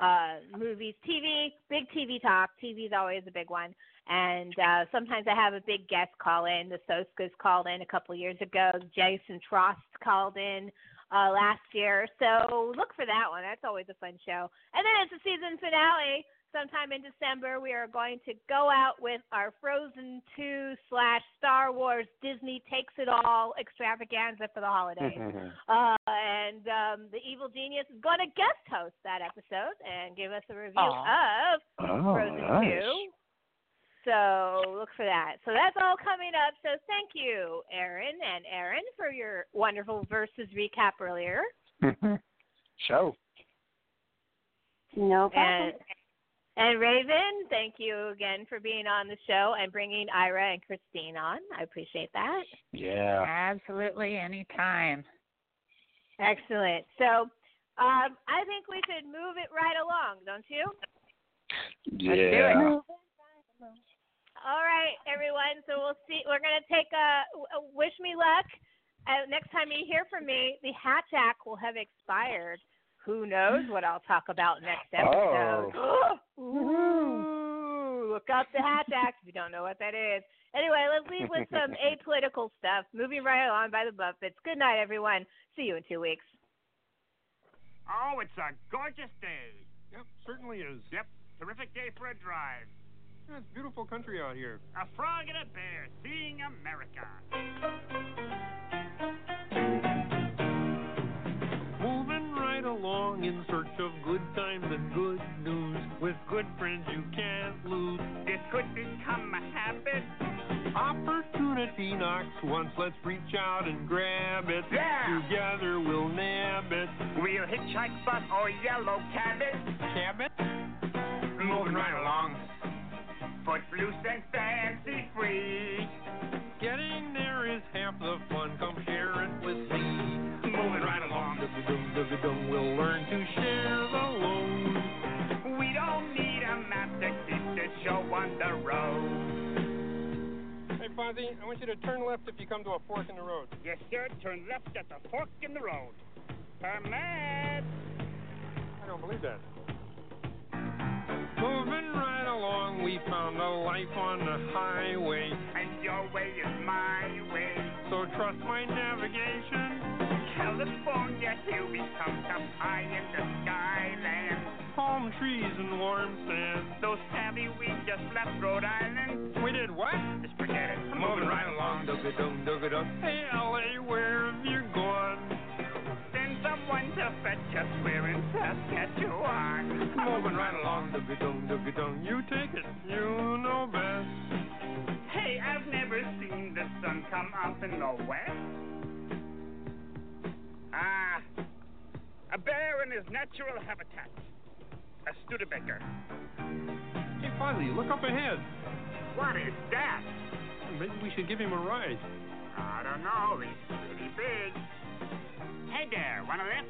uh, movies, TV, big TV talk. TV is always a big one. And uh, sometimes I have a big guest call in. The Soskas called in a couple years ago. Jason Trost called in uh, last year. So look for that one. That's always a fun show. And then it's the season finale. Sometime in December, we are going to go out with our Frozen 2 slash Star Wars Disney Takes It All extravaganza for the holidays. uh, and um, the Evil Genius is going to guest host that episode and give us a review of Oh, Frozen nice. 2. So look for that. So that's all coming up. So thank you, Aaron and Aaron, for your wonderful verses recap earlier. Show. No problem. And, and Rayvn, thank you again for being on the show and bringing Ira and Christine on. I appreciate that. Yeah. Absolutely, anytime. Excellent. So um, I think we should move it right along, don't you? Yeah. All right, everyone. So we'll see. We're gonna take a, a wish me luck. Uh, next time you hear from me, the Hatch Act will have expired. Who knows what I'll talk about next episode? Oh. Ooh, look up the Hatch Act if you don't know what that is. Anyway, let's leave with some apolitical stuff. Moving right along by the Muppets. Good night, everyone. See you in two weeks. Oh, it's a gorgeous day. Yep, certainly is. Yep, terrific day for a drive. Yeah, it's beautiful country out here. A frog and a bear seeing America. Moving right along in search of good times and good news. With good friends you can't lose. This could become a habit. Opportunity knocks once, let's reach out and grab it. Yeah. Together we'll nab it. We'll hitchhike, bus, or oh, yellow cabin. Cabot? Moving right along. Footloose and fancy free. Getting there is half the fun. Come share it with me. Moving right along. Dum dum dum. We'll learn to share the load. We don't need a map to keep the show on the road. Hey, Fozzie, I want you to turn left if you come to a fork in the road. Yes, sir. Turn left at the fork in the road. Permit. I don't believe that. Moving right along, we found a life on the highway. And your way is my way. So trust my navigation. California, here we come, up high in the skyland. Palm trees and warm sand. So savvy, we just left Rhode Island. We did what? Just forget it. Moving right along, dugga dum dugga dum. Hey, LA, where have you gone? Someone to fetch us. We're in Saskatchewan. Moving right along, dugga dum dugga dum. You take it, you know best. Hey, I've never seen the sun come up in the west. Ah, a bear in his natural habitat. A Studebaker. Hey, Fozzie, look up ahead. What is that? Maybe we should give him a ride. I don't know. He's pretty big. Hey there, wanna lift?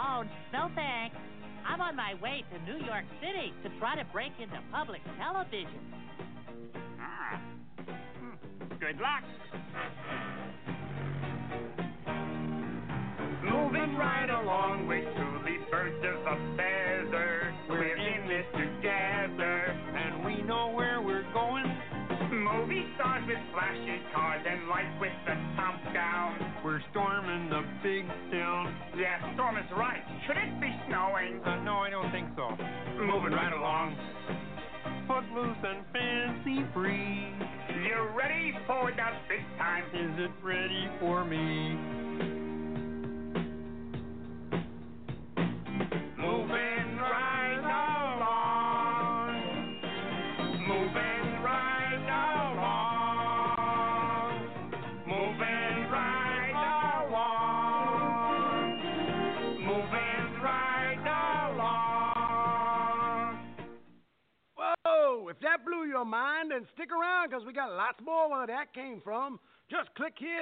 Oh, no thanks. I'm on my way to New York City to try to break into public television. Ah. Hmm. Good luck. Moving right along, we're truly birds of a feather. We're in this together. And we know where we're going. Movie stars with flashy cars and lights with the top down. We're storming the big town. Yeah, storm is right. Should it be snowing? Uh, no, I don't think so. Moving right along. Footloose and fancy free. You ready for the big time? Is it ready for me? If that blew your mind, then stick around because we got lots more where that came from. Just click here